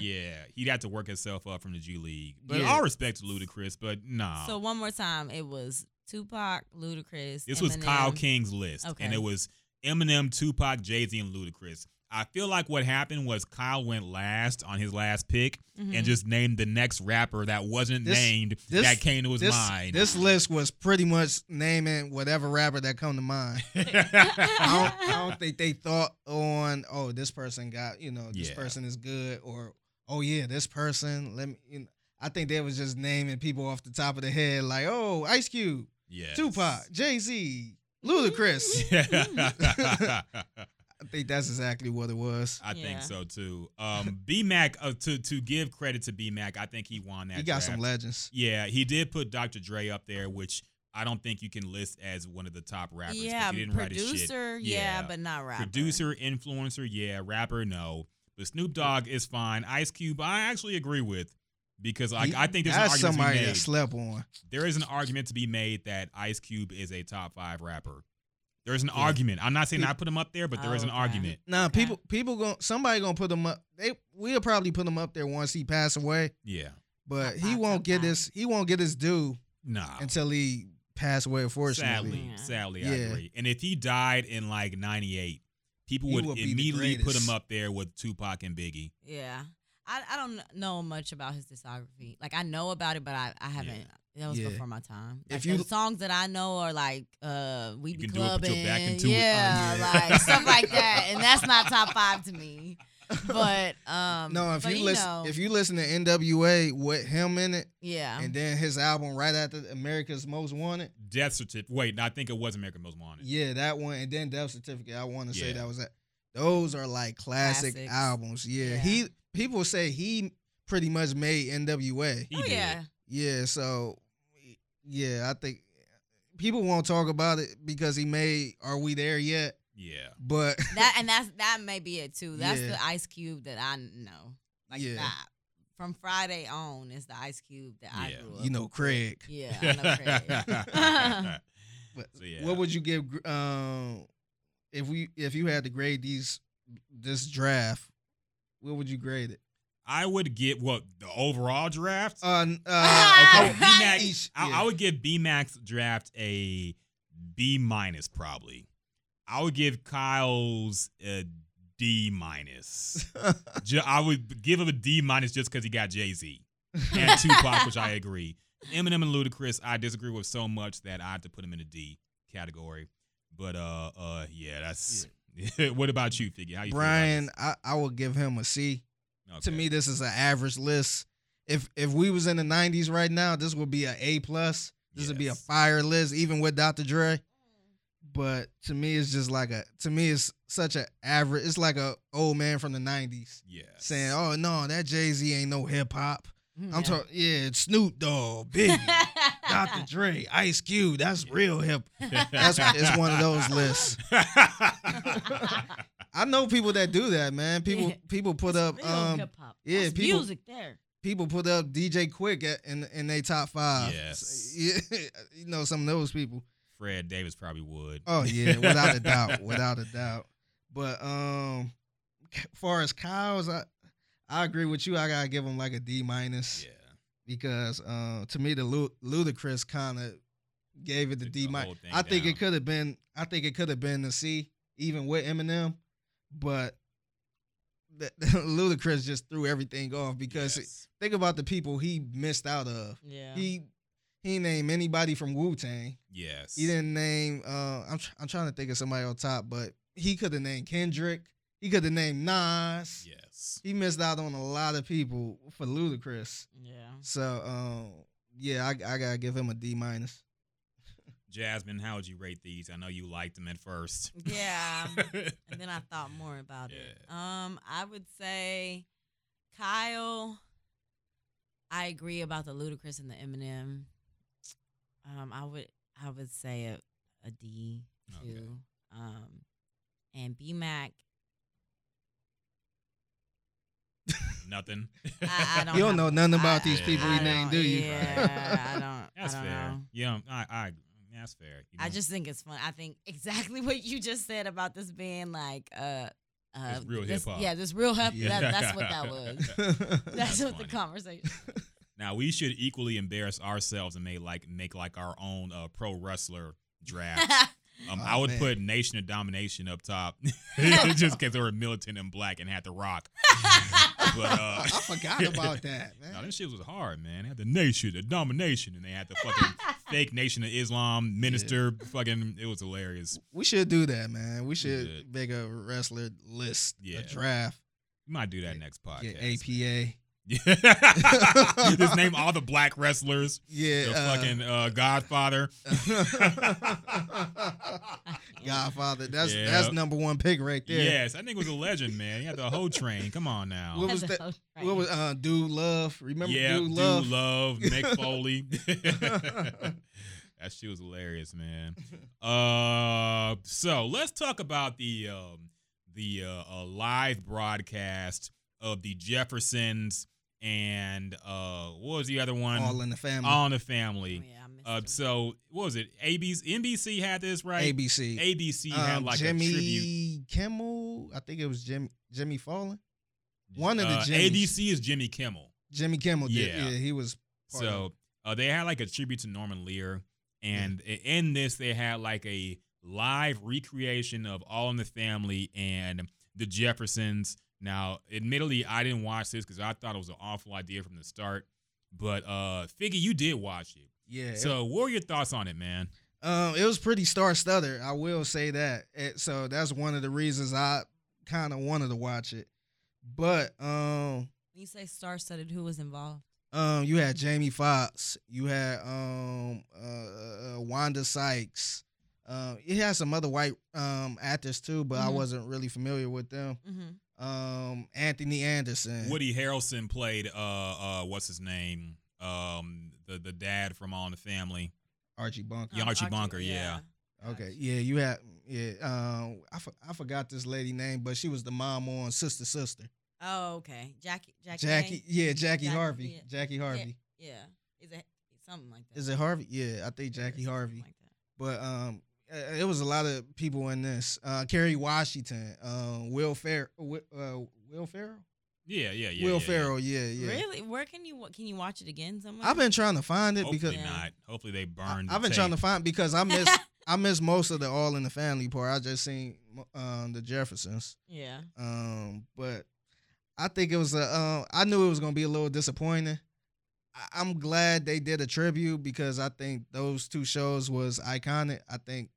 Yeah. Yeah, he'd have to work himself up from the G League. But Yeah. all respect to Ludacris, but nah. So one more time, it was Tupac, Ludacris. This was Kyle King's list, Okay. and it was Eminem, Tupac, Jay Z, and Ludacris. I feel like what happened was Kyle went last on his last pick Mhm. and just named the next rapper that wasn't This- named this- that came to his this mind. this list was pretty much naming whatever rapper that come to mind. I don't, I don't think they thought on oh this person got you know this Yeah. person is good or oh yeah this person let me. You know, I think they was just naming people off the top of the head like oh Ice Cube, yes. Tupac, Jay Z, Ludacris. I think that's exactly what it was. I Yeah. think so too. Um, B Mac uh, to to give credit to B Mac, I think he won that. He got some legends. Yeah, he did put Dr. Dre up there, which I don't think you can list as one of the top rappers. yeah, he didn't write his shit. producer, yeah, but not rapper. Producer, influencer, yeah. Rapper, no. But Snoop Dogg is fine. Ice Cube, I actually agree with because like He- I think there's an that's argument to somebody be that made. slept on. There is an argument to be made that Ice Cube is a top five rapper. There's an Yeah. argument. I'm not saying He- I put him up there, but there is an Okay. argument. Nah, Okay. people people going somebody gonna put him up. They we'll probably put him up there once he pass away. Yeah. But Top he five, won't top get five. his he won't get his due Nah. until he pass away. Unfortunately, Sadly, Yeah. sadly, I Yeah. agree. And if he died in like '98, people He would would immediately put him up there with Tupac and Biggie. Yeah. I, I don't know much about his discography. Like I know about it, but I, I haven't. That was Yeah. before my time. If Like, you- the songs that I know are like uh we You be can do it, put clubbing, your back into it. Oh, yeah, yeah. like stuff like that, and that's not top five to me. But um, no, if but, you listen know, if you listen to NWA with him in it, yeah, and then his album right after America's Most Wanted, Death certificate. Wait, I think it was American Most Wanted. yeah, that one, and then Death Certificate. I want to say that was that. Those are like classic Classics. albums. Yeah. Yeah. he people say he pretty much made NWA. He oh did. yeah, Yeah, so yeah, I think people won't talk about it because he made "Are We There Yet?" Yeah. But that and that's that may be it too. That's Yeah. the Ice Cube that I know, like Yeah. that. From Friday on is the Ice Cube that I grew up. you know, Craig. Yeah, I know Craig. But So, yeah. what would you give um if we if you had to grade these this draft? What would you grade it? I would get what the overall draft. Uh, n- okay, uh B Max. each- I, yeah. I would give B Max draft a B minus probably. I would give Kyle's a D minus. I would give him a D minus just because he got Jay Z and Tupac, which I agree. Eminem and Ludacris, I disagree with so much that I have to put him in a D category. But uh, uh, yeah, that's. what about you, Figgy? How you Brian, I, I would give him a C. this? To me, this is an average list. If if we was in the '90s right now, this would be an A plus. This would be a fire list, even with Dr. Dre. But to me, it's just like a. To me, it's such an average. It's like a old man from the '90s yeah saying, "Oh no, that Jay Z ain't no hip hop." Yeah. I'm talking, yeah, it's Snoop Dogg, Biggie, Dr. Dre, Ice Cube. That's real hip. That's it's one of those lists. I know people that do that, man. People Yeah. people put up Real um hip-hop. yeah, That's people- music there. people put up DJ Quik at, in in their top five. Yes. yeah, you know some of those people. Fred Davis probably would. Oh yeah, without a doubt, without a doubt. But um, far as Kyle's, I I agree with you. I gotta give him like a D minus. Yeah. because uh, to me the Lu- Ludacris kind of gave it the Took D the minus. whole thing I think down. it could have been. I think it could have been a C even with Eminem, but the, Ludacris just threw everything off because Yes. think about the people he missed out of. Yeah. He he didn't name anybody from Wu Tang. yes. He didn't name. Uh, I'm tr- I'm trying to think of somebody on top, but he could have named Kendrick. He could have named Nas. Yes. He missed out on a lot of people for Ludacris. yeah. So um, yeah, I, I gotta give him a D minus. Jasmine, how would you rate these? I know you liked them at first. Yeah. and then I thought more about it. Um, I would say Kyle. I agree about the Ludacris and the Eminem. Um, I would I would say a, a D too. Okay. Um, and B Mac. Nothing. I, I don't. You don't have- know nothing about I- these people I he named, don't- you? Yeah, I don't. That's I don't fair. know. Yeah, I, I, that's fair. You I just think it's fun. I think exactly what you just said about this being like uh uh It's real hip-hop. Yeah, this real hip. Yeah. That, that's what that was. That's, That's what the conversation. Now we should equally embarrass ourselves and make like make like our own uh, pro wrestler draft. Um, Oh, I would man. put Nation of Domination up top, just because they were militant and black and had the Rock. But uh, I forgot about that, man. No, this shit was hard, man. They had the Nation, of Domination, and they had the fucking fake Nation of Islam minister. Fucking, it was hilarious. We should do that, man. We should should. make a wrestler list, Yeah. a draft, We might do that next get podcast. APA. Yeah. Just name all the black wrestlers. Yeah, The uh, fucking uh, Godfather. Godfather. That's Yeah. that's number one pick right there. Yes, I think it was a legend, man. He had the whole train. Come on now. What was that? What was uh Dude Love? Remember yeah, Dude Dude Love? Love, Mick Foley. that shit was hilarious, man. Uh, so let's talk about the um the uh, uh, live broadcast of the Jeffersons and uh what was the other one? All in the family. All in the family. Oh, yeah, Uh, so what was it? ABC, NBC had this right. ABC. ABC had Um, like Jimmy a tribute. Kimmel. I think it was Jim Jimmy Fallon. One of the Uh, ABC is Jimmy Kimmel. Jimmy Kimmel did. Yeah. Yeah, he was. part of So uh, they had like a tribute to Norman Lear, and i- in this they had like a live recreation of All in the Family and the Jeffersons. Now, admittedly, I didn't watch this because I thought it was an awful idea from the start. But uh, Figgy, you did watch it. Yeah. So, what were your thoughts on it, man? Um, it was pretty star studded. I will say that. It- so that's one of the reasons I kind of wanted to watch it. But um, When you say star studded, who was involved? um, you had Jamie Foxx, you had um, uh, uh, Wanda Sykes. Um, it had some other white um actors too, but I Mhm. wasn't really familiar with them. Mm-hmm. Um, Anthony Anderson. Woody Harrelson played uh uh what's his name um the the dad from All in the Family. Archie Bunker. Yeah, Archie Bunker, yeah. Okay, yeah, you had yeah. Um, I, for, I forgot this lady name, but she was the mom on Sister Sister. Oh, okay. Jackie. Jackie. Jackie, May? yeah, Jackie, Jackie, Harvey. yeah. Jackie Harvey. Yeah. Is it something like that? Is it Harvey? Yeah, I think Jackie Harvey. Like that. But um, it was a lot of people in this. Uh, Kerry Washington, um, Will Fer, Will, uh, Will Ferrell, Yeah, yeah, yeah. Will yeah, Ferrell. Yeah, yeah. Really? Where can you can you watch it again somewhere? I've been trying to find it Hopefully because not. Hopefully they burned. I, burned. have been trying to find because I miss I miss most of the All in the Family part. I just seen um the Jeffersons. yeah. Um, but I think it was a. Uh, I knew it was gonna be a little disappointing. I, I'm glad they did a tribute because I think those two shows was iconic. I think,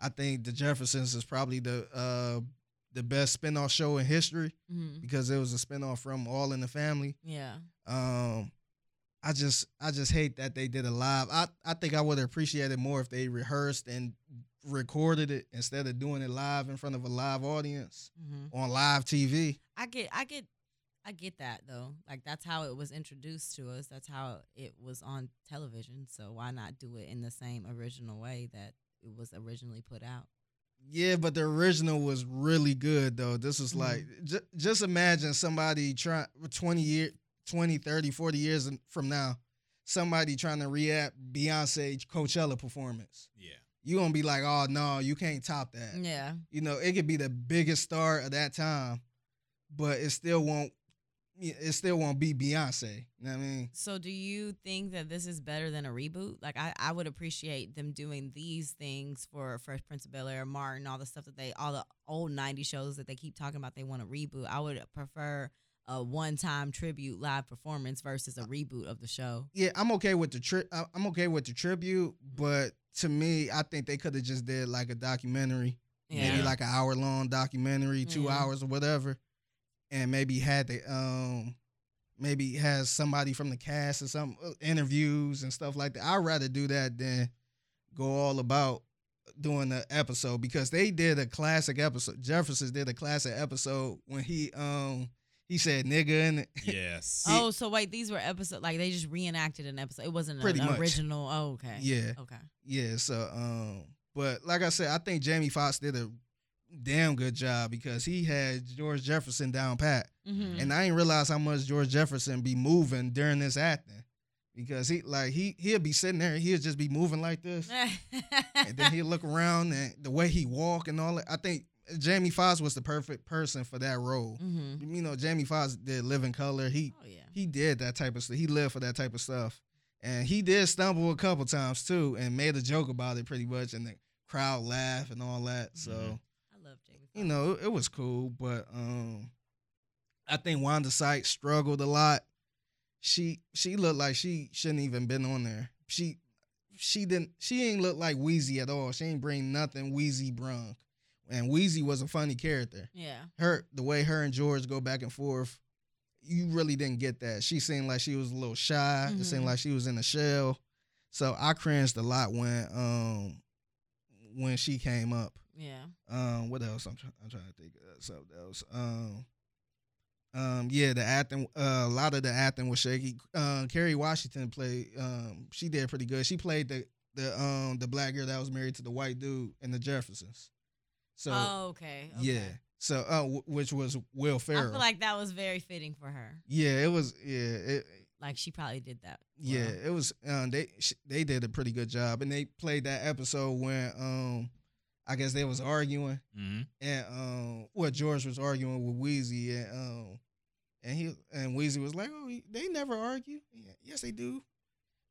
I think the Jeffersons is probably the uh the best spinoff show in history hmm because it was a spinoff from All in the Family. Yeah. Um, I just I just hate that they did a live. I I think I would have appreciated more if they rehearsed and recorded it instead of doing it live in front of a live audience hmm on live TV. I get. I get. I get that though. Like that's how it was introduced to us. That's how it was on television. So why not do it in the same original way that it was originally put out? Yeah, but the original was really good though. This is mm-hmm. like j- just imagine somebody trying 20 year 20, 30, 40 years from now, somebody trying to react Beyonce Coachella performance. Yeah. You going to be like, "Oh no, you can't top that." Yeah. You know, it could be the biggest star of that time, but it still won't yeah, it still won't be Beyonce. You know what I mean? So, do you think that this is better than a reboot? Like, I, I would appreciate them doing these things for Fresh Prince of Bel Air, Martin, all the stuff that they, all the old ninety shows that they keep talking about they want to reboot. I would prefer a one-time tribute live performance versus a uh, reboot of the show. Yeah, I'm okay with the tri- I'm okay with the tribute, but to me, I think they could have just did like a documentary, maybe like an hour long documentary, two Yeah. hours or whatever, and maybe had the um maybe has somebody from the cast or some uh, interviews and stuff like that. I'd rather do that than go all about doing the episode because they did a classic episode. Jefferson's did a classic episode when he um he said nigga in it. Yes. Oh, so wait, these were episodes like they just reenacted an episode. It wasn't Pretty an much. original. Oh, okay. Yeah. Okay. Yeah, so um, but like I said, I think Jamie Foxx did a damn good job because he had George Jefferson down pat, Mm-hmm. and I didn't realize how much George Jefferson be moving during this acting because he like he he'll be sitting there, and he'll just be moving like this, and then he'll look around and the way he walk and all that. I think Jamie Foxx was the perfect person for that role. mm-hmm. You know, Jamie Foxx did Living Color. He Oh yeah. he did that type of stuff. He lived for that type of stuff. And he did stumble a couple times too and made a joke about it pretty much and the crowd laughed and all that. So, Mhm. I love Jamie. you know, it was cool. But um I think Wanda Sykes struggled a lot. She she looked like she shouldn't even been on there. She she didn't she ain't look like Weezy at all. She ain't bring nothing Weezy brung. And Weezy was a funny character Yeah. her the way her and George go back and forth, you really didn't get that. She seemed like she was a little shy. It seemed Mhm. like she was in a shell. So I cringed a lot when um when she came up. Yeah. Um, what else? I'm trying. I'm trying to think of something else. Um, um, yeah, the acting. Uh, a lot of the acting was shaky. Um, Kerry Washington played. Um, she did pretty good. She played the the um the black girl that was married to the white dude in the Jeffersons. So oh, okay. okay. yeah. So uh, w- which was Will Ferrell. I feel like that was very fitting for her. yeah, it was. Yeah, it, Like she probably did that. yeah, it was. Um, they sh- they did a pretty good job, and they played that episode when um, I guess they was arguing. hmm and um, what George was arguing with Weezy, and um, and he and Weezy was like, "Oh, they never argue. Yeah, yes, they do."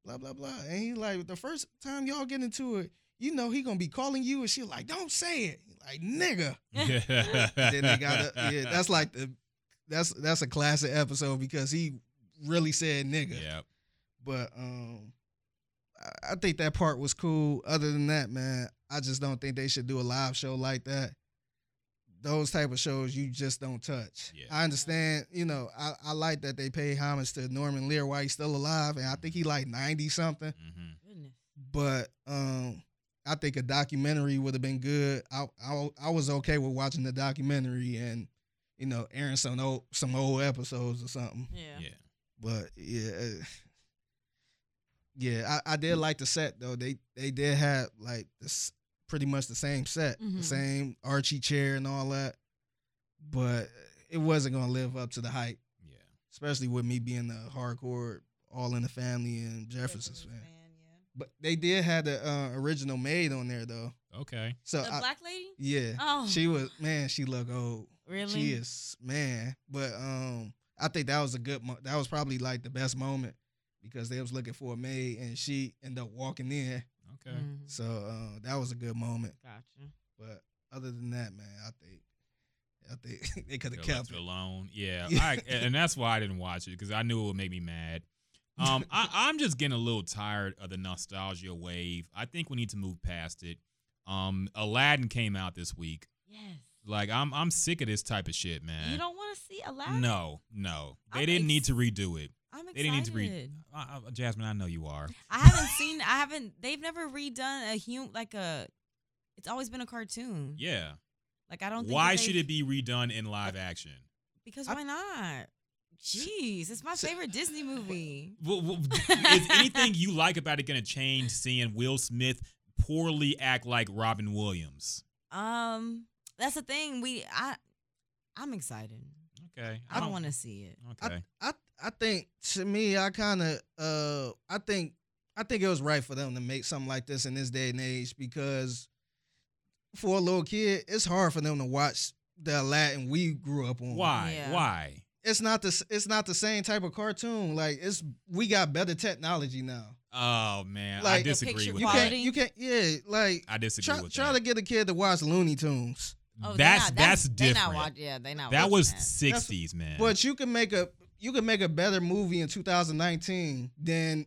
Blah blah blah. And he like, the first time y'all get into it, you know he gonna be calling you, and she like, "Don't say it." He like, "Nigga." Then they got a, yeah. That's like the that's that's a classic episode because he really said "nigga." yeah. But um, I, I think that part was cool. Other than that, man, I just don't think they should do a live show like that. Those type of shows you just don't touch. Yeah. I understand, you know, I, I like that they pay homage to Norman Lear while he's still alive, and I think he like ninety something. hmm Goodness. But um, I think a documentary would have been good. I, I I was okay with watching the documentary and you know airing some old some old episodes or something. Yeah. Yeah. But yeah, yeah, I, I did like the set though. They they did have like this pretty much the same set, Mhm. the same Archie chair and all that. But it wasn't gonna live up to the hype, Yeah. especially with me being a hardcore all in the family and Jefferson's fan. yeah. But they did have the uh, original maid on there though. Okay. So The I- black lady? yeah, Oh. she was man. She look old. Really? She is man, but um, I think that was a good. Mo- that was probably like the best moment because they was looking for a maid and she ended up walking in. Okay. Mhm. So uh, that was a good moment. Gotcha. But other than that, man, I think I think they could have kept it. it alone. Yeah, Yeah. I, and that's why I didn't watch it because I knew it would make me mad. Um, I, I'm just getting a little tired of the nostalgia wave. I think we need to move past it. Um, Aladdin came out this week. Yes. Like I'm, I'm sick of this type of shit, man. You don't want to see Aladdin? no, no, they I'm didn't need to redo it. I'm excited. They didn't need to read. Uh, uh, Jasmine, I know you are. I haven't seen. I haven't. They've never redone a hum like a. It's always been a cartoon. Yeah. Like I don't. Think Why should it be redone in live action? Because I- why not? Jeez, it's my favorite Disney movie. Well, well, is anything you like about it going to change seeing Will Smith poorly act like Robin Williams? Um, that's the thing. We I, I'm excited. Okay. I don't want to see it. Okay. I I think to me, I kind of uh, I think I think it was right for them to make something like this in this day and age because for a little kid, it's hard for them to watch the Aladdin we grew up on. Why? Yeah. Why? it's not the it's not the same type of cartoon. Like it's we got better technology now. Oh man, I Like- The disagree with You that. can't you can't yeah like I disagree try with try that. to get a kid to watch Looney Tunes, Oh, that's not- that's they different. not watch, yeah, they not. that was sixties, man. but you can make a you could make a better movie in 2019 than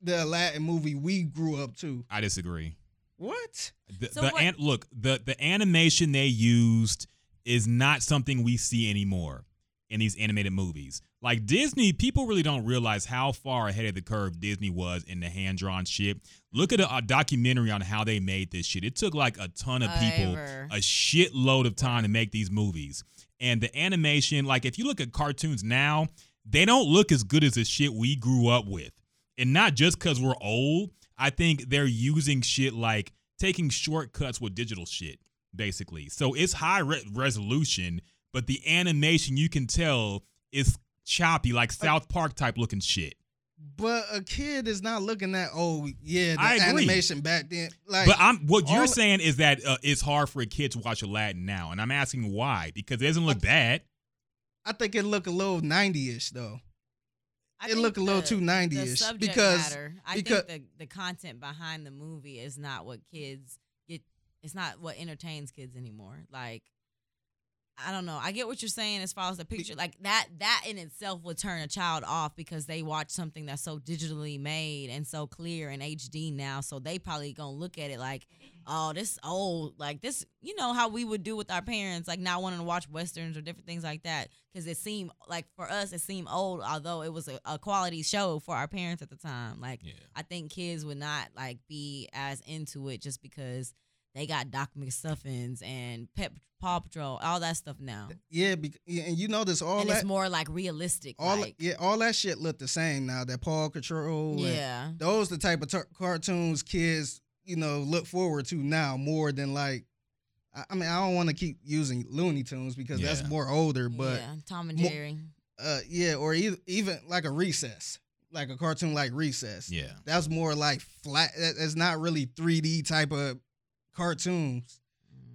the Aladdin movie we grew up to. I disagree. What? The, So the what- an, look the the animation they used is not something we see anymore in these animated movies. Like Disney, people really don't realize how far ahead of the curve Disney was in the hand drawn shit. Look at a, a documentary on how they made this shit. It took like a ton of people Ever. a shitload of time to make these movies. And the animation, like if you look at cartoons now, they don't look as good as the shit we grew up with. And not just because we're old. I think they're using shit like taking shortcuts with digital shit, basically. So it's high re- resolution, but the animation you can tell is choppy, like South Park type looking shit. But a kid is not looking at oh yeah the I agree. animation back then. Like But I'm what you're saying is that uh, it's hard for a kid to watch Aladdin now, and I'm asking why because it doesn't look bad. I think it look a little 90ish though. I it think look a little the- too the 90ish subject because matter. I because- think the the content behind the movie is not what kids get. It's not what entertains kids anymore. Like. I don't know. I get what you're saying as far as the picture. Like that that in itself would turn a child off because they watch something that's so digitally made and so clear and HD now. So they probably gonna look at it like, oh, this old. Like this, you know how we would do with our parents, like not wanting to watch westerns or different things like that. Because it seemed like for us, it seemed old, although it was a, a quality show for our parents at the time. Like Yeah. I think kids would not like be as into it just because they got Doc McStuffins and Pep Paw Patrol, all that stuff now. yeah, bec- yeah, and you notice all and that it's more like realistic. all like, yeah all that shit look the same now. That Paw Control, and yeah. those the type of tar- cartoons kids you know look forward to now more than like. I, I mean, I don't want to keep using Looney Tunes because that's more older, but yeah, Tom and mo- Jerry. uh, yeah, or either, even like a Recess, like a cartoon like Recess. Yeah. that's more like flat. that- It's not really 3D type of cartoons,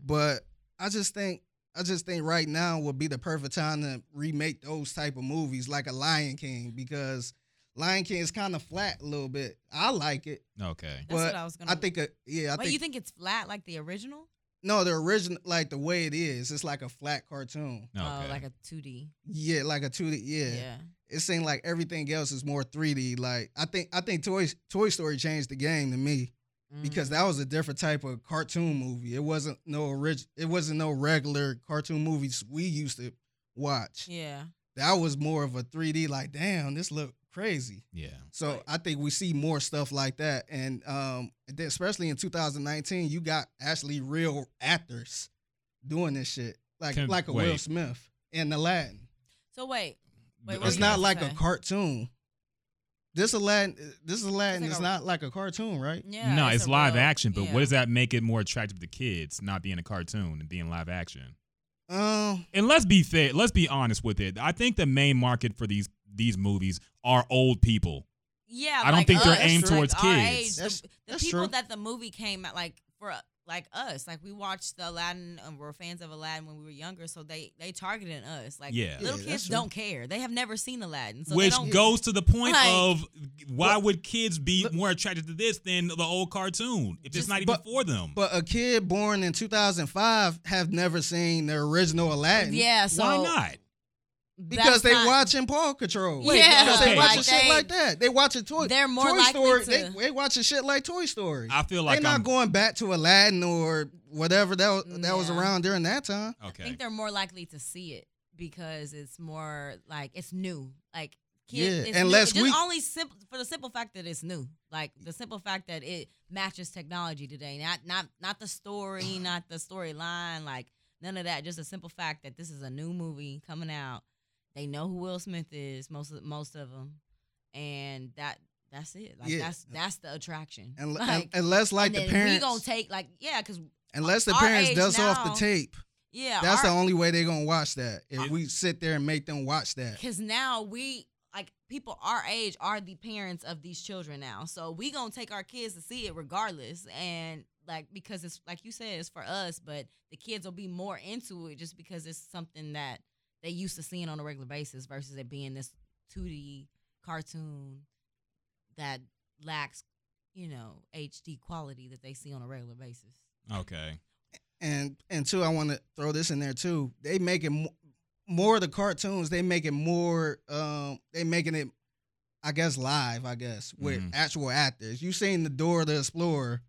but I just think I just think right now would be the perfect time to remake those type of movies, like a Lion King, because Lion King is kind of flat a little bit. I like it. Okay. That's what but I was gonna. I think, a, yeah, I Wait, think, you think it's flat like the original? no, the original, like the way it is, it's like a flat cartoon. Oh, oh, okay. Oh, like a two D. Yeah, like a 2D. Yeah. Yeah. It seemed like everything else is more 3D. Like I think I think Toy Toy Story changed the game to me. Because Mhm. that was a different type of cartoon movie. It wasn't no orig- It wasn't no regular cartoon movies we used to watch. yeah. That was more of a 3D. Like, damn, this look crazy. yeah. So Right. I think we see more stuff like that, and um, and then especially in 2019, you got actually real actors doing this shit, like Can- like a Will wait. Smith in Aladdin. So wait, wait. It's not like say? a cartoon. This Aladdin, this Aladdin like is a- not like a cartoon, right? Yeah. no, it's, a live real- action, but yeah. what does that make it more attractive to kids, not being a cartoon and being live action? Um, And let's be fair, let's be honest with it. I think the main market for these these movies are old people. Yeah, I don't like think they're aimed like towards our kids. age, the- That's- the, that's people true. that the movie came out like for like us, like we watched the Aladdin and we're fans of Aladdin when we were younger, so they they targeted us. Like Yeah. little Yeah, kids that's don't care; they have never seen Aladdin, so which they don't. goes to the point Like- of why Look- would kids be look- more attracted to this than the old cartoon if it's Just- not even but- for them? But a kid born in 2005 have never seen the original Aladdin. yeah, so why not? Because they not- watching Paw Control. Yeah, Because they okay. watching like shit they- like that. They watching Toy They're more Toy likely Story. to- They, they watching shit like Toy Story. I feel like They're not I'm going back to Aladdin or whatever that was, that was around during that time. Okay, I think they're more likely to see it because it's more like it's new. Like Yeah, it's unless new. we- just only simple for the simple fact that it's new. Like the simple fact that it matches technology today. Not not not the story, not the storyline. Like none of that. Just a simple fact that this is a new movie coming out. They know who Will Smith is. Most of most of them, and that that's it. Like Yeah. that's that's the attraction. And, like, and unless like and the parents, we gonna take like yeah, because unless the parents age does off the tape, yeah, that's our, the only way they're gonna watch that. If I- we sit there and make them watch that. Because now we like people our age are the parents of these children now. So we gonna take our kids to see it regardless. And like because it's like you said, it's for us, but the kids will be more into it just because it's something that they used to seeing on a regular basis versus it being this 2D cartoon that lacks, you know, HD quality that they see on a regular basis. Okay. and and two, I want to throw this in there too. They making mo- more of the cartoons. They making more. Um, they making it, I guess, live. I guess with Mhm. actual actors. You seen the Dora the Explorer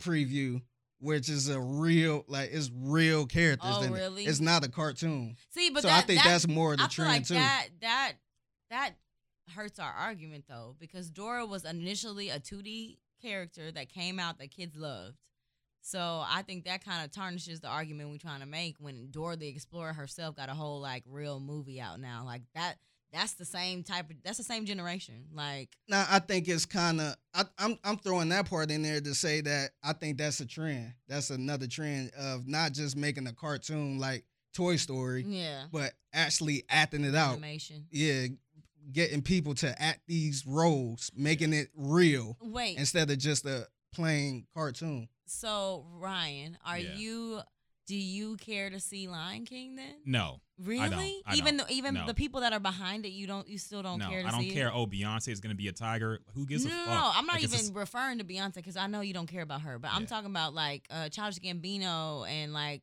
preview, which is a real like it's real characters. Oh, in it. really? It's not a cartoon. See, but so that, I think that, that's more of the I trend like too. that that that hurts our argument though because Dora was initially a 2D character that came out that kids loved. So I think that kind of tarnishes the argument we're trying to make when Dora the Explorer herself got a whole like real movie out now. Like that that's the same type of that's the same generation. Like Now I think it's kind of I'm I'm throwing that part in there to say that I think that's a trend. That's another trend of not just making a cartoon like Toy Story, yeah. but actually acting it out. Animation. Yeah, getting people to act these roles, making it real Wait. instead of just a plain cartoon. So Ryan, are Yeah. you do you care to see Lion King then? No. Really? I even don't. though even No. the people that are behind it, you don't you still don't no, care to I don't see care. it? Oh, Beyonce is gonna be a tiger. Who gives no, a fuck? no, I'm not Like, even referring to Beyonce because I know you don't care about her. But I'm talking about like uh Childish Gambino and like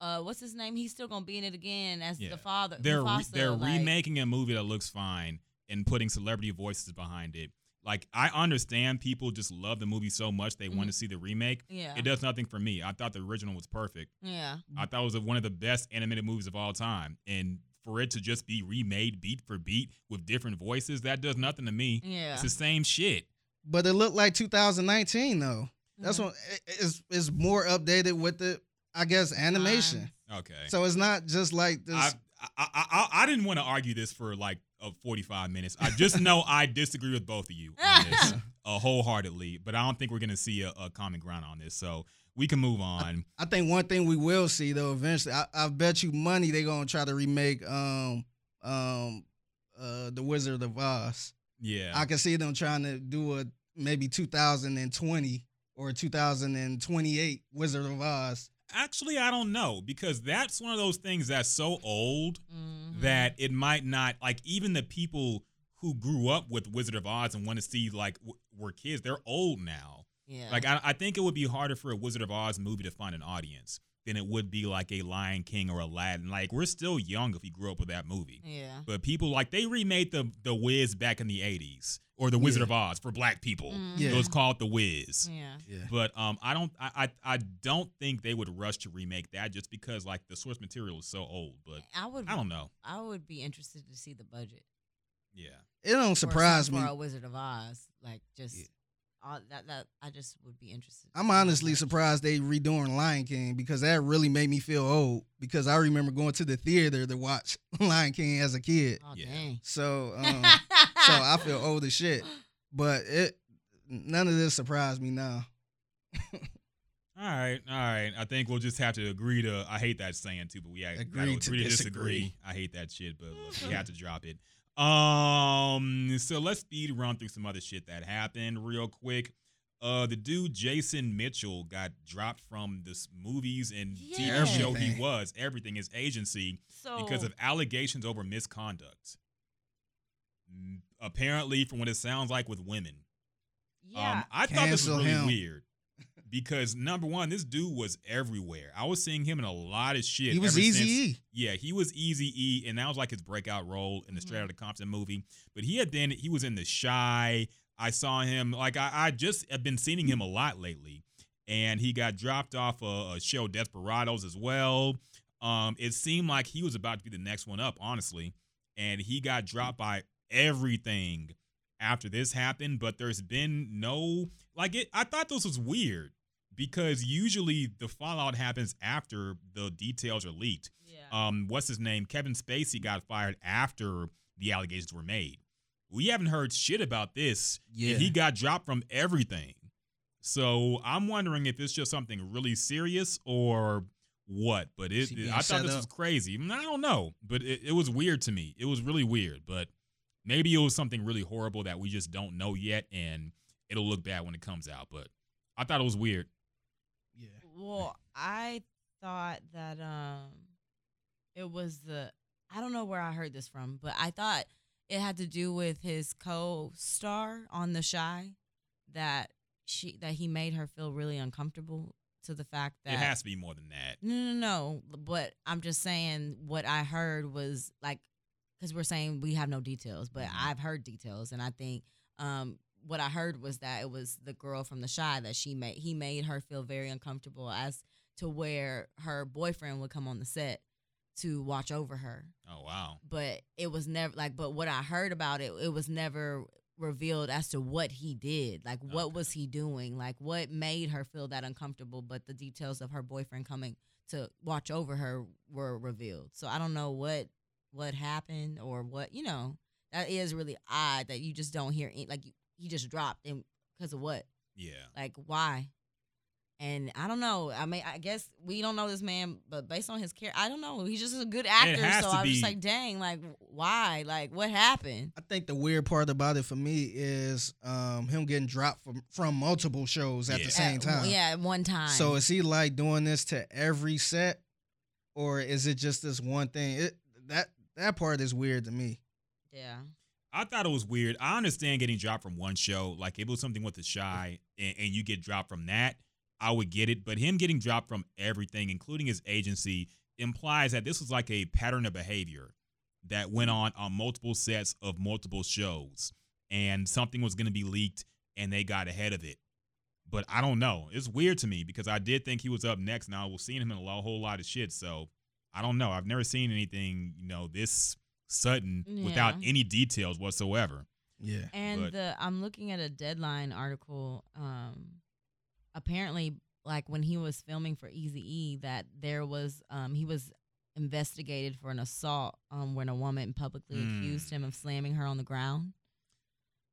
uh what's his name? He's still gonna be in it again as Yeah. the father. they're re- they're like- remaking a movie that looks fine and putting celebrity voices behind it. Like I understand people just love the movie so much they want to see the remake. Yeah. It does nothing for me. I thought the original was perfect. Yeah. I thought it was one of the best animated movies of all time. And for it to just be remade beat for beat with different voices, that does nothing to me. Yeah. It's the same shit. But it looked like 2019 though. That's Mhm. what is is more updated with the I guess animation. Okay. So it's not just like this. I, I, I, I, I didn't want to argue this for like uh, 45 minutes. I just know I disagree with both of you on this uh, wholeheartedly, but I don't think we're going to see a, a common ground on this. So we can move on. I think one thing we will see though eventually, I, I bet you money they're gonna try to remake um um uh the Wizard of Oz. Yeah. I can see them trying to do a maybe 2020 or 2028 Wizard of Oz. Actually, I don't know because that's one of those things that's so old Mhm. that it might not like even the people who grew up with Wizard of Oz and want to see like w- were kids, they're old now. yeah. Like I, I think it would be harder for a Wizard of Oz movie to find an audience than it would be like a Lion King or Aladdin. Like we're still young if you grew up with that movie. yeah. But people like they remade the the Wiz back in the '80s or the Wizard Yeah. of Oz for Black people. Mhm. Yeah. It was called the Wiz. Yeah. Yeah. But um, I don't, I, I, I don't think they would rush to remake that just because like the source material is so old. But I would I don't know. I would be interested to see the budget. Yeah, It don't surprise me. For a Wizard of Oz, like just Yeah. All that that I just would be interested. I'm honestly surprised they redoing Lion King because that really made me feel old because I remember going to the theater to watch Lion King as a kid. Oh Yeah. dang. So um, so I feel old as shit. But it none of this surprised me now. all right, all right. I think we'll just have to agree to. I hate that saying too, but we gotta Agree agree to to disagree. disagree. I hate that shit, but look, we have to drop it. Um, so let's speed run through some other shit that happened real quick. Uh, the dude Jason Mitchell got dropped from the movies and TV show he was everything his agency So because of allegations over misconduct. Apparently, from what it sounds like with women. yeah. Um, I thought this was really him. weird because number one, this dude was everywhere. I was seeing him in a lot of shit. He was ever Easy E. Yeah, he was Easy E, and that was like his breakout role in the Straight Mhm. Outta Compton movie. But he had then he was in The Chi. I saw him like I, I just have been seeing him a lot lately, and he got dropped off a, a show Desperados as well. Um, it seemed like he was about to be the next one up, honestly, and he got dropped by everything after this happened. But there's been no like it. I thought this was weird because usually the fallout happens after the details are leaked yeah. um, what's his name? Kevin Spacey got fired after the allegations were made. We haven't heard shit about this. Yeah. He got dropped from everything. So I'm wondering if it's just something really serious or what. But it, She being I thought this up. was crazy. I don't know, but it, it was weird to me. It was really weird. But maybe it was something really horrible that we just don't know yet, and it'll look bad when it comes out. But I thought it was weird. Well, I thought that um, it was the I don't know where I heard this from, but I thought it had to do with his co-star on The Chi that she that he made her feel really uncomfortable to the fact that It has to be more than that. no, no, no. But I'm just saying what I heard was like, because we're saying we have no details, but Mhm. I've heard details, and I think um, what I heard was that it was the girl from the Chi that she made. He made her feel very uncomfortable as to where her boyfriend would come on the set to watch over her, Oh wow. but it was never like. But what I heard about it, it was never revealed as to what he did like what Okay. was he doing like what made her feel that uncomfortable but the details of her boyfriend coming to watch over her were revealed so i don't know what what happened or what you know that is really odd that you just don't hear any, like you, he just dropped and because of what Yeah. like why and i don't know i mean i guess we don't know this man but based on his care i don't know he's just a good actor so i was just like dang like why like what happened I think the weird part about it for me is um, him getting dropped from from multiple shows at Yeah. the same At- time. yeah at one time So is he like doing this to every set, or is it just this one thing? It that that part is weird to me. yeah I thought it was weird. I understand getting dropped from one show. Like if it was something with the Chi and, and you get dropped from that, I would get it. But him getting dropped from everything, including his agency, implies that this was like a pattern of behavior that went mm-hmm. on on multiple sets of multiple shows, and something was going to be leaked, and they got ahead of it. But I don't know. It's weird to me because I did think he was up next. Now we're seeing him in a whole lot of shit. So I don't know. I've never seen anything, you know, this sudden without any details whatsoever. Yeah. And But- the I'm looking at a deadline article. Um, apparently, like when he was filming for Easy E, that there was um he was investigated for an assault um when a woman publicly accused Mm. him of slamming her on the ground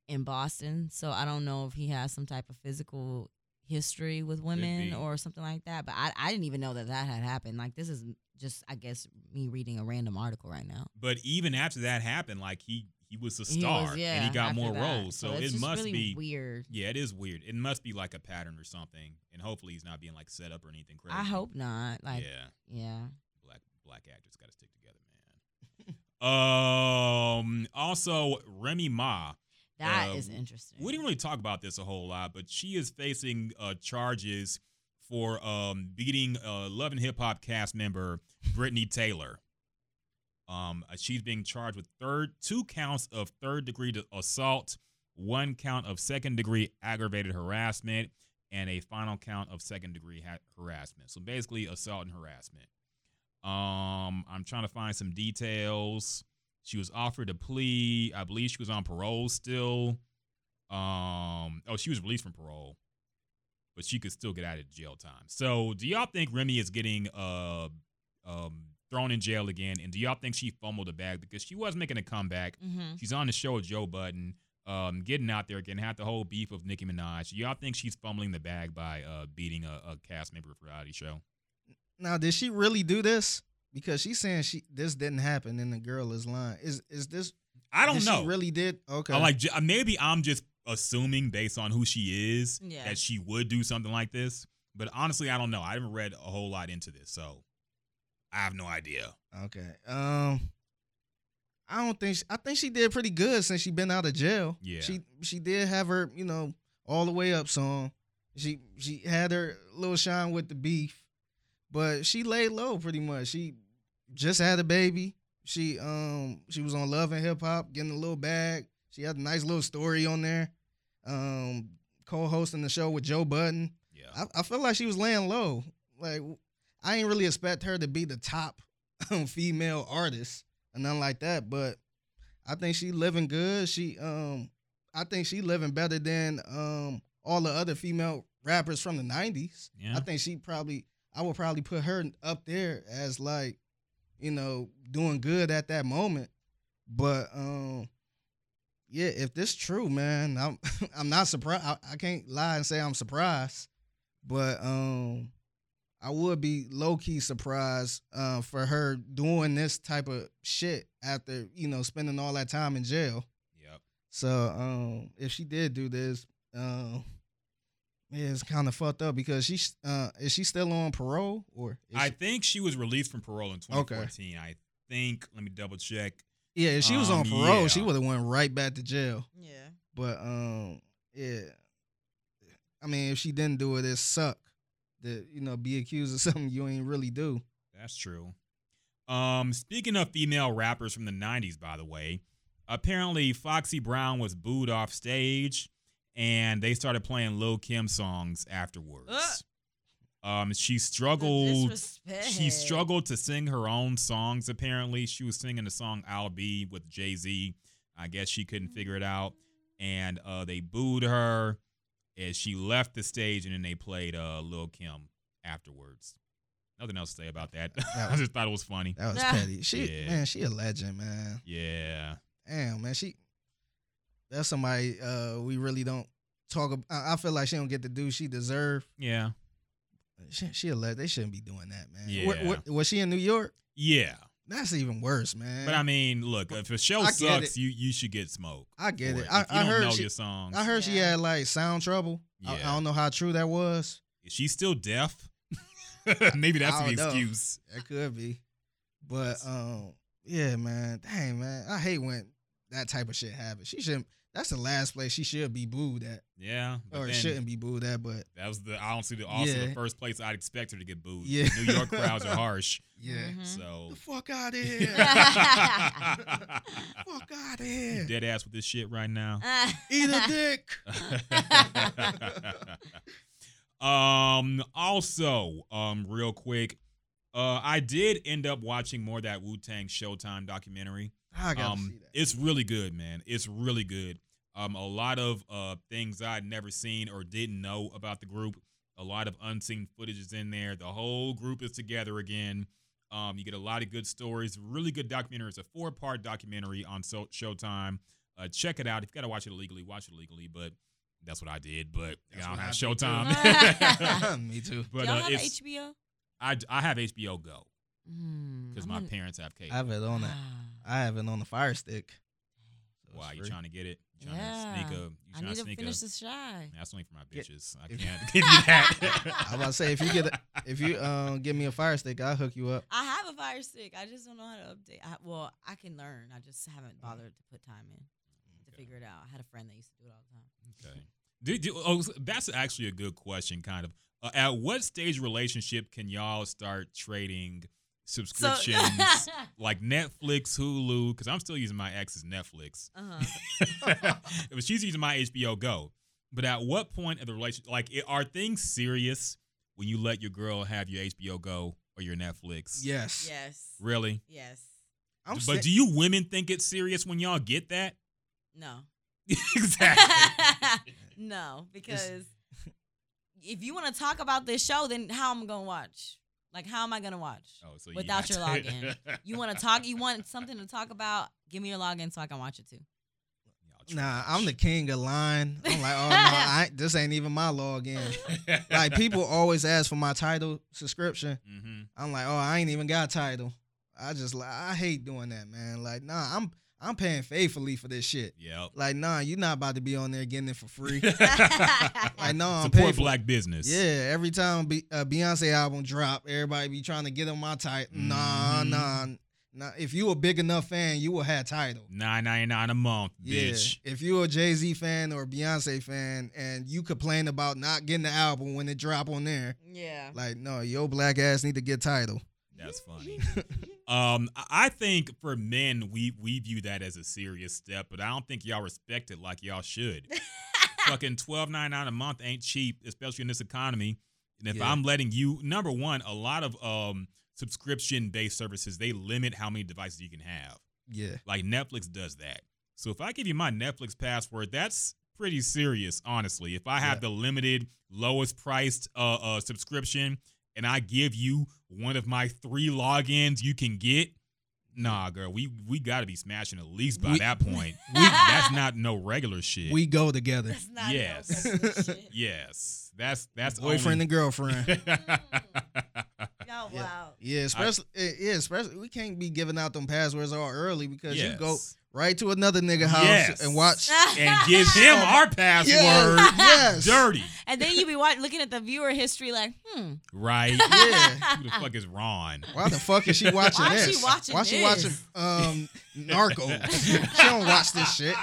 in Boston. So I don't know if he has some type of physical history with women or something like that. But I I didn't even know that that had happened. Like this is just I guess me reading a random article right now. But even after that happened, like he he was a He star was- yeah, and he got more that. roles. So, it's it must really be weird. Yeah, it is weird. It must be like a pattern or something. And hopefully he's not being like set up or anything crazy. I hope not. Like yeah. yeah. Black black actors gotta stick together, man. um also Remy Ma. That Uh, is interesting. We didn't really talk about this a whole lot, but she is facing uh, charges for um, beating uh, Love and Hip Hop cast member Brittney Taylor. Um, uh, she's being charged with third two counts of third degree assault, one count of second degree aggravated harassment, and a final count of second degree ha- harassment. So basically, assault and harassment. Um, I'm trying to find some details. She was offered a plea. I believe she was on parole still. Um, oh, she was released from parole, but she could still get out of jail time. So, do y'all think Remy is getting uh um thrown in jail again? And do y'all think she fumbled the bag because she was making a comeback? Mm-hmm. She's on the show with Joe Budden, um, getting out there again, had the whole beef of Nicki Minaj. Do y'all think she's fumbling the bag by uh beating a, a cast member of a reality show? Now, did she really do this? Because she's saying she this didn't happen, and the girl is lying. Is is this? I don't know. She really did. Okay. I like uh, maybe I'm just assuming based on who she is Yeah. that she would do something like this. But honestly, I don't know. I haven't read a whole lot into this, so I have no idea. Okay. Um, I don't think she, I think she did pretty good since she been out of jail. Yeah. She she did have her you know all the way up song. She she had her little shine with the beef, but she laid low pretty much. She just had a baby. She um she was on Love and Hip Hop getting a little bag. She had a nice little story on there. Um, co-hosting the show with Joe Budden. Yeah. I, I feel like she was laying low. Like I ain't really expect her to be the top um, female artist or nothing like that, but I think she living good. She um I think she living better than um all the other female rappers from the nineties. Yeah. I think she probably I would probably put her up there as like, you know, doing good at that moment. But um yeah, if this true, man, I'm I'm not surprised. I, I can't lie and say I'm surprised, but um, I would be low key surprised uh, for her doing this type of shit after you know spending all that time in jail. Yep. So um, if she did do this, um, yeah, it's kind of fucked up because she's uh, is she still on parole or is I she- think she was released from parole in 2014. I think. Let me double check. Yeah, if she was on Um, parole, she would have went right back to jail. Yeah. But um, yeah. I mean, if she didn't do it, it suck. That you know, be accused of something you ain't really do. That's true. Um, speaking of female rappers from the '90s, by the way, apparently Foxy Brown was booed off stage, and they started playing Lil Kim songs afterwards. Um, she struggled. She struggled to sing her own songs. Apparently, she was singing the song "I'll Be" with Jay Z. I guess she couldn't figure it out, and uh, they booed her as she left the stage, and then they played uh, Lil Kim afterwards. Nothing else to say about that. I just thought it was funny. That was petty. She Yeah. man, she a legend, man. Yeah, Damn, man, she. That's somebody uh we really don't talk. About. I I feel like she don't get the due she deserve. yeah, She, she a le- They shouldn't be doing that, man. Yeah. What- what- was she in New York? yeah. That's even worse, man. But I mean, look, if a show I sucks, you you should get smoked. I get for it. I, you I don't heard know she, your songs. I heard she had like sound trouble. I, I don't know how true that was. Is she still deaf? Maybe that's I the know. excuse. That could be. But um, yeah, man. Dang, man. I hate when that type of shit happens. She shouldn't. That's the last place she should be booed at, Yeah, or then shouldn't be booed at. But That was the I don't see the also the first place I'd expect her to get booed. Yeah. New York crowds are harsh, yeah, Mhm. so the fuck out of here. fuck out of here. dead ass with this shit right now. Eat a dick. um. Also, um, real quick, uh, I did end up watching more of that Wu Tang Showtime documentary. I gotta um, see that. it's really good, man. It's really good. Um, a lot of uh things I'd never seen or didn't know about the group. A lot of unseen footage is in there. The whole group is together again. Um, you get a lot of good stories. Really good documentary. It's a four part documentary on so- Showtime. Uh, check it out. If you gotta watch it illegally, watch it illegally. But that's what I did. But That's I don't have I too. Showtime. Me too. but Y'all uh, have it's HBO? I I have HBO Go Mm, because I'm my gonna- parents have cable. I have it on it. I have it on the Fire Stick. So Why it's you trying to get it? You trying Yeah. to sneak a? You I need to to finish a? the shy. That's only for my Get- bitches. I can't give you that. I was about to say if you get a, if you um give me a Fire Stick, I'll hook you up. I have a fire stick. I just don't know how to update. I, well, I can learn. I just haven't bothered to put time in to figure it out. I had a friend that used to do it all the time. Okay. Did you, oh, that's actually a good question. Kind of. Uh, at what stage relationship can y'all start trading subscriptions like Netflix, Hulu? Because I'm still using my ex's Netflix, uh-huh. but she's using my HBO Go. But at what point of the relationship, like, i- are things serious when you let your girl have your HBO Go or your Netflix? Yes. yes. Really? Yes. I'm but sti- do you women think it's serious when y'all get that? No. exactly. no, because if you want to talk about this show, then how am I gonna watch? Like, how am I gonna watch? Oh, so Without you your got login. You want to talk? You want something to talk about? Give me your login so I can watch it too. Nah. I'm the king of line. I'm like, oh no, I this ain't even my login. Like people always ask for my Tidal subscription. hmm I'm like, oh, I ain't even got Tidal. I just like I hate doing that, man. Like, nah, I'm I'm paying faithfully for this shit. Yep. Like, nah, you're not about to be on there getting it for free. Like, no, I'm paying for black business. Yeah, every time Be- a Beyonce album drop, everybody be trying to get on my Tidal. Nah, Mhm. nah, nah. If you a big enough fan, you will have Tidal. Nine ninety nine a month, Yeah. bitch. If you're a Jay Z fan or a Beyonce fan and you complain about not getting the album when it drop on there, yeah. like, no, your black ass need to get Tidal. That's funny. Um, I- think for men, we we view that as a serious step, but I don't think y'all respect it like y'all should. Fucking twelve ninety nine a month ain't cheap, especially in this economy. And if Yeah. I'm letting you, number one, a lot of um subscription based services they limit how many devices you can have. Yeah. Like Netflix does that. So if I give you my Netflix password, that's pretty serious, honestly. If I have Yeah. the limited, lowest priced uh, uh subscription and I give you one of my three logins you can get, nah, girl, we we gotta be smashing at least by We- that point. We, that's not no regular shit. We go together. That's not Yes. no yes, that's that's Boyfriend and girlfriend. Y'all Yeah. Yeah, especially eh, yeah, especially we can't be giving out them passwords all early because you go Yes. Right to another nigga house Yes. and watch. and give him our password. Yes, yes. Dirty. and then you be watch, looking at the viewer history like, hmm. Right. Yeah. Who the fuck is Ron? Why the fuck is she watching Why is this? she watching Why she watching um Narcos? she don't watch this shit.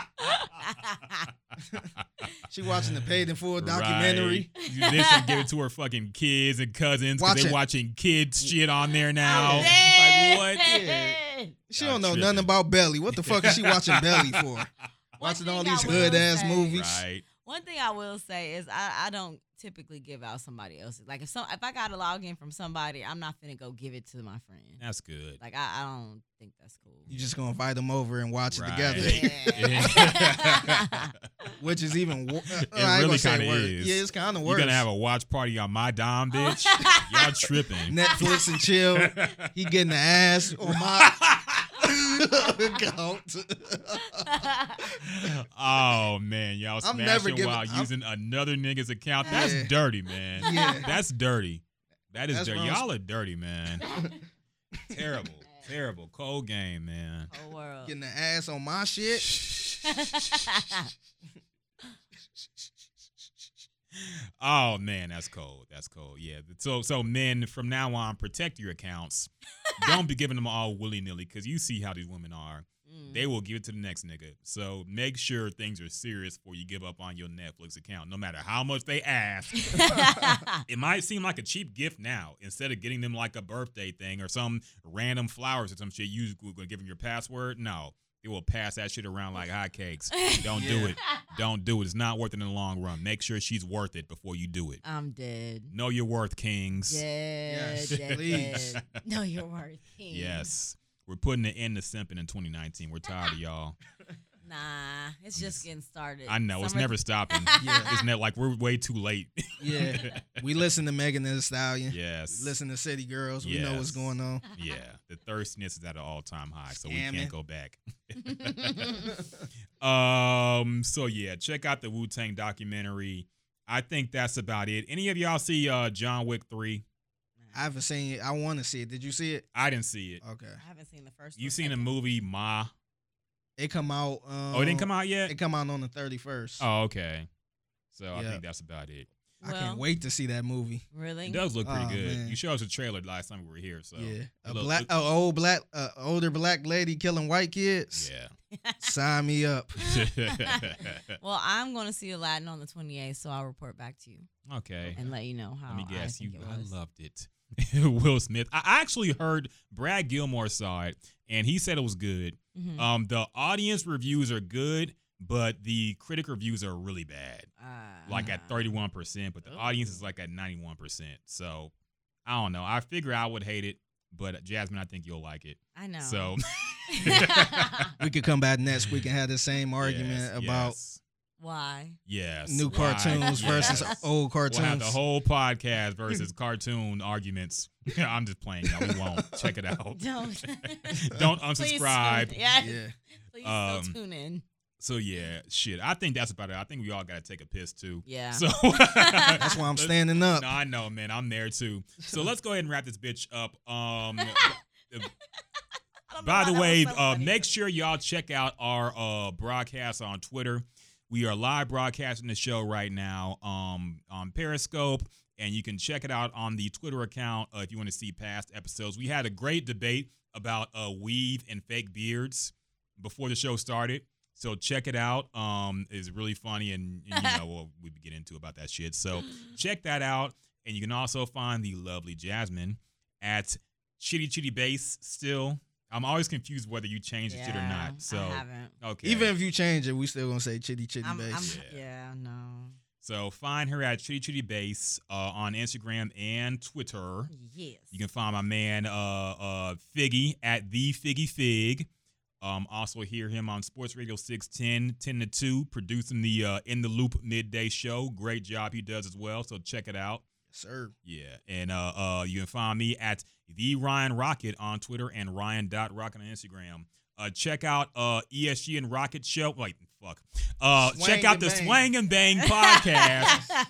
She watching the paid in full documentary. Right. Then she'll give it to her fucking kids and cousins because Watching- they watching kids shit on there now. I'm Like what? Yeah. She Y'all don't know tripping. nothing about Belly. What the fuck is she watching Belly for? Watching all these will hood ass movies. Right. One thing I will say is I, I don't typically give out somebody else's. Like if some if I got a login from somebody, I'm not finna go give it to my friend. That's good. Like I, I don't think that's cool. You just gonna invite them over and watch Right. it together, Yeah. which is even. wor- uh, It I really kinda is. Yeah, it's kind of worse. You're gonna have a watch party on my dime, bitch. Y'all tripping. Netflix and chill. He getting the ass on my account. oh man, y'all I'm never smashing giving- while I'm- using another nigga's account. That's Yeah. dirty, man. Yeah. That's dirty. That is That's dirty. Y'all are dirty, man. terrible, terrible. Cold game, man. Whole world. Getting the ass on my shit. Oh man, that's cold. That's cold. Yeah. So so men from now on, protect your accounts. Don't be giving them all willy nilly because you see how these women are. Mm. They will give it to the next nigga. So make sure things are serious before you give up on your Netflix account, no matter how much they ask. it might seem like a cheap gift now. Instead of getting them like a birthday thing or some random flowers or some shit, you gonna give them your password. No, they will pass that shit around like hotcakes. Don't do it. Don't do it. It's not worth it in the long run. Make sure she's worth it before you do it. I'm dead. Know your worth, kings. Dead. Yes, dead, please. dead. No, you're worth. Kings. Yes. We're putting an end to simping in 2019. We're tired of y'all. Nah, it's just getting started. I know it's Summer- never stopping. Yeah. Isn't like we're way too late? Yeah. We listen to Megan Thee Stallion. yes. Listen to City Girls. We know what's going on. Yeah. The thirstiness is at an all time high, so we can't go back. um. So yeah, check out the Wu Tang documentary. I think that's about it. Any of y'all see uh John Wick three? I haven't seen it. I want to see it. Did you see it? I didn't see it. Okay. I haven't seen the first. You or seen the movie Ma? It come out. Um, Oh, it didn't come out yet. It come out on the thirty first. Oh, okay. So I think that's about it. I Well- can't wait to see that movie. Really? It does look pretty Oh, good. man. You showed us a trailer last time we were here, so yeah, a look- black, it- a old black, uh, older black lady killing white kids. yeah. Sign me up. Well, I'm going to see Aladdin on the 28th, so I'll report back to you okay. and let you know how. Let me guess. I You, think it I loved it. Will Smith. I actually heard Brad Gilmore saw it, and he said it was good. Mhm. Um, the audience reviews are good, but the critic reviews are really bad, like at Ah. thirty one percent. But the audience is like at ninety one percent. So I don't know. I figure I would hate it, but Jasmine, I think you'll like it. I know. So We could come back next week and have the same argument Yes, about yes, Why? yes, new why, cartoons versus old cartoons. We'll have the whole podcast versus cartoon arguments. I'm just playing, y'all. We won't check it out. Don't. Don't unsubscribe. tune- Yeah. yeah. Please Um, still tune in. So yeah, shit. I think that's about it. I think we all got to take a piss too. Yeah. So That's why I'm standing up. No, I know, man. I'm there too. So let's go ahead and wrap this bitch up. Um, I don't know by the way, so uh, make sure y'all check out our uh broadcast on Twitter. We are live broadcasting the show right now um on Periscope, and you can check it out on the Twitter account uh, if you want to see past episodes. We had a great debate about uh weave and fake beards before the show started. So check it out. Um, it's really funny, and, and you know what we get into about that shit. So check that out, and you can also find the lovely Jasmine at Chitty Chitty Base. Still, I'm always confused whether you changed the shit or not. So I haven't. okay, Even if you change it, we still gonna say chitty chitty I'm, base. I'm, Yeah. yeah. no. so find her at Chitty Chitty Base uh, on Instagram and Twitter. Yes. You can find my man uh uh Figgy at the Figgy Fig. Um, also hear him on Sports Radio 610, 10 to 2, producing the uh, In the Loop midday show. Great job he does as well. So check it out. Sir. Yeah. And uh uh you can find me at the Ryan Rocket on Twitter and Ryan.rocket on Instagram. Uh check out uh ESG and Rocket Show. Wait, fuck. Uh check out the Bang. Swang and Bang podcast.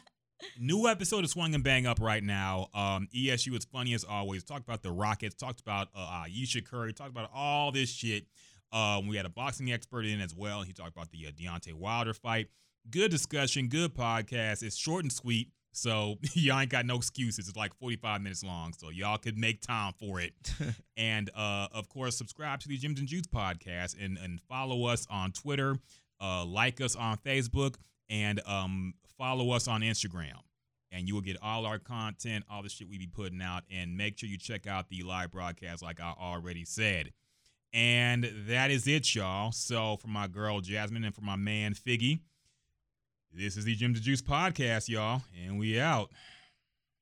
New episode of Swing and Bang up right now. Um, ESU is funny as always. Talked about the Rockets. Talked about uh, Ayesha Curry. Talked about all this shit. Um, we had a boxing expert in as well. He talked about the uh, Deontay Wilder fight. Good discussion, good podcast. It's short and sweet, so y'all ain't got no excuses. It's like 45 minutes long, so y'all could make time for it. and uh, of course, subscribe to the Gyms and Juice podcast and, and follow us on Twitter, uh, like us on Facebook, and um, follow us on Instagram and you will get all our content, all the shit we be putting out. And make sure you check out the live broadcast, like I already said. And that is it, y'all. So for my girl Jasmine and for my man Figgy, this is the Jim the Juice podcast, y'all, and we out.